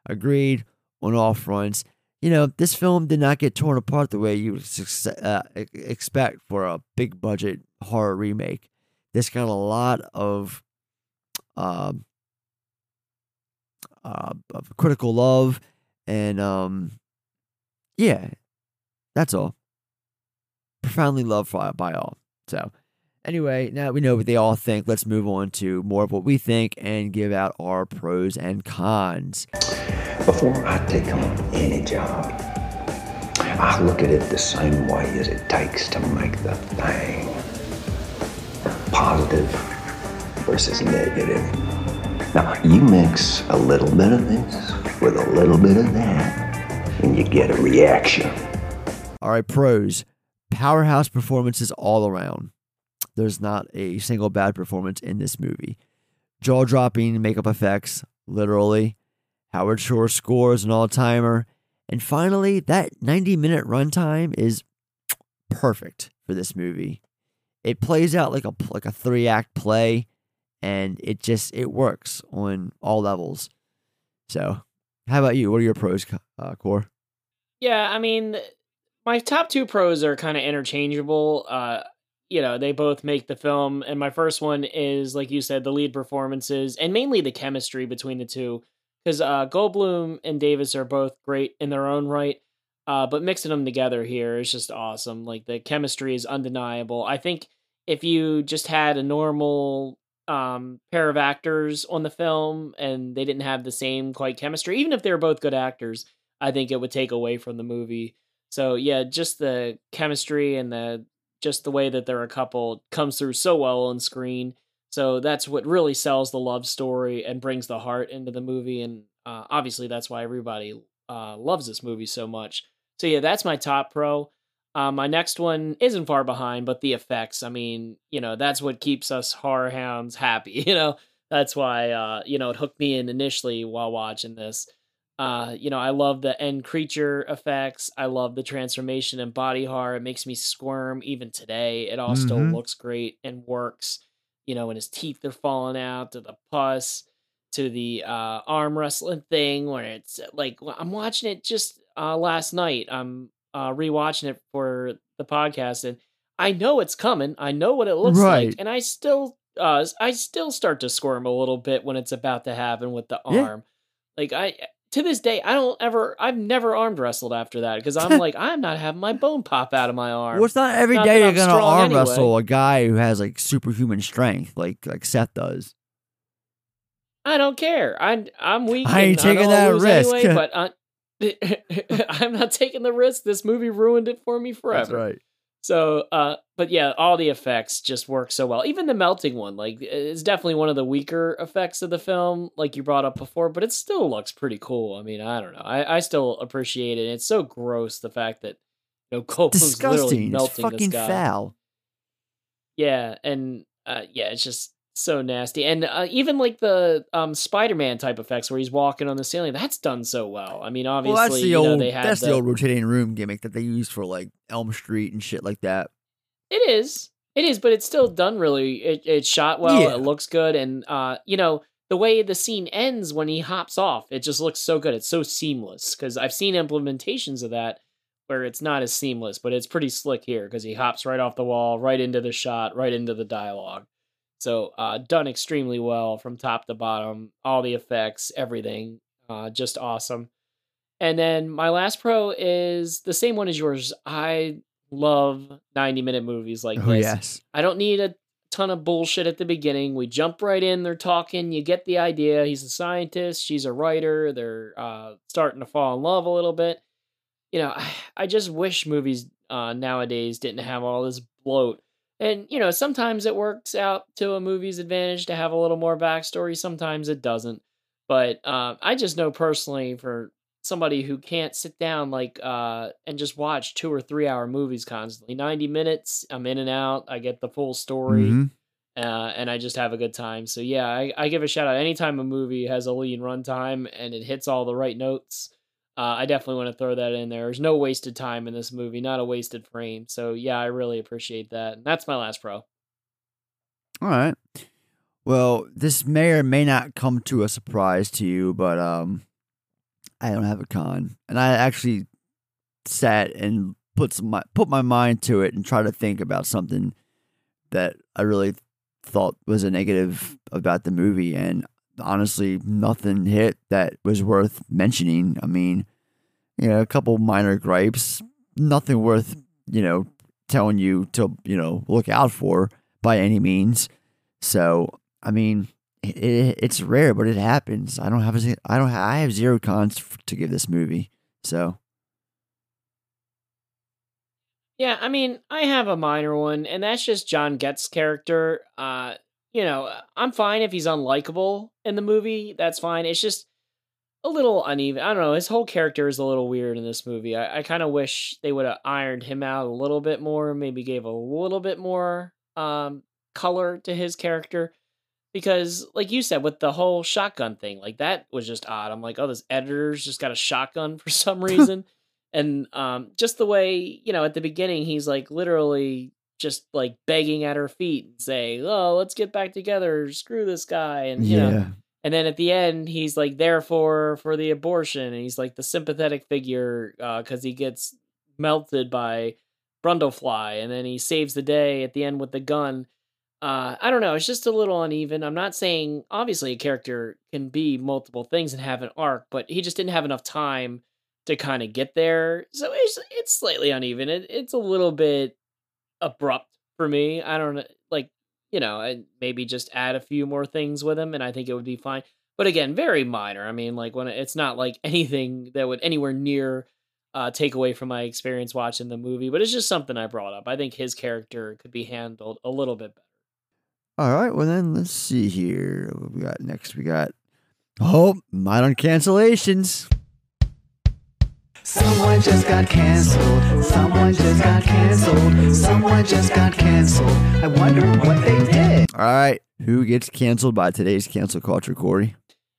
Agreed on all fronts you know, this film did not get torn apart the way you uh, expect for a big budget horror remake. This got a lot of, uh, uh, of critical love, and um, yeah, that's all. Profoundly loved by, by all. So, anyway, now we know what they all think. Let's move on to more of what we think and give out our pros and cons. Before I take on any job, I look at it the same way as it takes to make the thing positive versus negative. Now, you mix a little bit of this with a little bit of that, and you get a reaction. All right, pros. Powerhouse performances all around. There's not a single bad performance in this movie. Jaw dropping makeup effects, literally. Howard Shore scores an all timer. And finally, that 90 minute runtime is perfect for this movie. It plays out like a like a three act play, and it just it works on all levels. So, how about you? What are your pros, uh, Core? Yeah, I mean, my top two pros are kind of interchangeable. Uh, you know, they both make the film, and my first one is, like you said, the lead performances and mainly the chemistry between the two because uh, Goldblum and Davis are both great in their own right. Uh, but mixing them together here is just awesome. Like the chemistry is undeniable. I think if you just had a normal um, pair of actors on the film and they didn't have the same quite chemistry, even if they were both good actors, I think it would take away from the movie. So yeah, just the chemistry and the just the way that they're a couple comes through so well on screen. So that's what really sells the love story and brings the heart into the movie. And uh, obviously, that's why everybody uh, loves this movie so much. So, yeah, that's my top pro. Uh, my next one isn't far behind, but the effects. I mean, you know, that's what keeps us horror hounds happy. You know, that's why, uh, you know, it hooked me in initially while watching this. Uh, you know, I love the end creature effects. I love the transformation and body horror. It makes me squirm even today. It all mm-hmm. still looks great and works you know, when his teeth are falling out, to the pus, to the uh, arm wrestling thing, where it's uh, like I'm watching it just uh, last night. I'm uh, rewatching it for the podcast, and I know it's coming. I know what it looks right. like, and I still, uh, I still start to squirm a little bit when it's about to happen with the arm. Yeah. Like I, to this day, I don't ever, I've never armed wrestled after that because I'm like, I'm not having my bone pop out of my arm. Well, it's not every not day you're gonna arm anyway. wrestle a guy who has like superhuman strength, like like Seth does. I don't care. I'm I'm weak. I ain't taking that risk. Anyway, but I, I'm not taking the risk. This movie ruined it for me forever. That's right. So, uh, but yeah, all the effects just work so well. Even the melting one, like, it's definitely one of the weaker effects of the film, like you brought up before, but it still looks pretty cool. I mean, I don't know. I, I still appreciate it. It's so gross the fact that You know, Goldblum's literally Disgusting. It's melting fucking this guy. foul. Yeah, and uh, yeah, it's just so nasty. And uh, even like the um, Spider-Man type effects where he's walking on the ceiling, that's done so well. I mean, obviously, Well, that's the you know, old they had that's the, the old rotating room gimmick that they used for like Elm Street and shit like that. It is. It is, but it's still done really. It, it's shot well. Yeah. It looks good, and uh, you know the way the scene ends when he hops off, it just looks so good. It's so seamless because I've seen implementations of that where it's not as seamless, but it's pretty slick here because he hops right off the wall, right into the shot, right into the dialogue. So uh, done extremely well from top to bottom. All the effects, everything, uh, just awesome. And then my last pro is the same one as yours. I love 90 minute movies like Oh, this. yes. I don't need a ton of bullshit at the beginning. We jump right in, they're talking, you get the idea. He's a scientist, she's a writer, they're uh, starting to fall in love a little bit. You know, I, I just wish movies uh, nowadays didn't have all this bloat. And, you know, sometimes it works out to a movie's advantage to have a little more backstory, sometimes it doesn't. But uh, I just know personally for somebody who can't sit down like uh and just watch two or three hour movies constantly 90 minutes i'm in and out i get the full story Mhm. uh, and i just have a good time so yeah I, I give a shout out anytime a movie has a lean runtime and it hits all the right notes uh, i definitely want to throw that in there. There's no wasted time in this movie not a wasted frame. So yeah i really appreciate that. And that's my last pro. All right. Well, this may or may not come to a surprise to you, but um, I don't have a con, and I actually sat and put some my, put my mind to it and try to think about something that I really thought was a negative about the movie, and honestly, nothing hit that was worth mentioning. I mean, you know, a couple minor gripes, nothing worth you know telling you to you know look out for by any means. So I mean, it, it, it's rare, but it happens. I don't have a, I don't ha- I have zero cons to give this movie. So Yeah, I mean, I have a minor one, and that's just John Getz' character. Uh, you know, I'm fine if he's unlikable in the movie. That's fine. It's just a little uneven. I don't know. His whole character is a little weird in this movie. I, I kind of wish they would have ironed him out a little bit more. Maybe gave a little bit more um, color to his character. Because, like you said, with the whole shotgun thing, like that was just odd. I'm like, oh, this editor's just got a shotgun for some reason and um just the way you know at the beginning he's like literally just like begging at her feet and saying oh let's get back together screw this guy and you Yeah. know and then at the end he's like there for for the abortion and he's like the sympathetic figure because he gets melted by brundlefly and then he saves the day at the end with the gun uh, I don't know. It's just a little uneven. I'm not saying obviously a character can be multiple things and have an arc, but he just didn't have enough time to kind of get there. So it's it's slightly uneven. It, it's a little bit abrupt for me. I don't like you know, maybe just add a few more things with him, and I think it would be fine. But again, very minor. I mean, like when it's not like anything that would anywhere near uh, take away from my experience watching the movie. But it's just something I brought up. I think his character could be handled a little bit better. all right. Well then, let's see here. What we got next? We got oh modern cancellations. Someone just got canceled. Someone just got canceled. Someone just got canceled. I wonder what they did. All right. Who gets canceled by today's cancel culture, Corey?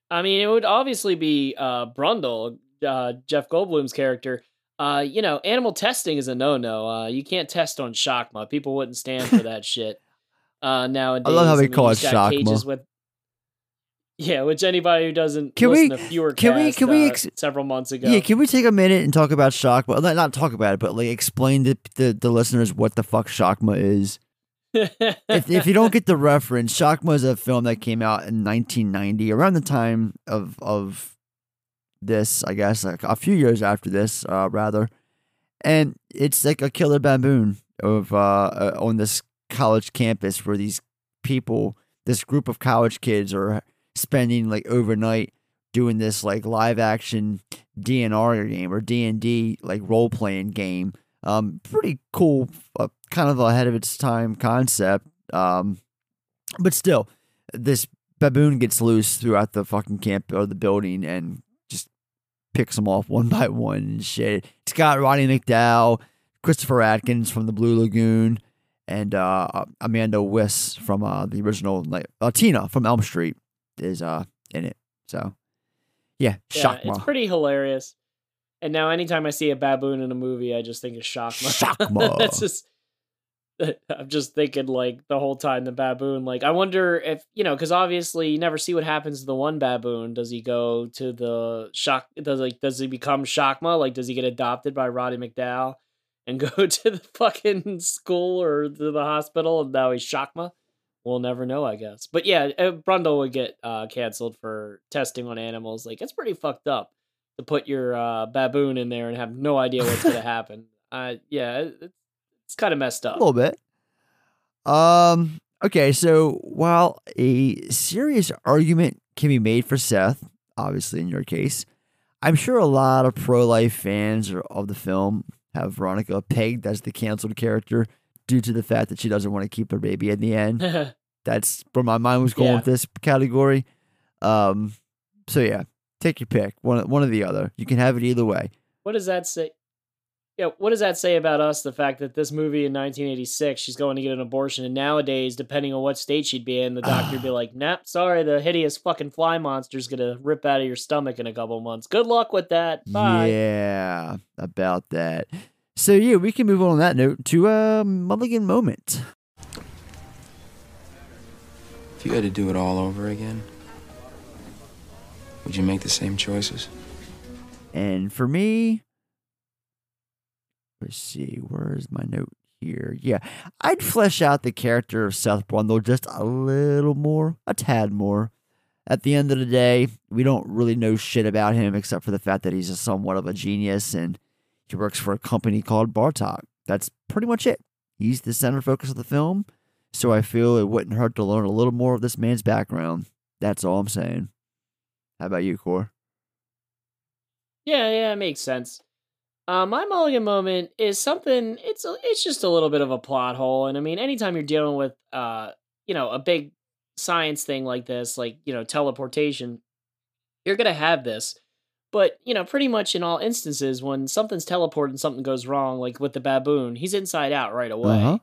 I mean, it would obviously be uh, Brundle, uh, Jeff Goldblum's character. Uh, you know, animal testing is a no-no. Uh, you can't test on Shakma. People wouldn't stand for that shit. Uh, nowadays, I love how they mean, call it got Shakma. cages With, yeah, which anybody who doesn't Can listen we- to fewer can we- can we uh, ex- several months ago. Yeah, can we take a minute and talk about Shakma? Not, not talk about it, but like explain to the, the listeners what the fuck Shakma is. if, if you don't get the reference, Shakma is a film that came out in 1990, around the time of of this, I guess, like a few years after this, uh, rather. And it's like a killer baboon of uh, uh, on this college campus where these people, this group of college kids, are spending like overnight doing this like live action DNR game or D and D like role playing game. Um, pretty cool, uh, kind of ahead of its time concept. Um, but still, this baboon gets loose throughout the fucking camp or the building and just picks them off one by one and shit. It's got Roddy McDowall, Christopher Atkins from the Blue Lagoon, and uh, Amanda Wyss from uh, the original like uh, Tina from Elm Street is uh in it. So yeah, Yeah, Shakma. it's pretty hilarious. And now, anytime I see a baboon in a movie, I just think of Shakma. Shakma. That's just. I'm just thinking like the whole time the baboon. Like I wonder if you know, because obviously you never see what happens to the one baboon. Does he go to the shock? Does like does he become Shakma? Like does he get adopted by Roddy McDowall and go to the fucking school or to the hospital and now he's Shakma? We'll never know, I guess. But yeah, Brundle would get uh, canceled for testing on animals. Like it's pretty fucked up to put your uh, baboon in there and have no idea what's going to happen. Uh, yeah, it- it's kind of messed up. a little bit. Um. Okay, so while a serious argument can be made for Seth, obviously in your case, I'm sure a lot of pro-life fans of the film have Veronica pegged as the canceled character due to the fact that she doesn't want to keep her baby in the end. That's where my mind was going Yeah. with this category. Um. So yeah, take your pick. One one or the other. You can have it either way. What does that say? Yeah, what does that say about us? The fact that this movie in 1986, she's going to get an abortion, and nowadays, depending on what state she'd be in, the doctor'd be like, "Nah, sorry, the hideous fucking fly monster's gonna rip out of your stomach in a couple months. Good luck with that. Bye." Yeah, about that. So yeah, we can move on on that note to a mulligan moment. If you had to do it all over again, would you make the same choices? And for me, let's see, where's my note here? Yeah, I'd flesh out the character of Seth Brundle just a little more, a tad more. At the end of the day, we don't really know shit about him except for the fact that he's a somewhat of a genius and he works for a company called Bartok. That's pretty much it. He's the center focus of the film, so I feel it wouldn't hurt to learn a little more of this man's background. That's all I'm saying. How about you, Core? Yeah, yeah, it makes sense. Uh, my mulligan moment is something. It's a, it's just a little bit of a plot hole, and I mean, anytime you're dealing with, uh, you know, a big science thing like this, like you know, teleportation, you're gonna have this. But you know, pretty much in all instances, when something's teleported and something goes wrong, like with the baboon, he's inside out right away. Uh-huh.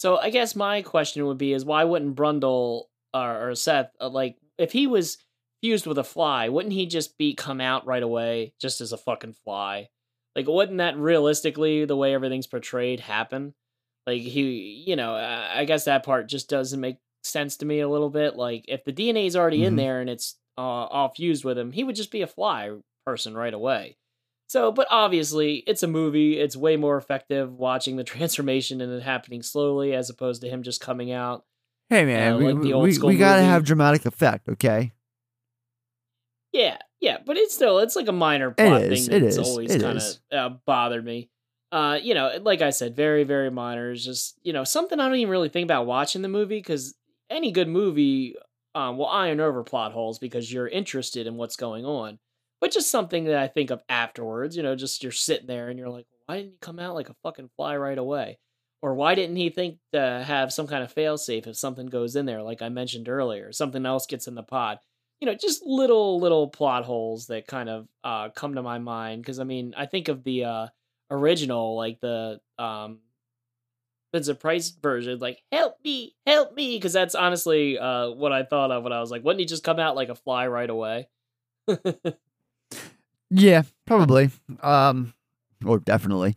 So I guess my question would be: Is why wouldn't Brundle or, or Seth uh, like if he was fused with a fly, wouldn't he just be come out right away just as a fucking fly? Like, wouldn't that realistically the way everything's portrayed happen? Like he, you know, I I guess that part just doesn't make sense to me a little bit. Like if the DNA is already in Mhm. there and it's uh, all fused with him, he would just be a fly person right away. So, but obviously, it's a movie. It's way more effective watching the transformation and it happening slowly as opposed to him just coming out. Hey man, uh, we, like the we, old we, school we gotta movie. have dramatic effect, okay? Yeah, yeah, but it's still it's like a minor plot is, thing it that's is, always kind of uh, bothered me. Uh, you know, like I said, very very minor. It's just you know something I don't even really think about watching the movie because any good movie um, will iron over plot holes because you're interested in what's going on. But just something that I think of afterwards. You know, just you're sitting there and you're like, why didn't he come out like a fucking fly right away? Or why didn't he think to have some kind of failsafe if something goes in there, like I mentioned earlier, something else gets in the pod? you know, just little little plot holes that kind of uh, come to my mind. Because I mean, I think of the uh, original, like the um, Vincent Price version, like "Help me, help me," because that's honestly uh, what I thought of when I was like, "Wouldn't he just come out like a fly right away?" Yeah, probably. Um, or definitely.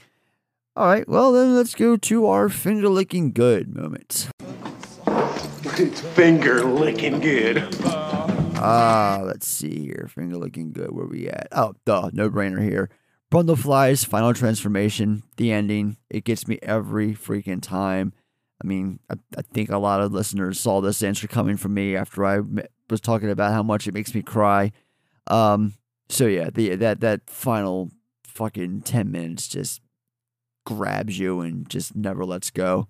All right, well then let's go to our finger licking good moment. It's finger licking good. Ah, let's see here. Finger looking good. Where we at? Oh, duh, no brainer here. Brundlefly's, final transformation, the ending. It gets me every freaking time. I mean, I, I think a lot of listeners saw this answer coming from me after I was talking about how much it makes me cry. Um, so yeah, the that that final fucking ten minutes just grabs you and just never lets go.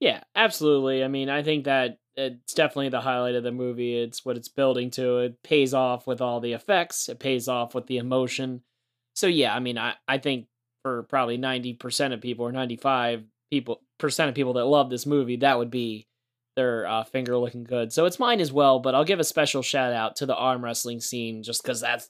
Yeah, absolutely. I mean, I think that it's definitely the highlight of the movie. It's what it's building to. It pays off with all the effects. It pays off with the emotion. So yeah, I mean, I, I think for probably ninety percent of people or ninety five people percent of people that love this movie, that would be their uh, finger looking good. So it's mine as well. But I'll give a special shout out to the arm wrestling scene just because that's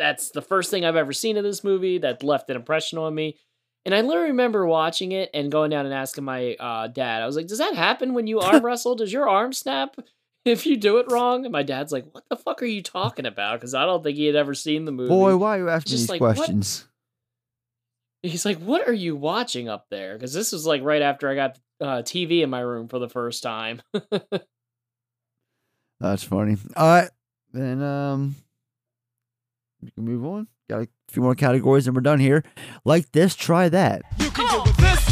that's the first thing I've ever seen of this movie that left an impression on me. And I literally remember watching it and going down and asking my uh, dad. I was like, "Does that happen when you arm wrestle? Does your arm snap if you do it wrong?" And my dad's like, "What the fuck are you talking about?" Because I don't think he had ever seen the movie. Boy, why are you asking Just these like, what? questions? He's like, "What are you watching up there?" Because this was like right after I got uh, TV in my room for the first time. That's funny. All right, then um, we can move on. Got a few more categories, and we're done here. Like this, try that. you can do this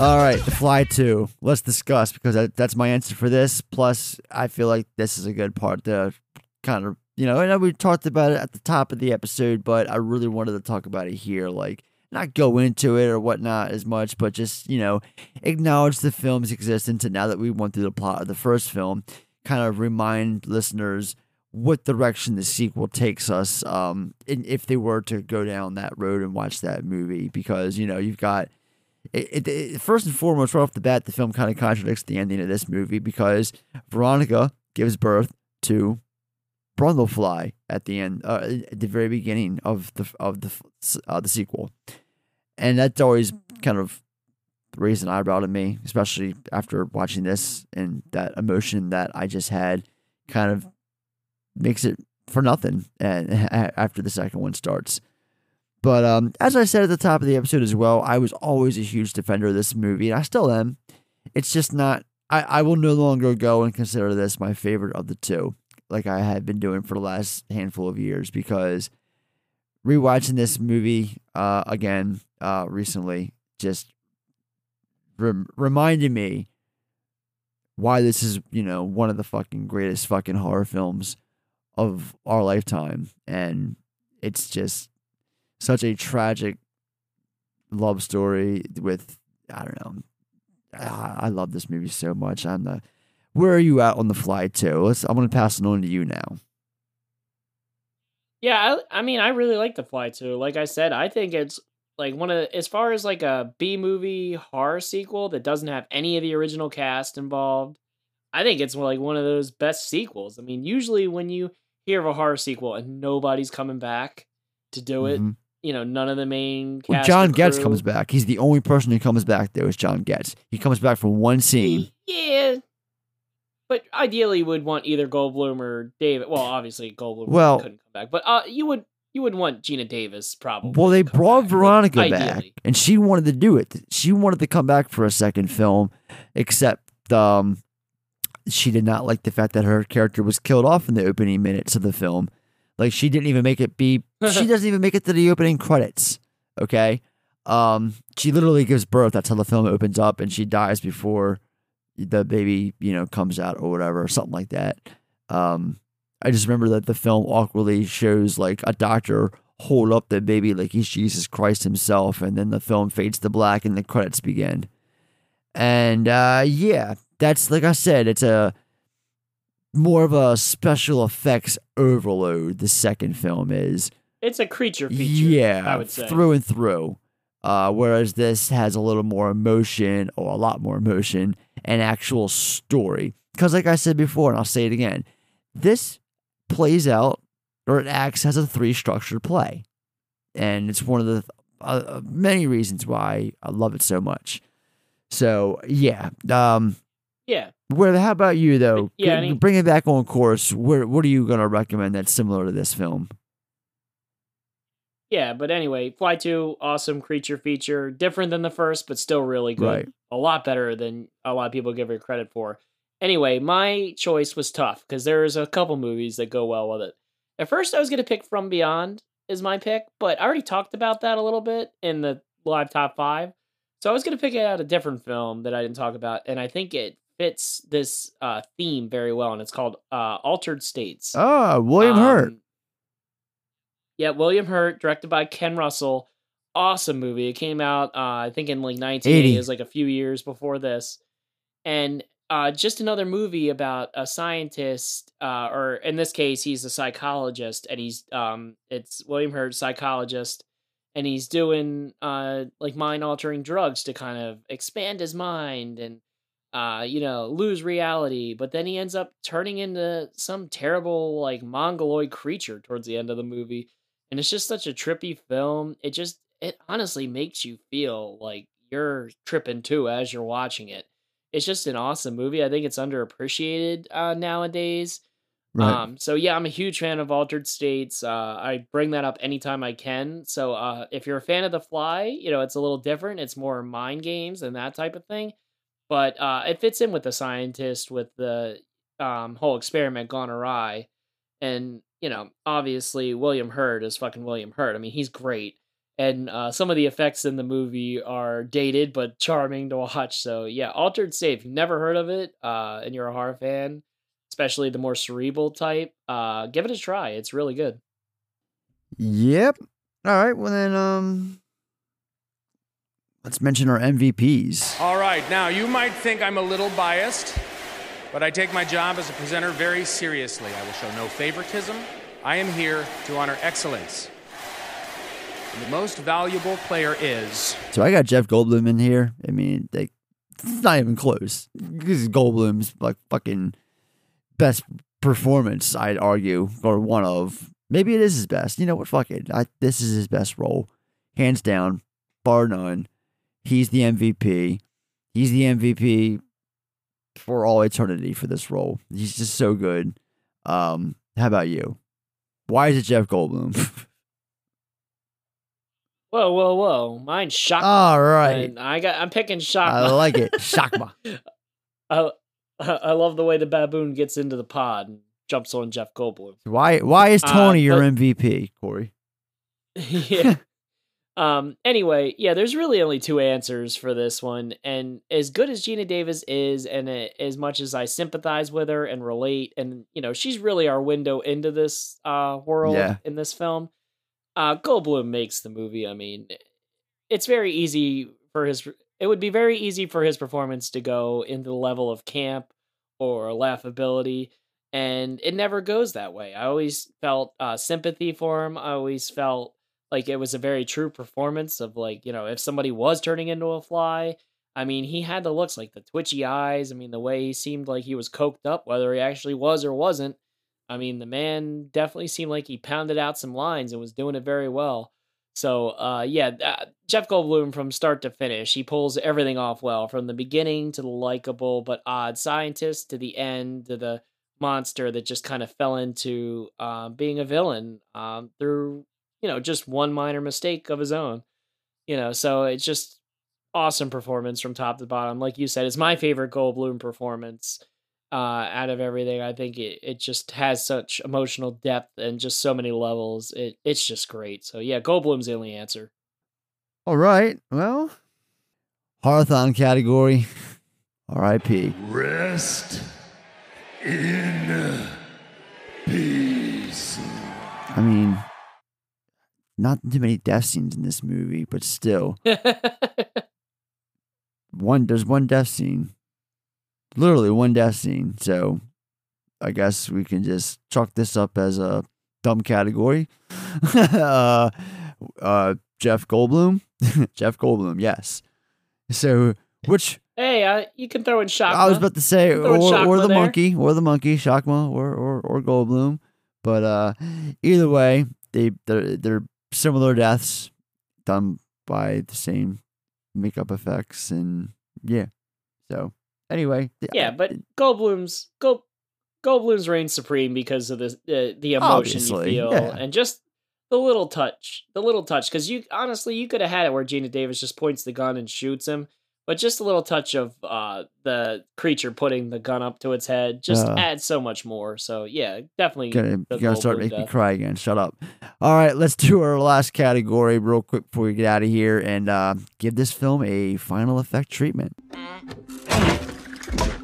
All right, The Fly 2. Let's discuss because that, that's my answer for this. Plus, I feel like this is a good part to kind of, you know, I know we talked about it at the top of the episode, but I really wanted to talk about it here. Like, not go into it or whatnot as much, but just, you know, acknowledge the film's existence. And now that we went through the plot of the first film, kind of remind listeners what direction the sequel takes us um, and if they were to go down that road and watch that movie. Because, you know, you've got it, it, it- first and foremost, right off the bat, the film kind of contradicts the ending of this movie because Veronica gives birth to Brundlefly at the end, uh, at the very beginning of the of the uh, the sequel, and that's always kind of raised an eyebrow to me, especially after watching this and that emotion that I just had, kind of makes it for nothing. And after the second one starts. But um, as I said at the top of the episode as well, I was always a huge defender of this movie, and I still am. It's just not. I, I will no longer go and consider this my favorite of the two, like I had been doing for the last handful of years, because rewatching this movie uh, again uh, recently just rem- reminded me why this is, you know, one of the fucking greatest fucking horror films of our lifetime. And it's just such a tragic love story with I don't know. Ah, I love this movie so much. I'm the where are you at on the fly too? Let's I'm gonna pass it on to you now. Yeah, I, I mean, I really like The Fly too. Like I said, I think it's like one of as far as like a B movie horror sequel that doesn't have any of the original cast involved. I think it's like one of those best sequels. I mean, usually when you hear of a horror sequel and nobody's coming back to do it, Mhm. you know, none of the main Well, John Getz comes back. He's the only person who comes back there is John Getz. He comes back for one scene. Yeah. But ideally, you would want either Goldblum or David. Well, obviously Goldblum Well- couldn't come back, but uh, you would you would want Geena Davis probably. Well, they brought Veronica back, and she wanted to do it. She wanted to come back for a second film, except um, she did not like the fact that her character was killed off in the opening minutes of the film. Like she didn't even make it be. she doesn't even make it to the opening credits. Okay, um, she literally gives birth. That's how the film opens up, and she dies before the baby, you know, comes out or whatever, or something like that. Um, I just remember that the film awkwardly shows like a doctor hold up the baby like he's Jesus Christ himself, and then the film fades to black and the credits begin. And uh, yeah, that's like I said, it's a more of a special effects overload. The second film is It's a creature feature. yeah, I would say. through and through. Uh, whereas this has a little more emotion, or a lot more emotion, and actual story. Because, like I said before, and I'll say it again, this plays out or it acts as a three structured play, and it's one of the uh, many reasons why I love it so much. So yeah, um, Yeah. where? How about you though? Yeah, G- any- bring it back on course. Where? What are you gonna recommend that's similar to this film? Yeah, but anyway, Fly 2, awesome creature feature. Different than the first, but still really good. Right. A lot better than a lot of people give it credit for. Anyway, my choice was tough because there's a couple movies that go well with it. At first, I was going to pick From Beyond is my pick, but I already talked about that a little bit in the live top five. So I was going to pick out a different film that I didn't talk about, and I think it fits this uh, theme very well, and it's called uh, Altered States. Ah, William Hurt. Yeah, William Hurt, directed by Ken Russell. Awesome movie. It came out, uh, I think, in like 1980. It was like a few years before this. And uh, just another movie about a scientist, uh, or in this case, he's a psychologist, and he's um, it's William Hurt, psychologist, and he's doing uh, like mind altering drugs to kind of expand his mind and uh, you know, lose reality, but then he ends up turning into some terrible like mongoloid creature towards the end of the movie. And it's just such a trippy film. It just it honestly makes you feel like you're tripping too as you're watching it. It's just an awesome movie. I think it's underappreciated uh, nowadays. Right. Um, so yeah, I'm a huge fan of Altered States. Uh, I bring that up anytime I can. So uh, if you're a fan of The Fly, you know it's a little different. It's more mind games and that type of thing, but uh, it fits in with the scientist with the um, whole experiment gone awry, and you know obviously William Hurt is fucking William Hurt. I mean he's great, and uh, some of the effects in the movie are dated but charming to watch. So yeah, Altered State. If you've never heard of it, uh, and you're a horror fan especially the more cerebral type, uh, give it a try. It's really good. Yep. All right. Well then, um, let's mention our MVPs. All right, now you might think I'm a little biased, but I take my job as a presenter very seriously. I will show no favoritism. I am here to honor excellence. And the most valuable player is. So I got Jeff Goldblum in here. I mean, like, it's not even close. This is Goldblum's like fucking best performance, I'd argue, or one of. Maybe it is his best. You know what? Fuck it. I, this is his best role, hands down, bar none. He's the MVP. He's the MVP for all eternity for this role. He's just so good. Um, how about you? Why is it Jeff Goldblum? Whoa, whoa, whoa! Mine's shock. All right. I got. I'm picking shock. I like it. Shakma. I I love the way the baboon gets into the pod and jumps on Jeff Goldblum. Why? Why is Uh, Tony your MVP, Corey? yeah. Um. Anyway, yeah. There's really only two answers for this one, and as good as Geena Davis is, and uh, as much as I sympathize with her and relate, and you know, she's really our window into this uh world Yeah. in this film. Uh, Goldblum makes the movie. I mean, it's very easy for his. It would be very easy for his performance to go into the level of camp or laughability, and it never goes that way. I always felt uh, sympathy for him. I always felt like it was a very true performance of like you know if somebody was turning into a fly. I mean, he had the looks like the twitchy eyes. I mean, the way he seemed like he was coked up, whether he actually was or wasn't. I mean, the man definitely seemed like he pounded out some lines and was doing it very well. So, uh, yeah, uh, Jeff Goldblum from start to finish, he pulls everything off well from the beginning to the likable but odd scientist to the end to the monster that just kind of fell into uh, being a villain um, through, you know, just one minor mistake of his own. You know, so it's just awesome performance from top to bottom. Like you said, it's my favorite Goldblum performance uh, out of everything. I think it, it just has such emotional depth and just so many levels. It it's just great. So yeah, Goldblum's the only answer. All right. Well, Horrorthon category. R.I.P. Rest in peace. I mean, not too many death scenes in this movie, but still, one there's one death scene, literally one death scene. So, I guess we can just chalk this up as a dumb category. uh, uh, Jeff Goldblum, Jeff Goldblum, yes. So, which hey, uh, you can throw in Shock. I was about to say, or, or the there. monkey, or the monkey, Shakma, or or or Goldblum. But uh, either way, they they're, they're similar deaths done by the same makeup effects, and yeah. So anyway, Yeah, but Goldblum's Gold Goldblum's reigns supreme because of the uh, the emotion Obviously, you feel yeah. and just the little touch, the little touch. Because you honestly, you could have had it where Geena Davis just points the gun and shoots him, but just a little touch of uh, the creature putting the gun up to its head just Uh. adds so much more. So yeah, definitely. Gonna, the you gotta start Goldblum making me cry again. Shut up. All right, let's do our last category real quick before we get out of here and uh, give this film a final effect treatment.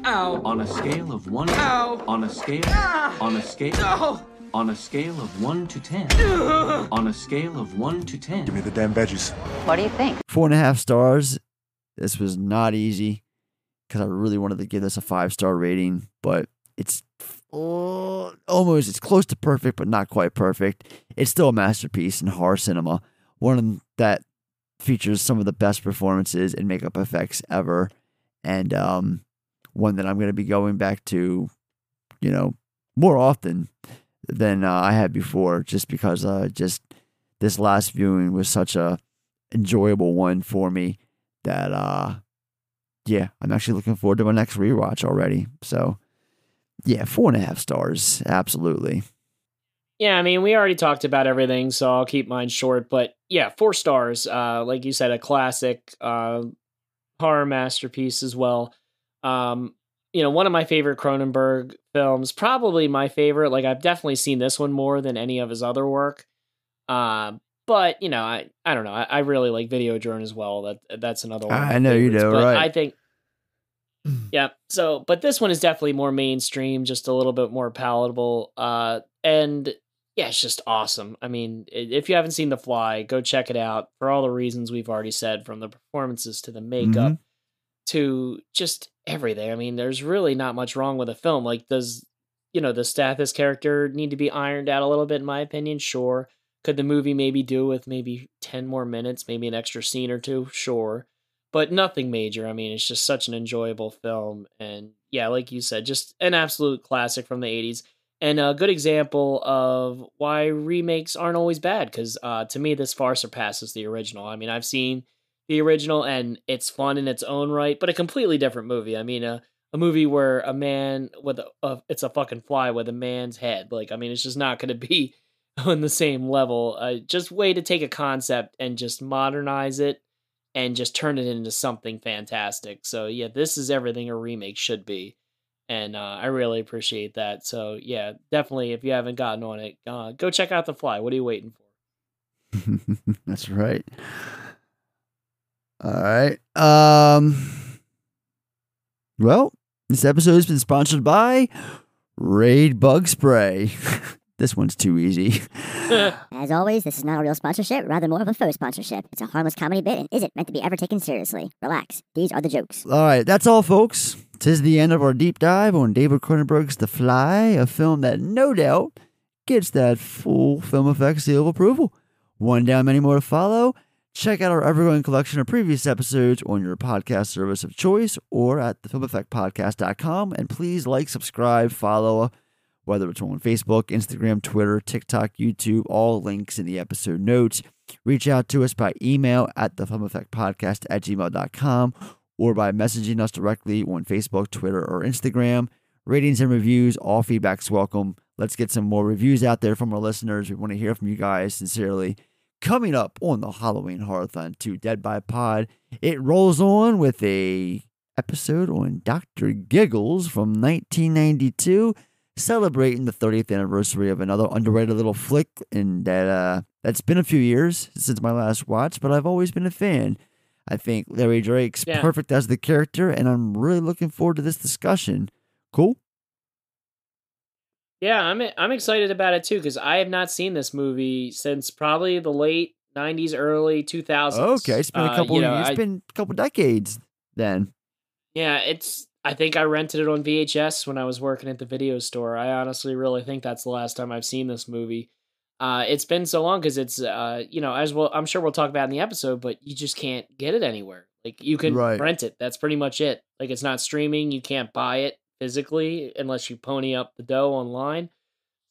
Ow. On a scale of one. Ow. On a scale. Ah. On a scale. No. On a scale of one to ten. On a scale of one to ten. Give me the damn veggies. What do you think? Four and a half stars. This was not easy because I really wanted to give this a five star rating, but it's uh, almost it's close to perfect, but not quite perfect. It's still a masterpiece in horror cinema, one that features some of the best performances and makeup effects ever. And um, one that I'm going to be going back to, you know, more often than uh, I had before, just because uh, just this last viewing was such a enjoyable one for me that uh, yeah, I'm actually looking forward to my next rewatch already. So yeah, four and a half stars, absolutely. Yeah, I mean, we already talked about everything, so I'll keep mine short. But yeah, four stars. Uh, like you said, a classic uh, horror masterpiece as well. Um, you know, one of my favorite Cronenberg films, probably my favorite. Like, I've definitely seen this one more than any of his other work. Uh, but you know, I I don't know. I, I really like Video Videodrome as well. That that's another one. I know you do, but right. I think. Yeah. So, but this one is definitely more mainstream, just a little bit more palatable. Uh, and yeah, it's just awesome. I mean, if you haven't seen The Fly, go check it out for all the reasons we've already said, from the performances to the makeup Mhm. to just everything. I mean, there's really not much wrong with the film. Like, does you know the Stathis character need to be ironed out a little bit? In my opinion, sure. Could the movie maybe do with maybe ten more minutes, maybe an extra scene or two? Sure, but nothing major. I mean, it's just such an enjoyable film, and yeah, like you said, just an absolute classic from the '80s, and a good example of why remakes aren't always bad. Because uh, to me, this far surpasses the original. I mean, I've seen the original, and it's fun in its own right, but a completely different movie. I mean, a a movie where a man with a, a it's a fucking fly with a man's head. Like, I mean, it's just not going to be on the same level. Uh, just way to take a concept and just modernize it and just turn it into something fantastic. So yeah, this is everything a remake should be, and uh, I really appreciate that. So yeah, definitely if you haven't gotten on it, uh, go check out The Fly. What are you waiting for? That's right. All right. Um. Well, this episode has been sponsored by Raid Bug Spray. this one's too easy. As always, this is not a real sponsorship, rather more of a faux sponsorship. It's a harmless comedy bit and isn't meant to be ever taken seriously. Relax. These are the jokes. All right, that's all, folks. Tis the end of our deep dive on David Cronenberg's The Fly, a film that no doubt gets that full film effect seal of approval. One down, many more to follow. Check out our ever-growing collection of previous episodes on your podcast service of choice or at thefilmeffectpodcast.com. And please like, subscribe, follow, whether it's on Facebook, Instagram, Twitter, TikTok, YouTube, all links in the episode notes. Reach out to us by email at thefilmeffectpodcast at gmail.com or by messaging us directly on Facebook, Twitter, or Instagram. Ratings and reviews, all feedback's welcome. Let's get some more reviews out there from our listeners. We want to hear from you guys sincerely. Coming up on the Halloween Horrorthon 2 Dead by Pod, it rolls on with a episode on Dr. Giggles from 1992, celebrating the 30th anniversary of another underrated little flick, and that uh, that's been a few years since my last watch, but I've always been a fan. I think Larry Drake's Yeah. perfect as the character, and I'm really looking forward to this discussion. Cool. Yeah, I'm I'm excited about it too because I have not seen this movie since probably the late '90s, early 2000s. Okay, it's been a Uh, couple. you know, it's I- been a couple decades then. Yeah, it's. I think I rented it on VHS when I was working at the video store. I honestly really think that's the last time I've seen this movie. Uh, it's been so long because it's, uh, you know, as well. I'm sure we'll talk about in the episode, but you just can't get it anywhere. Like you can Right. rent it. That's pretty much it. Like it's not streaming. You can't buy it physically unless you pony up the dough online.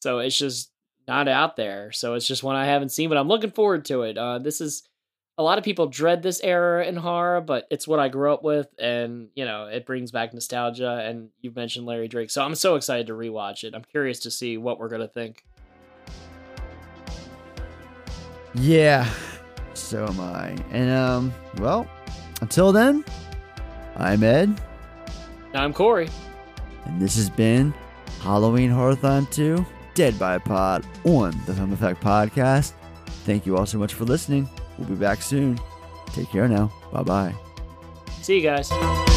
So it's just not out there. So it's just one I haven't seen, but I'm looking forward to it. Uh, this is a lot of people dread this era in horror, but it's what I grew up with, and you know it brings back nostalgia. And you've mentioned Larry Drake, so I'm so excited to rewatch it. I'm curious to see what we're gonna think. Yeah, so am I. And um, well, until then, I'm Ed, I'm Corey. and this has been Halloween Horrorthon 2 Dead by Pod on the Film Effect Podcast. Thank you all so much for listening. We'll be back soon. Take care now. Bye bye. See you guys.